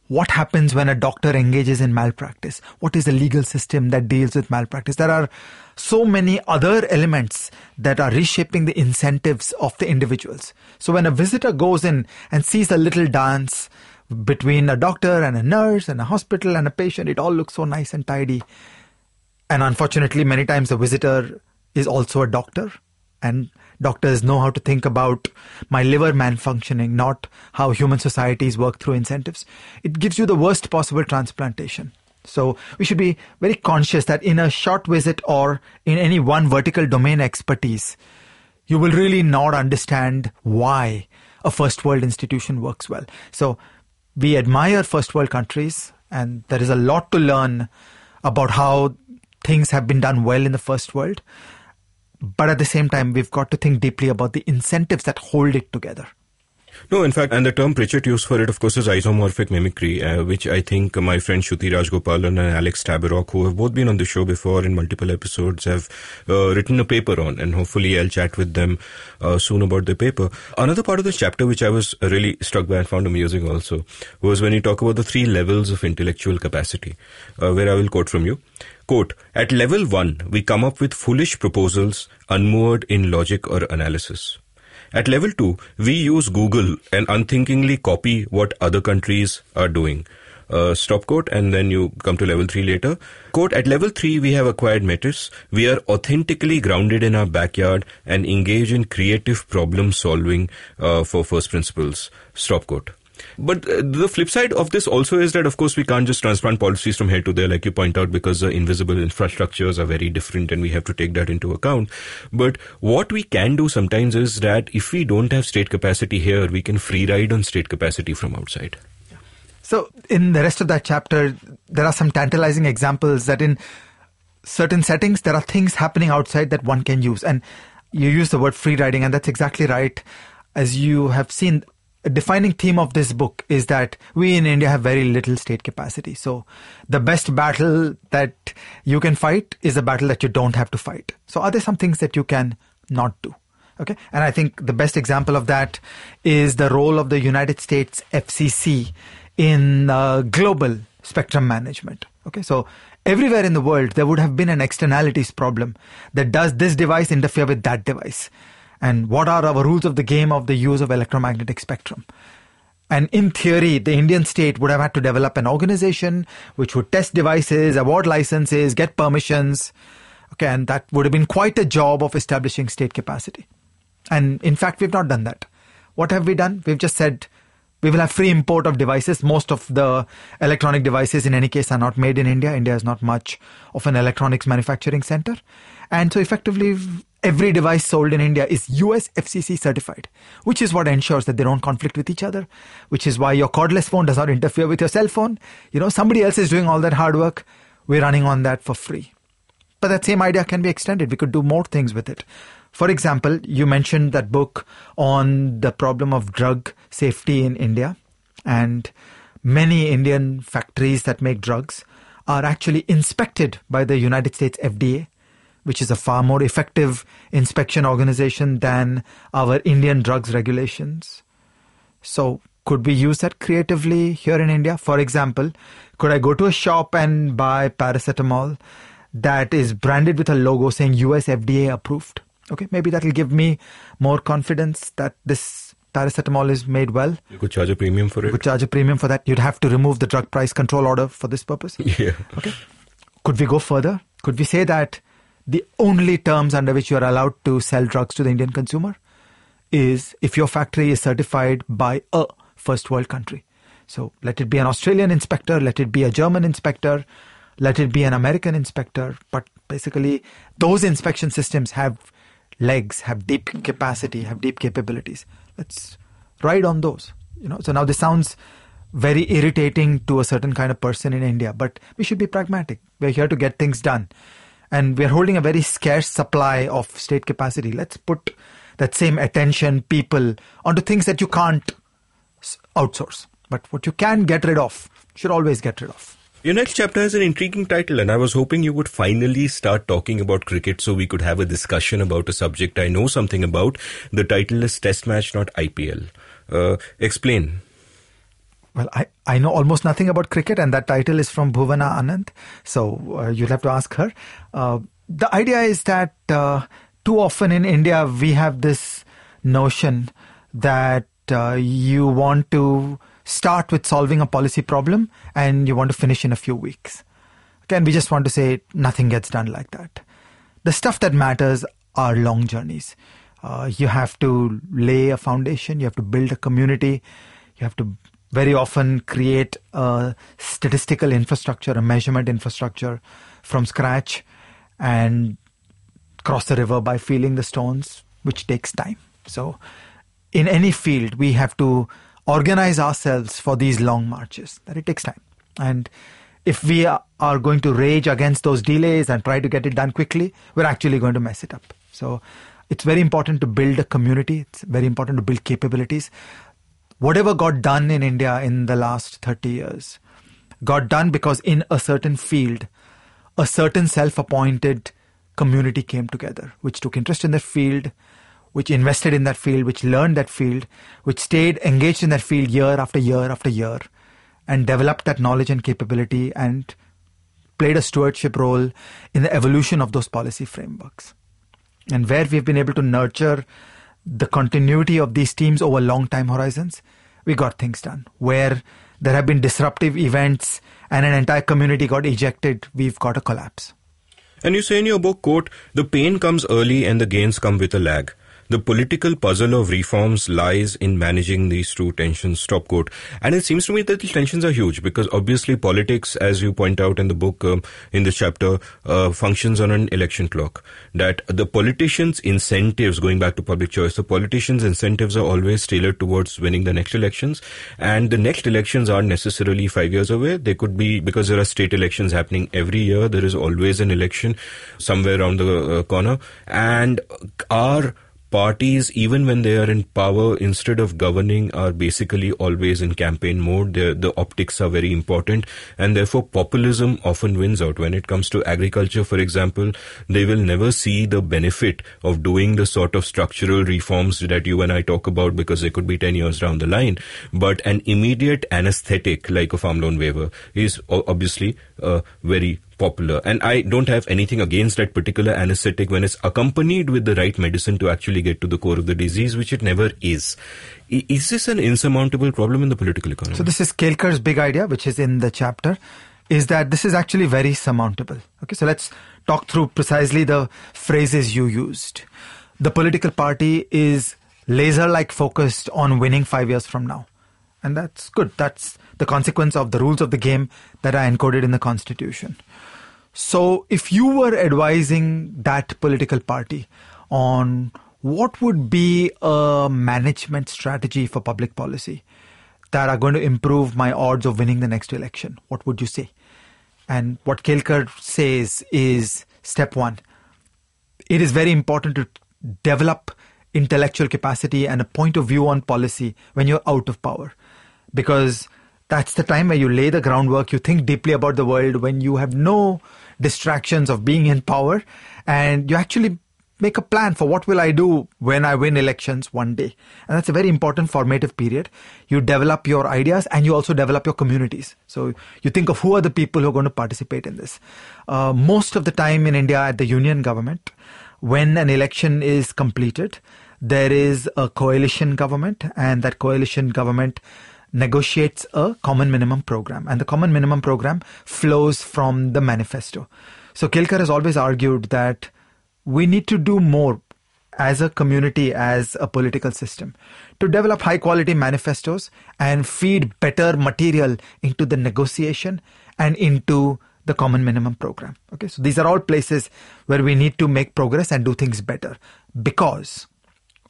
[SPEAKER 4] What happens when a doctor engages in malpractice? What is the legal system that deals with malpractice? There are so many other elements that are reshaping the incentives of the individuals. So when a visitor goes in and sees a little dance between a doctor and a nurse and a hospital and a patient, it all looks so nice and tidy. And unfortunately, many times the visitor is also a doctor, and doctors know how to think about my liver malfunctioning, not how human societies work through incentives. It gives you the worst possible transplantation. So we should be very conscious that in a short visit or in any one vertical domain expertise, you will really not understand why a first world institution works well. So we admire first world countries, and there is a lot to learn about how things have been done well in the first world. But at the same time, we've got to think deeply about the incentives that hold it together.
[SPEAKER 1] No, in fact, and the term Pritchett used for it, of course, is isomorphic mimicry, uh, which I think my friend Shruti Rajagopalan and Alex Tabarrok, who have both been on the show before in multiple episodes, have uh, written a paper on, and hopefully I'll chat with them uh, soon about the paper. Another part of this chapter, which I was really struck by and found amusing also, was when you talk about the three levels of intellectual capacity, uh, where I will quote from you. Quote, at level one, we come up with foolish proposals unmoored in logic or analysis. At level 2, we use Google and unthinkingly copy what other countries are doing. uh, stop quote, and then you come to level three later. Quote, at level three, we have acquired Metis. We are authentically grounded in our backyard and engage in creative problem solving uh, for first principles. Stop quote. But uh, the flip side of this also is that, of course, we can't just transplant policies from here to there, like you point out, because the invisible infrastructures are very different and we have to take that into account. But what we can do sometimes is that if we don't have state capacity here, we can free ride on state capacity from outside.
[SPEAKER 4] So, in the rest of that chapter, there are some tantalizing examples that in certain settings, there are things happening outside that one can use. And you use the word free riding, and that's exactly right. As you have seen, defining theme of this book is that we in India have very little state capacity. So the best battle that you can fight is a battle that you don't have to fight. So are there some things that you can not do? Okay. And I think the best example of that is the role of the United States FCC in uh, global spectrum management. Okay. So everywhere in the world, there would have been an externalities problem that does this device interfere with that device? And what are our rules of the game of the use of electromagnetic spectrum. And in theory, the Indian state would have had to develop an organization which would test devices, award licenses, get permissions. Okay, and that would have been quite a job of establishing state capacity. And in fact, we've not done that. What have we done? We've just said we will have free import of devices. Most of the electronic devices, in any case, are not made in India. India is not much of an electronics manufacturing center. And so effectively, every device sold in India is US FCC certified, which is what ensures that they don't conflict with each other, which is why your cordless phone does not interfere with your cell phone. You know, somebody else is doing all that hard work. We're running on that for free. But that same idea can be extended. We could do more things with it. For example, you mentioned that book on the problem of drug safety in India, and many Indian factories that make drugs are actually inspected by the United States FDA which is a far more effective inspection organization than our Indian drugs regulations. So, could we use that creatively here in India? For example, could I go to a shop and buy paracetamol that is branded with a logo saying US FDA approved? Okay, maybe that will give me more confidence that this paracetamol is made well.
[SPEAKER 1] You could charge a premium for it.
[SPEAKER 4] You could charge a premium for that. You'd have to remove the drug price control order for this purpose. *laughs*
[SPEAKER 1] Yeah.
[SPEAKER 4] Okay. Could we go further? Could we say that the only terms under which you are allowed to sell drugs to the Indian consumer is if your factory is certified by a first world country. So let it be an Australian inspector, let it be a German inspector, let it be an American inspector. But basically, those inspection systems have legs, have deep capacity, have deep capabilities. Let's ride on those. You know. So now this sounds very irritating to a certain kind of person in India, but we should be pragmatic. We're here to get things done and we're holding a very scarce supply of state capacity. Let's put that same attention, people, onto things that you can't outsource. But what you can get rid of, should always get rid of.
[SPEAKER 1] Your next chapter has an intriguing title, and I was hoping you would finally start talking about cricket so we could have a discussion about a subject I know something about. The title is Test Match, not IPL. Uh, explain.
[SPEAKER 4] Well, I, I know almost nothing about cricket, and that title is from Bhuvana Anand. So uh, you'll have to ask her. Uh, the idea is that uh, too often in India, we have this notion that uh, you want to start with solving a policy problem and you want to finish in a few weeks. Again, we just want to say nothing gets done like that. The stuff that matters are long journeys. Uh, you have to lay a foundation, you have to build a community, you have to very often create a statistical infrastructure, a measurement infrastructure from scratch and cross the river by feeling the stones, which takes time. So, in any field, we have to organize ourselves for these long marches, that it takes time. And if we are going to rage against those delays and try to get it done quickly, we're actually going to mess it up. So, it's very important to build a community. It's very important to build capabilities whatever got done in India in the last 30 years got done because in a certain field, a certain self appointed community came together, which took interest in that field, which invested in that field, which learned that field, which stayed engaged in that field year after year after year, and developed that knowledge and capability and played a stewardship role in the evolution of those policy frameworks. And where we've been able to nurture the continuity of these teams over long time horizons, we got things done. Where there have been disruptive events, and an entire community got ejected, we've got a collapse.
[SPEAKER 1] And you say in your book, quote, the pain comes early and the gains come with a lag. The political puzzle of reforms lies in managing these two tensions, stop quote. And it seems to me that the tensions are huge because obviously politics, as you point out in the book, um, in this chapter, uh, functions on an election clock. That the politicians' incentives, going back to public choice, the politicians' incentives are always tailored towards winning the next elections. And the next elections aren't necessarily five years away. They could be, because there are state elections happening every year, there is always an election somewhere around the uh, corner. And our parties, even when they are in power, instead of governing, are basically always in campaign mode. The, the optics are very important, and therefore populism often wins out. When it comes to agriculture, for example, they will never see the benefit of doing the sort of structural reforms that you and I talk about because they could be 10 years down the line. But an immediate anesthetic like a farm loan waiver is obviously uh, very popular. And I don't have anything against that particular anesthetic when it's accompanied with the right medicine to actually get to the core of the disease, which it never is. Is this an insurmountable problem in the political economy?
[SPEAKER 4] So this is Kelkar's big idea, which is in the chapter, is that this is actually very surmountable. Okay, so let's talk through precisely the phrases you used. The political party is laser-like focused on winning five years from now. And that's good. That's the consequence of the rules of the game that are encoded in the constitution. So, if you were advising that political party on what would be a management strategy for public policy that are going to improve my odds of winning the next election, what would you say? And what Kelkar says is step one it is very important to develop intellectual capacity and a point of view on policy when you're out of power. Because that's the time where you lay the groundwork, you think deeply about the world when you have no distractions of being in power and you actually make a plan for what will I do when I win elections one day. And that's a very important formative period. You develop your ideas and you also develop your communities. So you think of who are the people who are going to participate in this. Uh, most of the time in India at the union government, when an election is completed, there is a coalition government and that coalition government negotiates a common minimum program, and the common minimum program flows from the manifesto. So Kelkar has always argued that we need to do more as a community, as a political system, to develop high quality manifestos and feed better material into the negotiation and into the common minimum program. Okay, so these are all places where we need to make progress and do things better because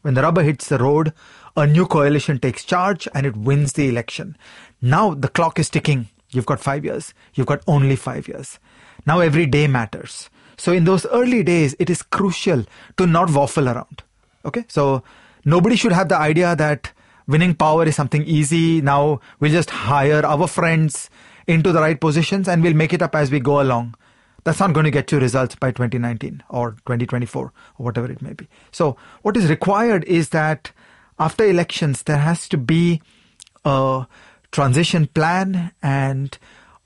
[SPEAKER 4] when the rubber hits the road, a new coalition takes charge and it wins the election. Now the clock is ticking. You've got five years. You've got only five years. Now every day matters. So in those early days, it is crucial to not waffle around. Okay. So nobody should have the idea that winning power is something easy. Now we'll just hire our friends into the right positions and we'll make it up as we go along. That's not going to get you results by 2019 or 2024 or whatever it may be. So what is required is that after elections, there has to be a transition plan and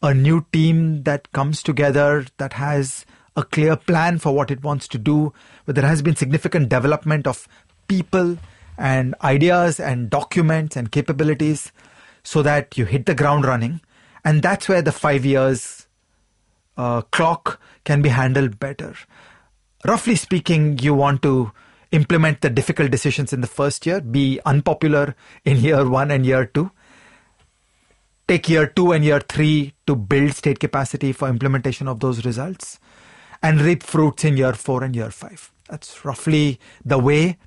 [SPEAKER 4] a new team that comes together that has a clear plan for what it wants to do, but there has been significant development of people and ideas and documents and capabilities so that you hit the ground running. And that's where the five years uh, clock can be handled better. Roughly speaking, you want to implement the difficult decisions in the first year, be unpopular in year one and year two. Take year two and year three to build state capacity for implementation of those results and reap fruits in year four and year five. That's roughly the way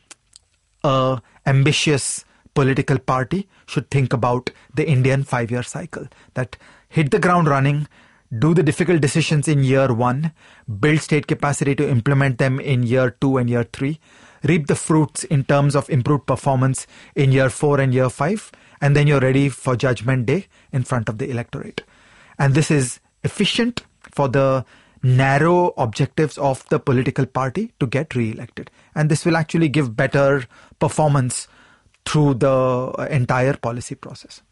[SPEAKER 4] a ambitious political party should think about the Indian five year cycle. That hit the ground running, do the difficult decisions in year one, build state capacity to implement them in year two and year three, reap the fruits in terms of improved performance in year four and year five, and then you're ready for judgment day in front of the electorate. And this is efficient for the narrow objectives of the political party to get re-elected. And this will actually give better performance through the entire policy process.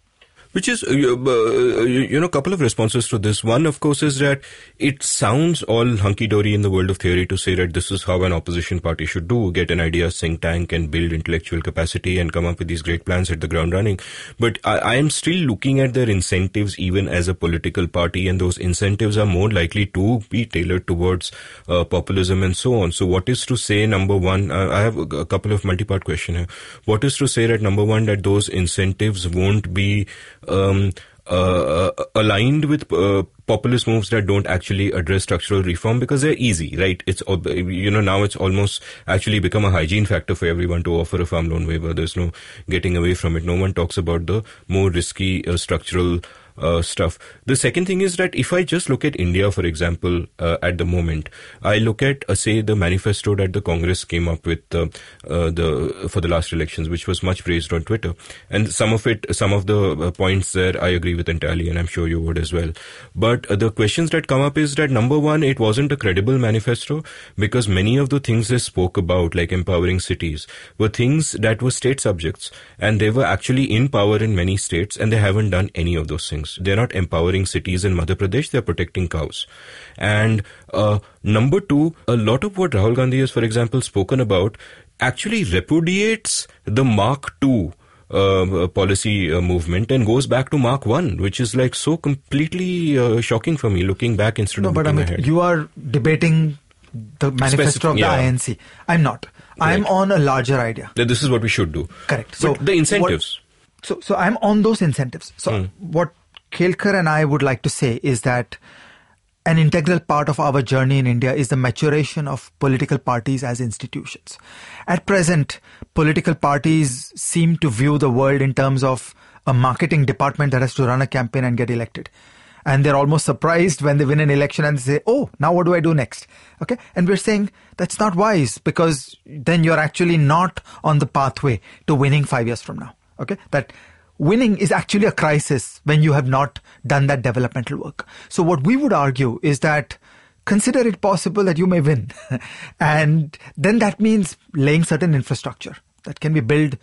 [SPEAKER 1] Which is, uh, uh, you know, a couple of responses to this. One, of course, is that it sounds all hunky dory in the world of theory to say that this is how an opposition party should do get an idea, think tank, and build intellectual capacity and come up with these great plans at the ground running. But I, I am still looking at their incentives even as a political party, and those incentives are more likely to be tailored towards uh, populism and so on. So, what is to say, number one, uh, I have a, a couple of multi part question here. What is to say that number one, that those incentives won't be um, uh, aligned with uh, populist moves that don't actually address structural reform because they're easy, right? It's you know now it's almost actually become a hygiene factor for everyone to offer a farm loan waiver. There's no getting away from it. No one talks about the more risky uh, structural uh, stuff. The second thing is that if I just look at India, for example, uh, at the moment, I look at uh, say the manifesto that the Congress came up with uh, uh, the for the last elections, which was much praised on Twitter, and some of it, some of the uh, points there, I agree with entirely, and I'm sure you would as well. But the questions that come up is that number one, it wasn't a credible manifesto because many of the things they spoke about, like empowering cities, were things that were state subjects, and they were actually in power in many states, and they haven't done any of those things things. They're not empowering cities in Madhya Pradesh, they're protecting cows. And uh, number two, a lot of what Rahul Gandhi has, for example, spoken about actually repudiates the Mark II. Uh, policy uh, movement and goes back to Mark One, which is like so completely uh, shocking for me looking back instead
[SPEAKER 4] no,
[SPEAKER 1] of
[SPEAKER 4] but I mean, you are debating the manifesto Specific, of the yeah. INC. I'm not. I'm right. on a larger idea.
[SPEAKER 1] That this is what we should do.
[SPEAKER 4] Correct.
[SPEAKER 1] So but the incentives.
[SPEAKER 4] What, so, so I'm on those incentives. So, mm. what Kelkar and I would like to say is that an integral part of our journey in India is the maturation of political parties as institutions. At present, political parties seem to view the world in terms of a marketing department that has to run a campaign and get elected. And they're almost surprised when they win an election and say, Oh, now what do I do next? Okay. And we're saying that's not wise because then you're actually not on the pathway to winning five years from now. Okay. That winning is actually a crisis when you have not done that developmental work. So what we would argue is that consider it possible that you may win. *laughs* and then that means laying certain infrastructure that can be built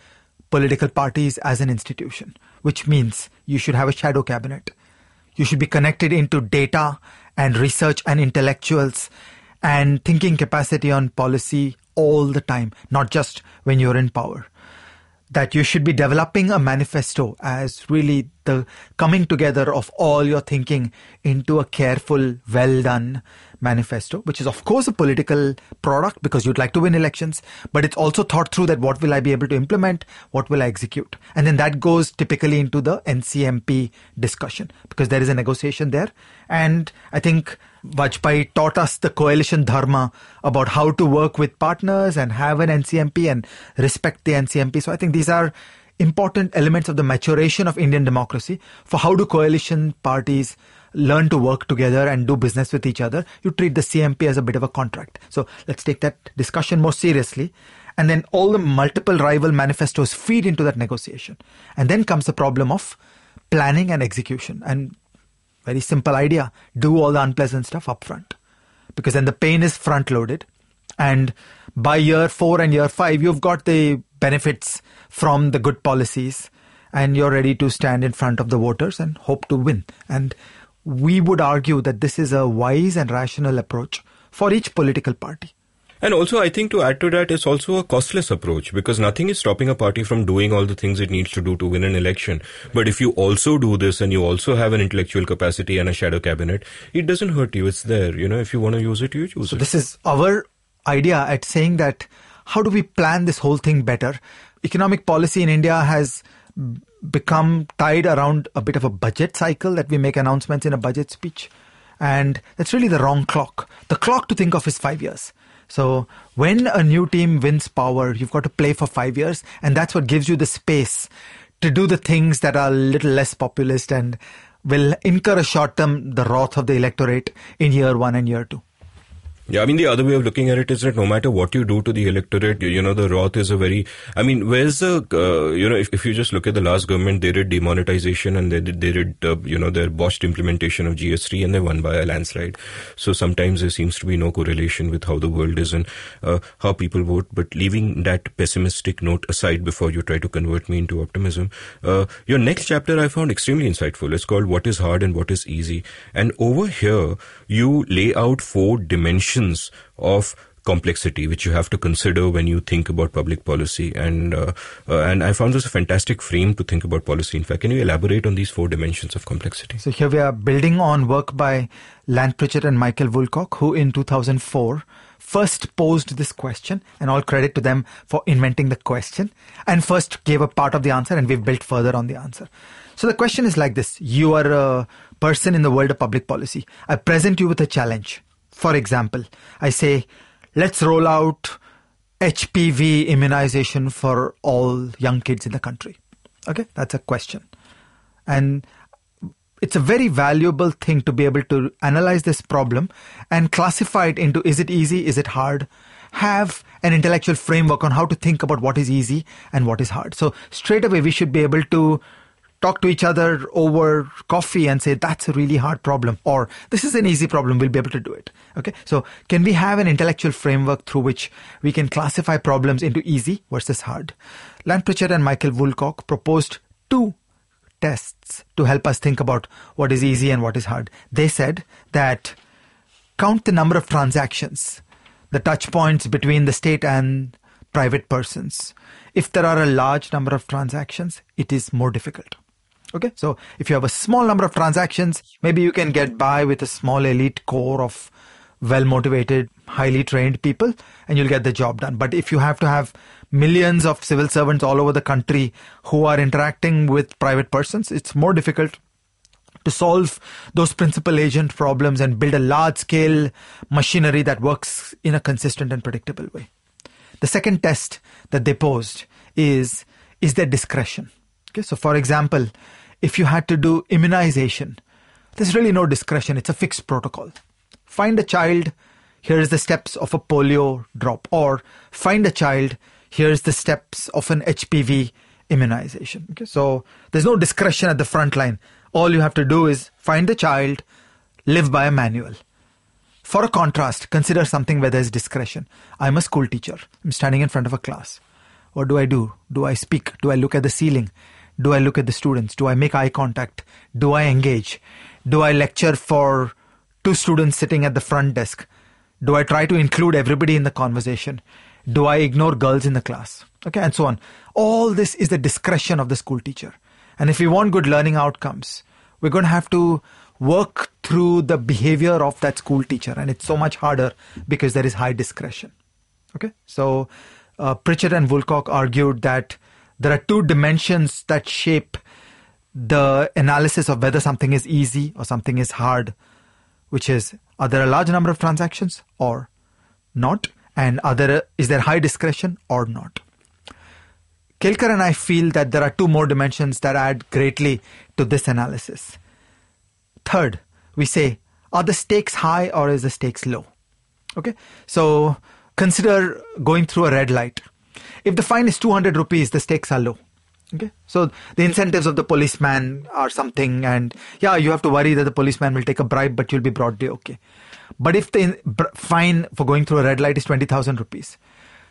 [SPEAKER 4] political parties as an institution, which means you should have a shadow cabinet. You should be connected into data and research and intellectuals and thinking capacity on policy all the time, not just when you're in power that you should be developing a manifesto as really the coming together of all your thinking into a careful, well done manifesto, which is of course a political product because you'd like to win elections, but it's also thought through that what will I be able to implement? What will I execute? And then that goes typically into the NCMP discussion because there is a negotiation there. And I think Vajpayee taught us the coalition dharma about how to work with partners and have an NCMP and respect the NCMP. So I think these are important elements of the maturation of Indian democracy for how do coalition parties learn to work together and do business with each other. You treat the CMP as a bit of a contract. So let's take that discussion more seriously. And then all the multiple rival manifestos feed into that negotiation. And then comes the problem of planning and execution. And very simple idea. Do all the unpleasant stuff upfront. Because then the pain is front loaded. And by year four and year five, you've got the benefits from the good policies and you're ready to stand in front of the voters and hope to win. And we would argue that this is a wise and rational approach for each political party.
[SPEAKER 1] And also, I think to add to that, it's also a costless approach because nothing is stopping a party from doing all the things it needs to do to win an election. But if you also do this and you also have an intellectual capacity and a shadow cabinet, it doesn't hurt you. It's there. You know, if you want to use it, you use
[SPEAKER 4] so
[SPEAKER 1] it.
[SPEAKER 4] So this is our idea at saying that how do we plan this whole thing better? Economic policy in India has become tied around a bit of a budget cycle that we make announcements in a budget speech. And that's really the wrong clock. The clock to think of is five years. So when a new team wins power, you've got to play for five years, and that's what gives you the space to do the things that are a little less populist and will incur a short term the wrath of the electorate in year one and year two.
[SPEAKER 1] Yeah, I mean, the other way of looking at it is that no matter what you do to the electorate, you know, the Roth is a very, I mean, where's the, uh, you know, if, if you just look at the last government, they did demonetization and they did, they did, uh, you know, their botched implementation of GST and they won by a landslide. So sometimes there seems to be no correlation with how the world is and uh, how people vote. But leaving that pessimistic note aside before you try to convert me into optimism, uh, your next chapter I found extremely insightful. It's called What is Hard and What is Easy. And over here, you lay out four dimensions of complexity which you have to consider when you think about public policy. And uh, uh, and I found this a fantastic frame to think about policy. In fact can you elaborate on these four dimensions of complexity?
[SPEAKER 4] So here we are building on work by Lant Pritchett and Michael Woolcock who in 2004 first posed this question and all credit to them for inventing the question and first gave a part of the answer and we've built further on the answer. So the question is like this. You are a person in the world of public policy. I present you with a challenge for example, I say, let's roll out HPV immunization for all young kids in the country. Okay, that's a question. And it's a very valuable thing to be able to analyze this problem and classify it into is it easy, is it hard, have an intellectual framework on how to think about what is easy and what is hard. So straight away we should be able to talk to each other over coffee and say that's a really hard problem or this is an easy problem we'll be able to do it. Okay? So can we have an intellectual framework through which we can classify problems into easy versus hard? Lant Pritchett and Michael Woolcock proposed two tests to help us think about what is easy and what is hard. They said that count the number of transactions the touch points between the state and private persons. If there are a large number of transactions it is more difficult Okay, so if you have a small number of transactions, maybe you can get by with a small elite core of well motivated, highly trained people, and you'll get the job done. But if you have to have millions of civil servants all over the country who are interacting with private persons, it's more difficult to solve those principal agent problems and build a large scale machinery that works in a consistent and predictable way. The second test that they posed is is there discretion? Okay, so for example, if you had to do immunization, there's really no discretion. It's a fixed protocol. Find a child, here's the steps of a polio drop. Or find a child, here's the steps of an HPV immunization. Okay, so there's no discretion at the front line. All you have to do is find the child, live by a manual. For a contrast, consider something where there's discretion. I'm a school teacher. I'm standing in front of a class. What do I do? Do I speak? Do I look at the ceiling? Do I look at the students? Do I make eye contact? Do I engage? Do I lecture for two students sitting at the front desk? Do I try to include everybody in the conversation? Do I ignore girls in the class? Okay, and so on. All this is the discretion of the school teacher. And if we want good learning outcomes, we're going to have to work through the behavior of that school teacher. And it's so much harder because there is high discretion. Okay, so uh, and Woolcock argued that there are two dimensions that shape the analysis of whether something is easy or something is hard, which is are there a large number of transactions or not, and are there, is there high discretion or not. Kelkar and I feel that there are two more dimensions that add greatly to this analysis. Third, we say, are the stakes high or is the stakes low? Okay, so consider going through a red light. If the fine is 200 rupees, the stakes are low. Okay. So the incentives of the policeman are something, and yeah, you have to worry that the policeman will take a bribe, but you'll be broadly okay. But if the fine for going through a red light is 20,000 rupees,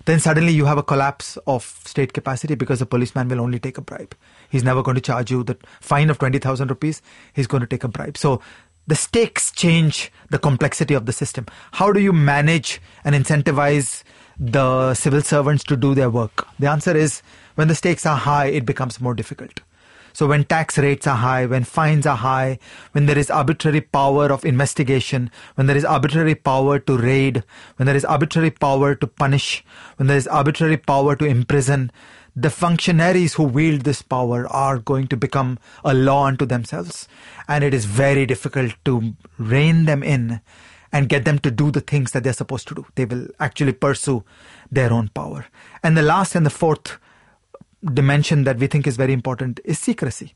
[SPEAKER 4] then suddenly you have a collapse of state capacity because the policeman will only take a bribe. He's never going to charge you the fine of 20,000 rupees. He's going to take a bribe. So the stakes change the complexity of the system. How do you manage and incentivize the civil servants to do their work? The answer is when the stakes are high, it becomes more difficult. So when tax rates are high, when fines are high, when there is arbitrary power of investigation, when there is arbitrary power to raid, when there is arbitrary power to punish, when there is arbitrary power to imprison, the functionaries who wield this power are going to become a law unto themselves. And it is very difficult to rein them in and get them to do the things that they're supposed to do. They will actually pursue their own power. And the last and the fourth dimension that we think is very important is secrecy.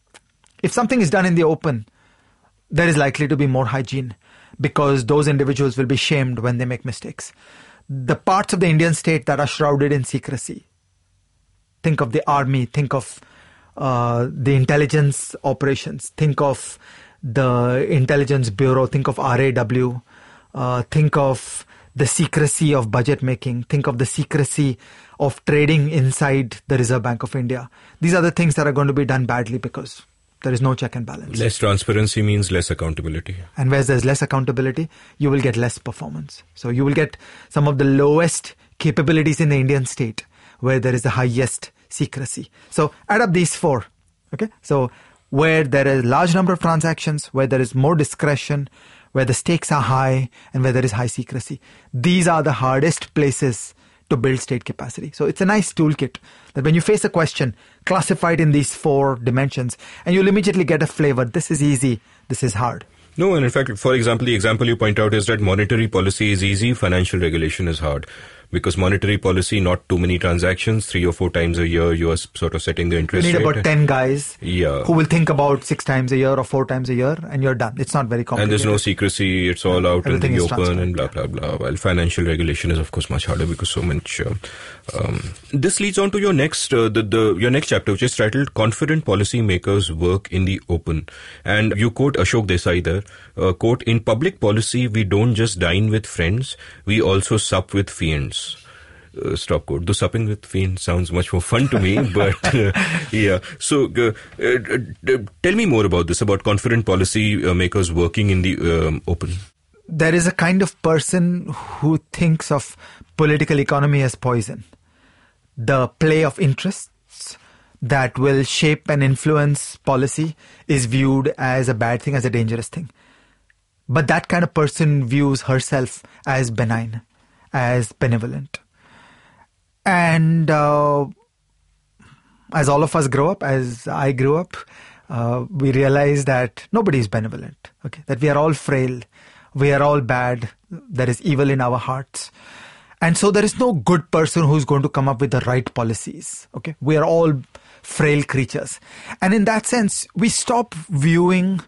[SPEAKER 4] If something is done in the open, there is likely to be more hygiene. because those individuals will be shamed when they make mistakes. The parts of the Indian state that are shrouded in secrecy. Think of the army, think of uh, the intelligence operations, think of the intelligence bureau, think of RAW, uh, think of the secrecy of budget making, think of the secrecy of trading inside the Reserve Bank of India. These are the things that are going to be done badly because there is no check and balance.
[SPEAKER 1] Less transparency means less accountability.
[SPEAKER 4] And where there's less accountability, you will get less performance. So you will get some of the lowest capabilities in the Indian state where there is the highest secrecy. So add up these four. Okay. So where there is large number of transactions, where there is more discretion, where the stakes are high and where there is high secrecy. These are the hardest places to build state capacity. So it's a nice toolkit that when you face a question, classify it in these four dimensions, and you'll immediately get a flavor. This is easy, this is hard.
[SPEAKER 1] No, and in fact, for example, the example you point out is that monetary policy is easy, financial regulation is hard because monetary policy, not too many transactions, three or four times a year, you are sort of setting the interest rate.
[SPEAKER 4] You need
[SPEAKER 1] rate.
[SPEAKER 4] about 10 guys
[SPEAKER 1] Yeah.
[SPEAKER 4] who will think about six times a year or four times a year, and you're done. It's not very complicated.
[SPEAKER 1] and there's no secrecy, it's all out
[SPEAKER 4] Everything
[SPEAKER 1] in the open and blah, blah, blah. While financial regulation is, of course, much harder because so much. Uh, um, this leads on to your next, uh, the, the, your next chapter, which is titled Confident Policymakers Work in the Open. And you quote Ashok Desai there, uh, quote, in public policy, we don't just dine with friends, we also sup with fiends. Uh, stop code. The supping with fiends sounds much more fun to me, *laughs* but uh, yeah. So, uh, uh, uh, tell me more about this about confident policy uh, makers working in the um, open.
[SPEAKER 4] there is a kind of person who thinks of political economy as poison. The play of interests that will shape and influence policy is viewed as a bad thing, as a dangerous thing. But that kind of person views herself as benign, as benevolent. And uh, as all of us grow up, as I grew up, uh, we realize that nobody is benevolent. Okay, that we are all frail, we are all bad. There is evil in our hearts, and so there is no good person who's going to come up with the right policies. Okay, we are all frail creatures, and in that sense, we stop viewing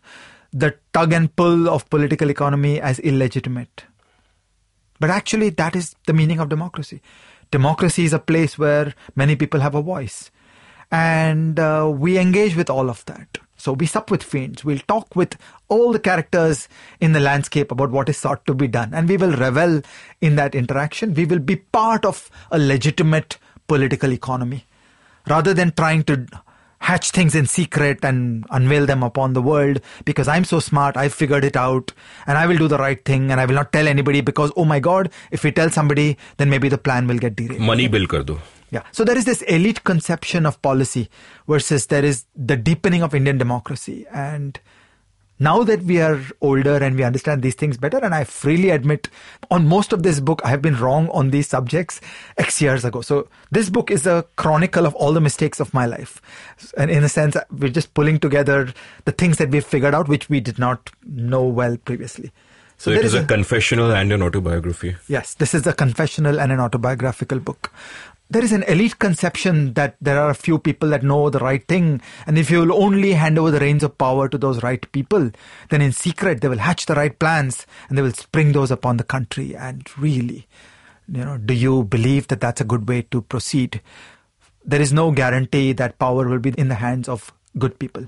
[SPEAKER 4] the tug and pull of political economy as illegitimate. But actually, that is the meaning of democracy. Democracy is a place where many people have a voice. And uh, we engage with all of that. So we sup with fiends. We'll talk with all the characters in the landscape about what is sought to be done. And we will revel in that interaction. We will be part of a legitimate political economy. Rather than trying to hatch things in secret and unveil them upon the world because I'm so smart, I've figured it out, and I will do the right thing, and I will not tell anybody because, oh my god, if we tell somebody, then maybe the plan will get derailed.
[SPEAKER 1] Money bill kar do.
[SPEAKER 4] Yeah. So there is this elite conception of policy versus there is the deepening of Indian democracy. And now that we are older and we understand these things better, and I freely admit on most of this book, I have been wrong on these subjects X years ago. So this book is a chronicle of all the mistakes of my life. And in a sense, we're just pulling together the things that we've figured out, which we did not know well previously.
[SPEAKER 1] So,
[SPEAKER 4] there
[SPEAKER 1] it is
[SPEAKER 4] is
[SPEAKER 1] a, confessional and an autobiography.
[SPEAKER 4] Yes, this is a confessional and an autobiographical book. There is an elite conception that there are a few people that know the right thing, and if you will only hand over the reins of power to those right people, then in secret they will hatch the right plans and they will spring those upon the country. And really, you know, do you believe that that's a good way to proceed? There is no guarantee that power will be in the hands of good people.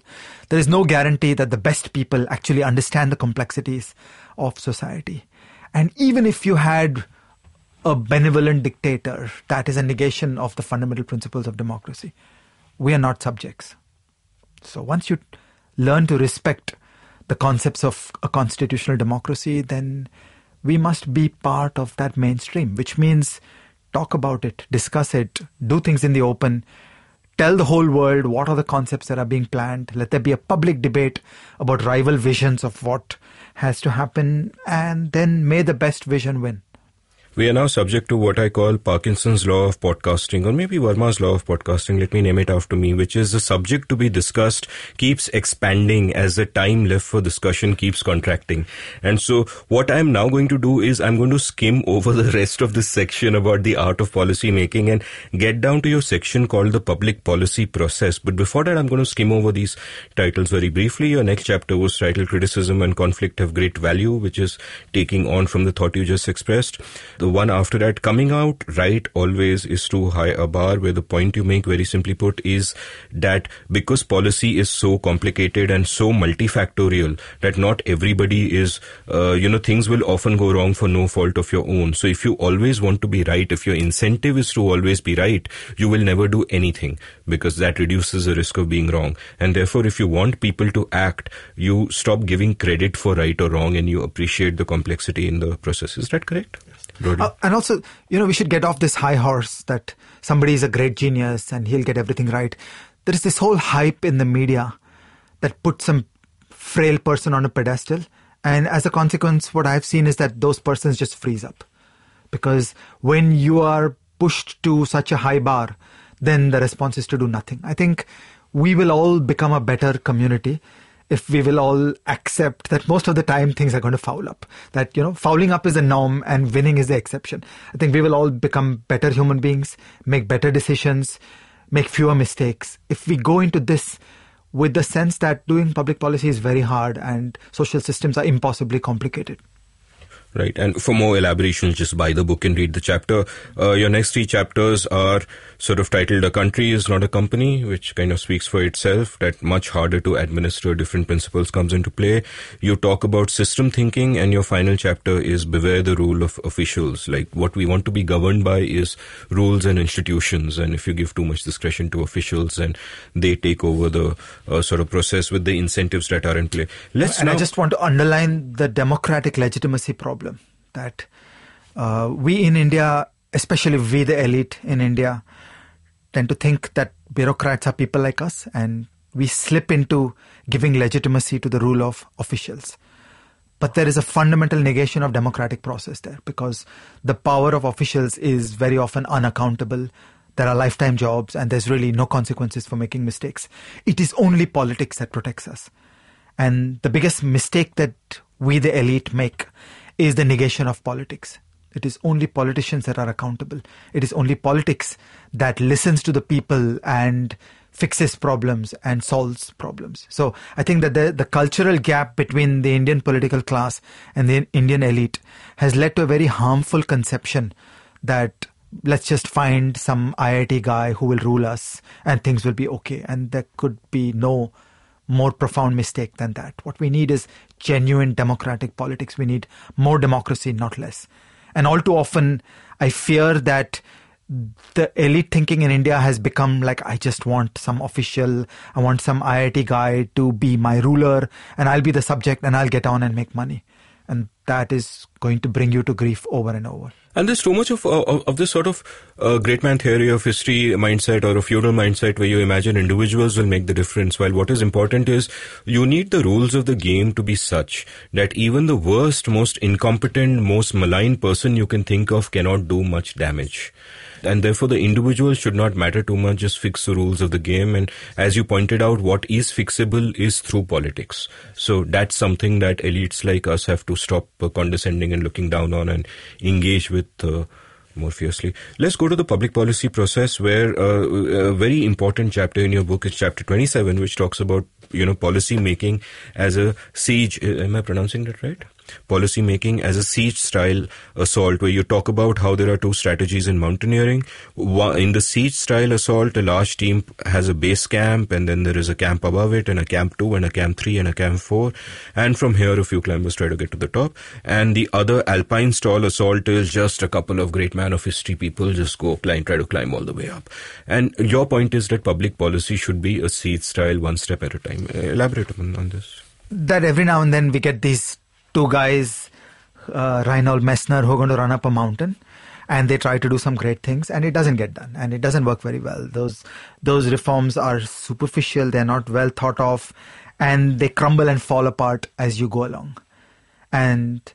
[SPEAKER 4] There is no guarantee that the best people actually understand the complexities of society. And even if you had a benevolent dictator, that is a negation of the fundamental principles of democracy. We are not subjects. So once you learn to respect the concepts of a constitutional democracy, then we must be part of that mainstream, which means talk about it, discuss it, do things in the open, tell the whole world what are the concepts that are being planned. Let there be a public debate about rival visions of what has to happen, and then may the best vision win.
[SPEAKER 1] We are now subject to what I call Parkinson's law of podcasting, or maybe Varma's law of podcasting. Let me name it after me, which is the subject to be discussed keeps expanding as the time left for discussion keeps contracting. And so, what I'm now going to do is I'm going to skim over the rest of this section about the art of policy making and get down to your section called the public policy process. But before that, I'm going to skim over these titles very briefly. Your next chapter was titled Criticism and Conflict Have Great Value, which is taking on from the thought you just expressed. The one after that, coming out right always is too high a bar, where the point you make, very simply put, is that because policy is so complicated and so multifactorial that not everybody is, uh, you know, things will often go wrong for no fault of your own. So if you always want to be right, if your incentive is to always be right, you will never do anything because that reduces the risk of being wrong. And therefore, if you want people to act, you stop giving credit for right or wrong and you appreciate the complexity in the process. Is that correct?
[SPEAKER 4] Uh, and also, you know, we should get off this high horse that somebody is a great genius and he'll get everything right. There is this whole hype in the media that puts some frail person on a pedestal. And as a consequence, what I've seen is that those persons just freeze up. Because when you are pushed to such a high bar, then the response is to do nothing. I think we will all become a better community if we will all accept that most of the time things are going to foul up. That, you know, fouling up is the norm and winning is the exception. I think we will all become better human beings, make better decisions, make fewer mistakes. If we go into this with the sense that doing public policy is very hard and social systems are impossibly complicated.
[SPEAKER 1] Right. And for more elaborations, just buy the book and read the chapter. Uh, your next three chapters are sort of titled A Country is Not a Company, which kind of speaks for itself, that much harder to administer different principles comes into play. You talk about system thinking, and your final chapter is Beware the Rule of Officials. Like what we want to be governed by is rules and institutions. And if you give too much discretion to officials, and they take over the uh, sort of process with the incentives that are in play.
[SPEAKER 4] Let's and now- I just want to underline the democratic legitimacy problem that uh, we in India, especially we the elite in India, tend to think that bureaucrats are people like us and we slip into giving legitimacy to the rule of officials. But there is a fundamental negation of democratic process there because the power of officials is very often unaccountable. There are lifetime jobs and there's really no consequences for making mistakes. It is only politics that protects us. And the biggest mistake that we the elite make is the negation of politics. It is only politicians that are accountable. It is only politics that listens to the people and fixes problems and solves problems. So I think that the, the cultural gap between the Indian political class and the Indian elite has led to a very harmful conception that let's just find some IIT guy who will rule us and things will be okay. And there could be no more profound mistake than that. What we need is genuine democratic politics. We need more democracy, not less. And all too often, I fear that the elite thinking in India has become like, I just want some official, I want some IIT guy to be my ruler, and I'll be the subject and I'll get on and make money. And that is going to bring you to grief over and over.
[SPEAKER 1] And there's too much of uh, of this sort of uh, great man theory of history mindset or a feudal mindset where you imagine individuals will make the difference. While what is important is you need the rules of the game to be such that even the worst, most incompetent, most malign person you can think of cannot do much damage and therefore the individual should not matter too much just fix the rules of the game. And as you pointed out what is fixable is through politics. So that's something that elites like us have to stop uh, condescending and looking down on and engage with uh, more fiercely. Let's go to the public policy process where uh, a very important chapter in your book is chapter 27 which talks about you know policy making as a siege am i pronouncing that right policy making as a siege style assault where you talk about how there are two strategies in mountaineering. In the siege style assault, a large team has a base camp and then there is a camp above it and a camp 2 and a camp 3 and a camp 4 and from here a few climbers try to get to the top. And the other alpine style assault is just a couple of great man of history people just go climb try to climb all the way up. And your point is that public policy should be a siege style one step at a time. Elaborate on, on this.
[SPEAKER 4] That every now and then we get these two guys, uh, Reinhold Messner, who are going to run up a mountain and they try to do some great things and it doesn't get done and it doesn't work very well those those reforms are superficial they're not well thought of and they crumble and fall apart as you go along and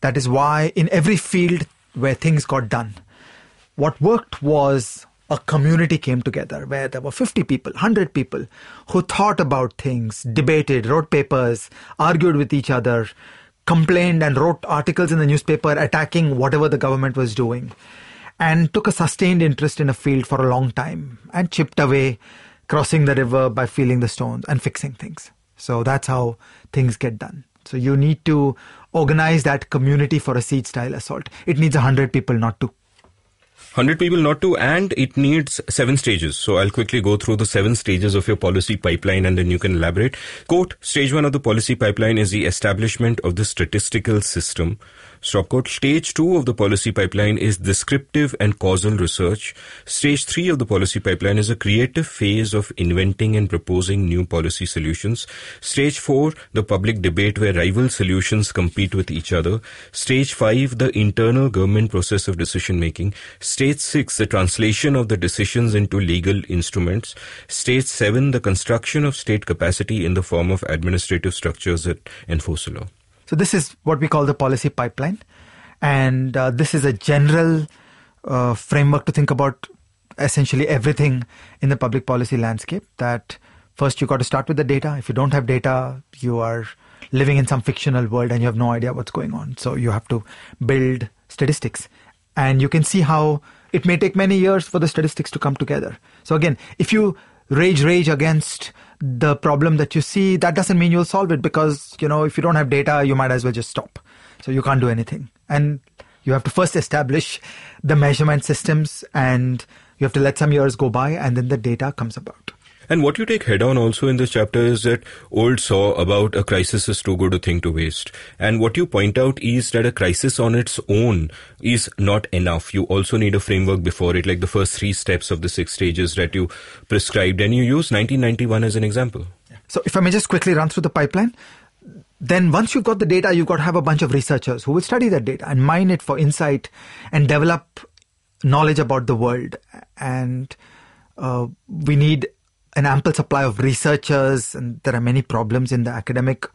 [SPEAKER 4] that is why in every field where things got done. What worked was a community came together where there were 50 people, 100 people who thought about things, debated, wrote papers, argued with each other, complained and wrote articles in the newspaper attacking whatever the government was doing, and took a sustained interest in a field for a long time and chipped away, crossing the river by feeling the stones and fixing things. So that's how things get done. So you need to organize that community for a siege style assault. It needs 100 people, not two.
[SPEAKER 1] 100 people not to, and it needs seven stages. So I'll quickly go through the seven stages of your policy pipeline and then you can elaborate. Quote, stage one of the policy pipeline is the establishment of the statistical system. Stopquote. Stage two of the policy pipeline is descriptive and causal research. Stage three of the policy pipeline is a creative phase of inventing and proposing new policy solutions. Stage four, the public debate where rival solutions compete with each other. Stage five, the internal government process of decision making. Stage six, the translation of the decisions into legal instruments. Stage seven, the construction of state capacity in the form of administrative structures that enforce the law.
[SPEAKER 4] So this is what we call the policy pipeline, and uh, this is a general uh, framework to think about essentially everything in the public policy landscape. That first you got to start with the data. If you don't have data, you are living in some fictional world and you have no idea what's going on. So you have to build statistics, and you can see how it may take many years for the statistics to come together. So again, if you rage rage against the problem that you see, that doesn't mean you'll solve it because, you know, if you don't have data, you might as well just stop. So you can't do anything. And you have to first establish the measurement systems and you have to let some years go by and then the data comes about.
[SPEAKER 1] And what you take head on also in this chapter is that old saw about a crisis is too good a thing to waste. And what you point out is that a crisis on its own is not enough. You also need a framework before it, like the first three steps of the six stages that you prescribed. And you use 1991 as an example.
[SPEAKER 4] So if I may just quickly run through the pipeline. Then once you've got the data, you've got to have a bunch of researchers who will study that data and mine it for insight and develop knowledge about the world. And uh, we need an ample supply of researchers and there are many problems in the academic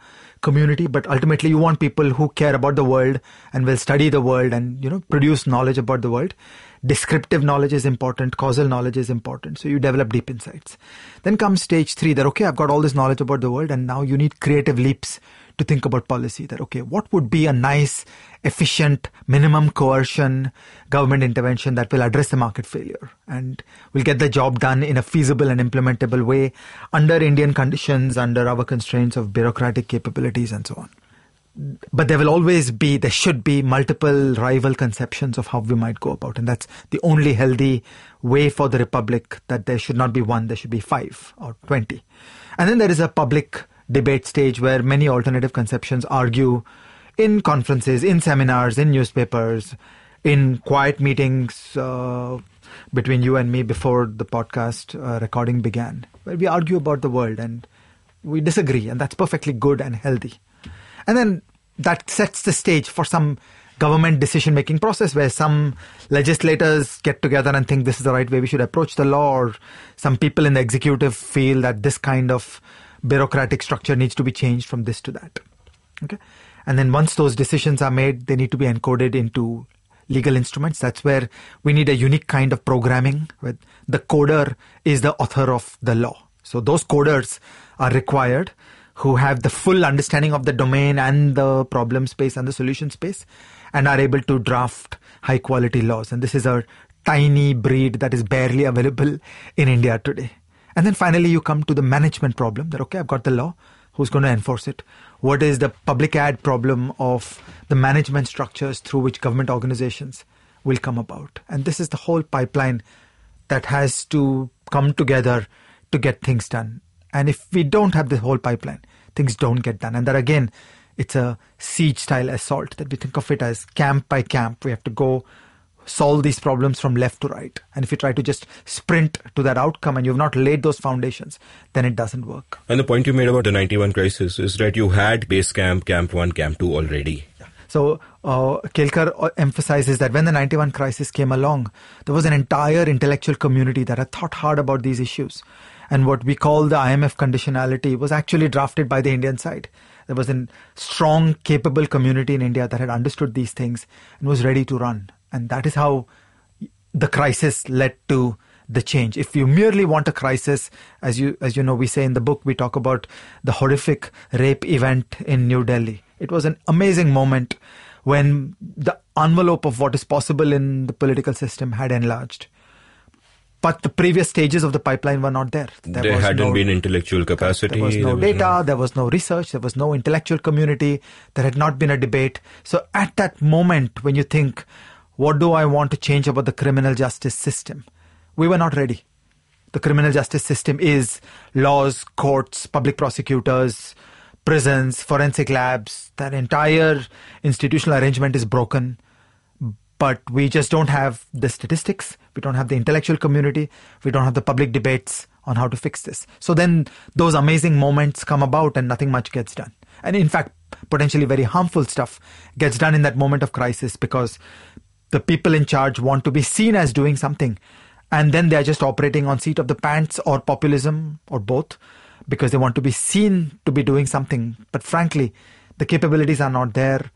[SPEAKER 4] community but ultimately you want people who care about the world and will study the world and you know produce knowledge about the world. Descriptive knowledge is important causal knowledge is important so you develop deep insights. Then comes stage 3 that okay i've got all this knowledge about the world and now you need creative leaps to think about policy that okay what would be a nice efficient minimum coercion government intervention that will address the market failure and will get the job done in a feasible and implementable way under indian conditions under our constraints of bureaucratic capabilities and so on. But there will always be there should be multiple rival conceptions of how we might go about and that's the only healthy way for the republic that there should not be one there should be 5 or 20 and then there is a public debate stage where many alternative conceptions argue in conferences, in seminars, in newspapers, in quiet meetings uh, between you and me before the podcast uh, recording began, where we argue about the world and we disagree, and that's perfectly good and healthy. And then that sets the stage for some government decision making process where some legislators get together and think this is the right way we should approach the law, or some people in the executive feel that this kind of bureaucratic structure needs to be changed from this to that. Okay. And then once those decisions are made, they need to be encoded into legal instruments. That's where we need a unique kind of programming where the coder is the author of the law. So those coders are required who have the full understanding of the domain and the problem space and the solution space and are able to draft high quality laws. And this is a tiny breed that is barely available in India today. And then finally, you come to the management problem that, okay, I've got the law. Who's going to enforce it? What is the public ad problem of the management structures through which government organizations will come about? And this is the whole pipeline that has to come together to get things done. And if we don't have the whole pipeline, things don't get done. And that again, it's a siege style assault that we think of it as camp by camp. We have to go solve these problems from left to right. And if you try to just sprint to that outcome and you've not laid those foundations, then it doesn't work.
[SPEAKER 1] And the point you made about the 91 crisis is that you had base camp, camp 1, camp 2 already.
[SPEAKER 4] So uh, Kelkar uh, emphasizes that when the 91 crisis came along, there was an entire intellectual community that had thought hard about these issues. And what we call the IMF conditionality was actually drafted by the Indian side. There was a strong, capable community in India that had understood these things and was ready to run And that is how the crisis led to the change. If you merely want a crisis, as you as you know, we say in the book, we talk about the horrific rape event in New Delhi. It was an amazing moment when the envelope of what is possible in the political system had enlarged. But the previous stages of the pipeline were not there.
[SPEAKER 1] There, there hadn't no, been intellectual capacity.
[SPEAKER 4] There was no there data, was no... there was no research, there was no intellectual community, there had not been a debate. So at that moment, when you think, what do I want to change about the criminal justice system? We were not ready. The criminal justice system is laws, courts, public prosecutors, prisons, forensic labs. That entire institutional arrangement is broken. But we just don't have the statistics. We don't have the intellectual community. We don't have the public debates on how to fix this. So then those amazing moments come about and nothing much gets done. And in fact, potentially very harmful stuff gets done in that moment of crisis because the people in charge want to be seen as doing something and then they are just operating on seat of the pants or populism or both because they want to be seen to be doing something. But frankly the capabilities are not there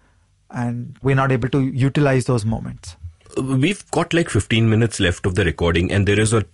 [SPEAKER 4] and we're not able to utilize those moments.
[SPEAKER 1] We've got like 15 minutes left of the recording and there is a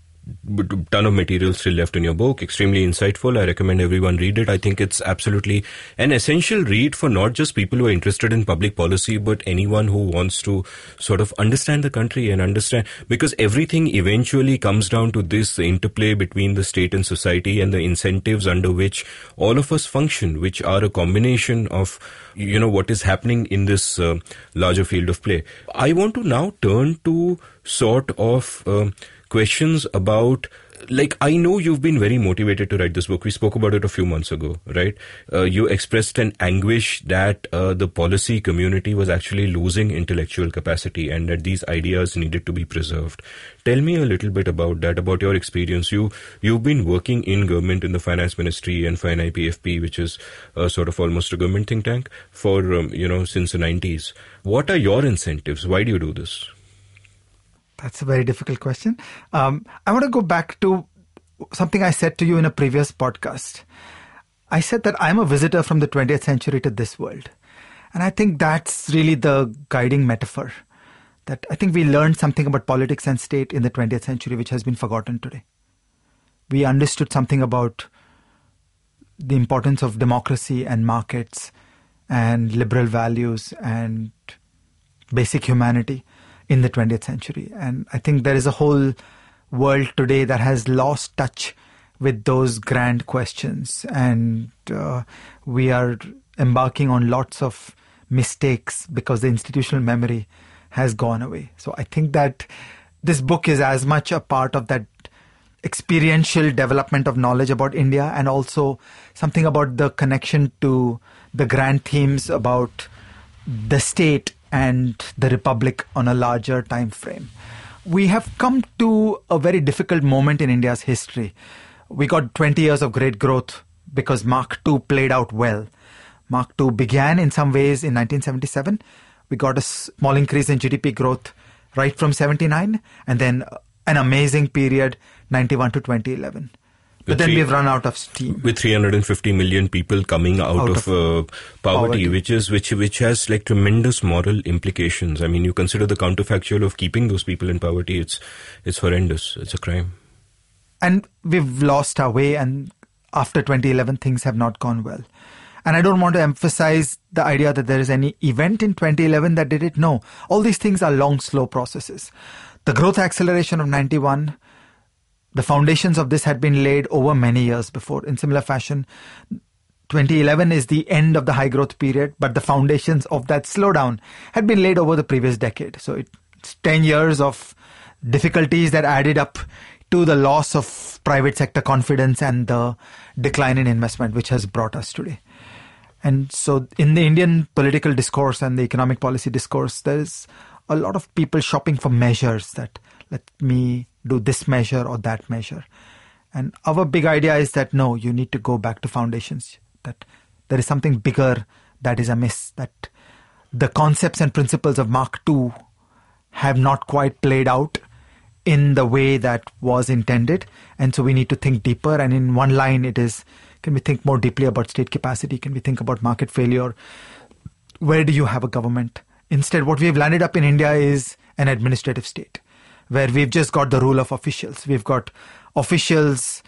[SPEAKER 1] ton of material still left in your book. Extremely insightful. I recommend everyone read it. I think it's absolutely an essential read for not just people who are interested in public policy, but anyone who wants to sort of understand the country and understand because everything eventually comes down to this interplay between the state and society and the incentives under which all of us function, which are a combination of you know what is happening in this uh, larger field of play. I want to now turn to sort of. Uh, questions about like I know you've been very motivated to write this book. We spoke about it a few months ago, right? Uh, you expressed an anguish that uh, the policy community was actually losing intellectual capacity and that these ideas needed to be preserved. Tell me a little bit about that, about your experience. You you've been working in government in the finance ministry and Fine IPFP, which is uh, sort of almost a government think tank for um, you know since the 90s. What are your incentives? Why do you do this?
[SPEAKER 4] That's a very difficult question. Um, I want to go back to something I said to you in a previous podcast. I said that I'm a visitor from the 20th century to this world. And I think that's really the guiding metaphor. That I think we learned something about politics and state in the 20th century, which has been forgotten today. We understood something about the importance of democracy and markets and liberal values and basic humanity in the 20th century. And I think there is a whole world today that has lost touch with those grand questions. And uh, we are embarking on lots of mistakes because the institutional memory has gone away. So I think that this book is as much a part of that experiential development of knowledge about India and also something about the connection to the grand themes about the state and the republic on a larger time frame. We have come to a very difficult moment in India's history. We got 20 years of great growth because Mark II played out well. Mark II began in some ways in 1977. We got a small increase in GDP growth right from 79 and then an amazing period 91 to 2011 but then we we've run out of steam
[SPEAKER 1] with 350 million people coming out, out of, of uh, poverty, poverty, which is which which has like tremendous moral implications. I mean, you consider the counterfactual of keeping those people in poverty. It's it's horrendous. It's a crime.
[SPEAKER 4] And we've lost our way, and after 2011, things have not gone well. And I don't want to emphasize the idea that there is any event in 2011 that did it. No, all these things are long, slow processes. The growth acceleration of 91 the foundations of this had been laid over many years before. In similar fashion, 2011 is the end of the high growth period, but the foundations of that slowdown had been laid over the previous decade. So it's 10 years of difficulties that added up to the loss of private sector confidence and the decline in investment, which has brought us today. And so, in the Indian political discourse and the economic policy discourse, there's a lot of people shopping for measures that let me do this measure or that measure. And our big idea is that no, you need to go back to foundations, that there is something bigger that is amiss, that the concepts and principles of Mark II have not quite played out in the way that was intended. And so we need to think deeper. And in one line, it is can we think more deeply about state capacity? Can we think about market failure? Where do you have a government? Instead, what we have landed up in India is an administrative state where we've just got the rule of officials. We've got officials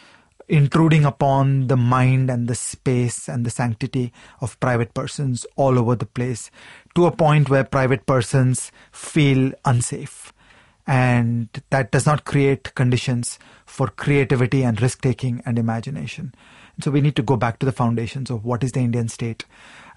[SPEAKER 4] intruding upon the mind and the space and the sanctity of private persons all over the place to a point where private persons feel unsafe. And that does not create conditions for creativity and risk taking and imagination. So we need to go back to the foundations of what is the Indian state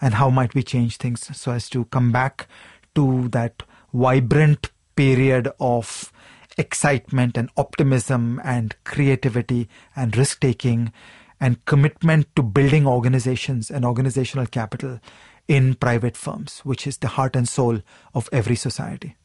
[SPEAKER 4] and how might we change things so as to come back to that vibrant period of excitement and optimism and creativity and risk taking and commitment to building organizations and organizational capital in private firms, which is the heart and soul of every society.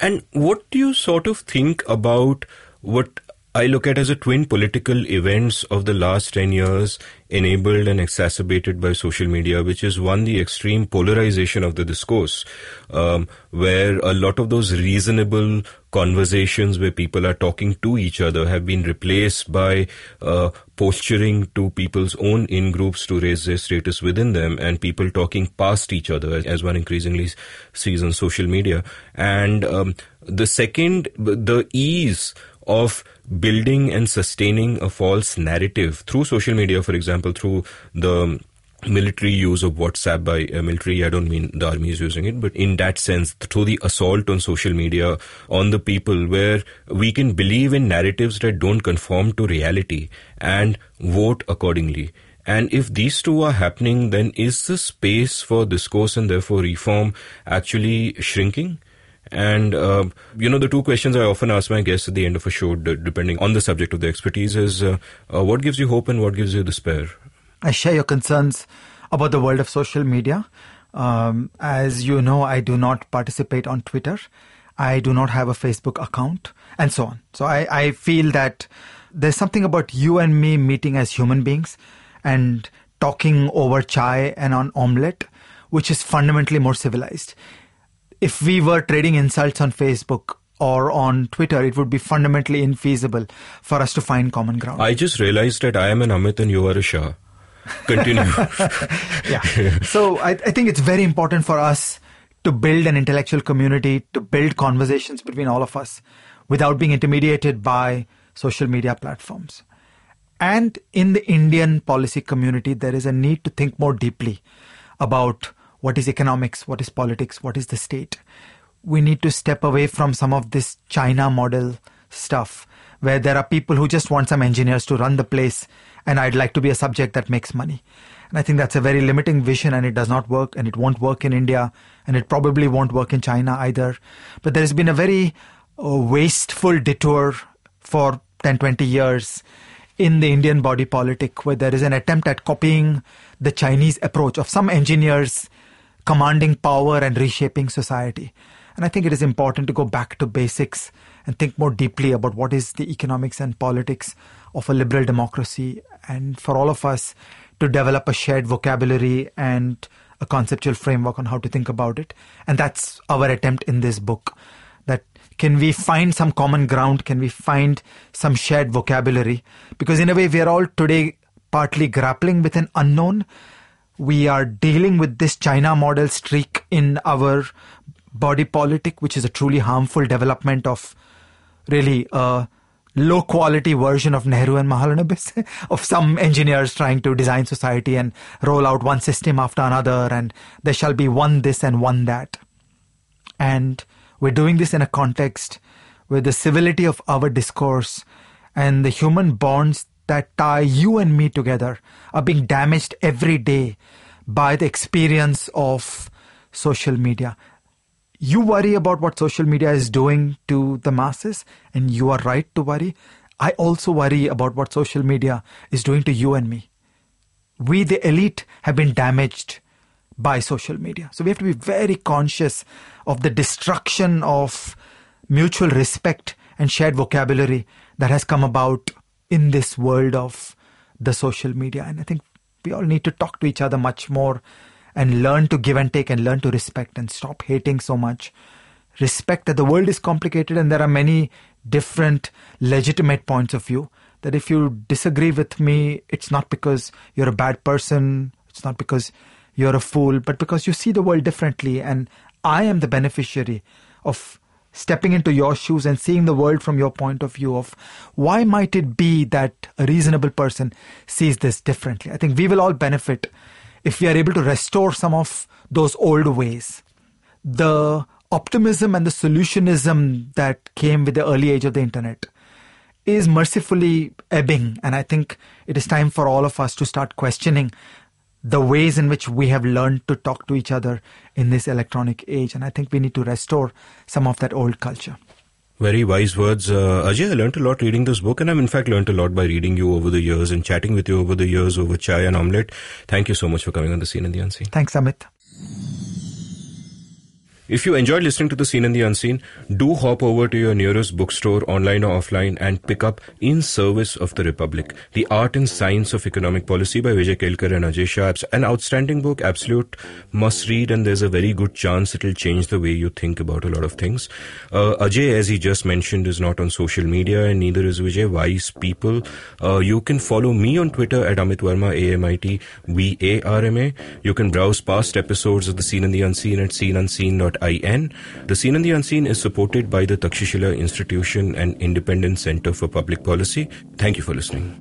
[SPEAKER 1] And what do you sort of think about what I look at as a twin political events of the last 10 years enabled and exacerbated by social media, which is one, the extreme polarization of the discourse, um, where a lot of those reasonable conversations where people are talking to each other have been replaced by uh, posturing to people's own in groups to raise their status within them and people talking past each other as one increasingly sees on social media. And um, the second, the ease of building and sustaining a false narrative through social media, for example, through the military use of WhatsApp by uh, military. I don't mean the army is using it, but in that sense, through the assault on social media on the people, where we can believe in narratives that don't conform to reality and vote accordingly. And if these two are happening, then is the space for discourse and therefore reform actually shrinking? And, uh, you know, the two questions I often ask my guests at the end of a show, d- depending on the subject of the expertise, is uh, uh, what gives you hope and what gives you despair?
[SPEAKER 4] I share your concerns about the world of social media. Um, as you know, I do not participate on Twitter. I do not have a Facebook account, and so on. So I, I feel that there's something about you and me meeting as human beings and talking over chai and on omelette, which is fundamentally more civilized if we were trading insults on Facebook or on Twitter, it would be fundamentally infeasible for us to find common ground.
[SPEAKER 1] I just realized that I am an Amit and you are a Shah. Continue. *laughs*
[SPEAKER 4] yeah. So I, I think it's very important for us to build an intellectual community, to build conversations between all of us without being intimidated by social media platforms. And in the Indian policy community, there is a need to think more deeply about what is economics, what is politics, what is the state. We need to step away from some of this China model stuff where there are people who just want some engineers to run the place and I'd like to be a subject that makes money. And I think that's a very limiting vision and it does not work and it won't work in India and it probably won't work in China either. But there has been a very uh, wasteful detour for 10, 20 years in the Indian body politic where there is an attempt at copying the Chinese approach of some engineers commanding power and reshaping society. And I think it is important to go back to basics and think more deeply about what is the economics and politics of a liberal democracy, and for all of us to develop a shared vocabulary and a conceptual framework on how to think about it. And that's our attempt in this book. That can we find some common ground? Can we find some shared vocabulary? Because in a way, we are all today partly grappling with an unknown we are dealing with this China model streak in our body politic, which is a truly harmful development of really a low quality version of Nehru and Mahalanobis, *laughs* of some engineers trying to design society and roll out one system after another, and there shall be one this and one that. And we're doing this in a context where the civility of our discourse and the human bonds that tie you and me together are being damaged every day by the experience of social media. You worry about what social media is doing to the masses, and you are right to worry. I also worry about what social media is doing to you and me. We, the elite, have been damaged by social media. So we have to be very conscious of the destruction of mutual respect and shared vocabulary that has come about in this world of the social media. And I think we all need to talk to each other much more and learn to give and take and learn to respect and stop hating so much. Respect that the world is complicated and there are many different legitimate points of view. That if you disagree with me, it's not because you're a bad person, it's not because you're a fool, but because you see the world differently. And I am the beneficiary of stepping into your shoes and seeing the world from your point of view of why might it be that a reasonable person sees this differently. I think we will all benefit if we are able to restore some of those old ways. The optimism and the solutionism that came with the early age of the internet is mercifully ebbing. And I think it is time for all of us to start questioning the ways in which we have learned to talk to each other in this electronic age. And I think we need to restore some of that old culture.
[SPEAKER 1] Very wise words. Uh, Ajay, I learned a lot reading this book, and I've in fact learned a lot by reading you over the years and chatting with you over the years over chai and omelette. Thank you so much for coming on the Seen and the unseen.
[SPEAKER 4] Thanks, Amit.
[SPEAKER 1] If you enjoyed listening to The Seen and the Unseen, do hop over to your nearest bookstore, online or offline, and pick up In Service of the Republic, The Art and Science of Economic Policy by Vijay Kelkar and Ajay Shah. An outstanding book, absolute must read, and there's a very good chance it'll change the way you think about a lot of things. Uh, Ajay, as he just mentioned, is not on social media, and neither is Vijay. Wise people. Uh, you can follow me on Twitter at Amit Varma, A-M-I-T, V-A-R-M-A. You can browse past episodes of The Seen and the Unseen at seenunseen.com IN. The Seen and the Unseen is supported by the Takshashila Institution and Independent Center for Public Policy. Thank you for listening.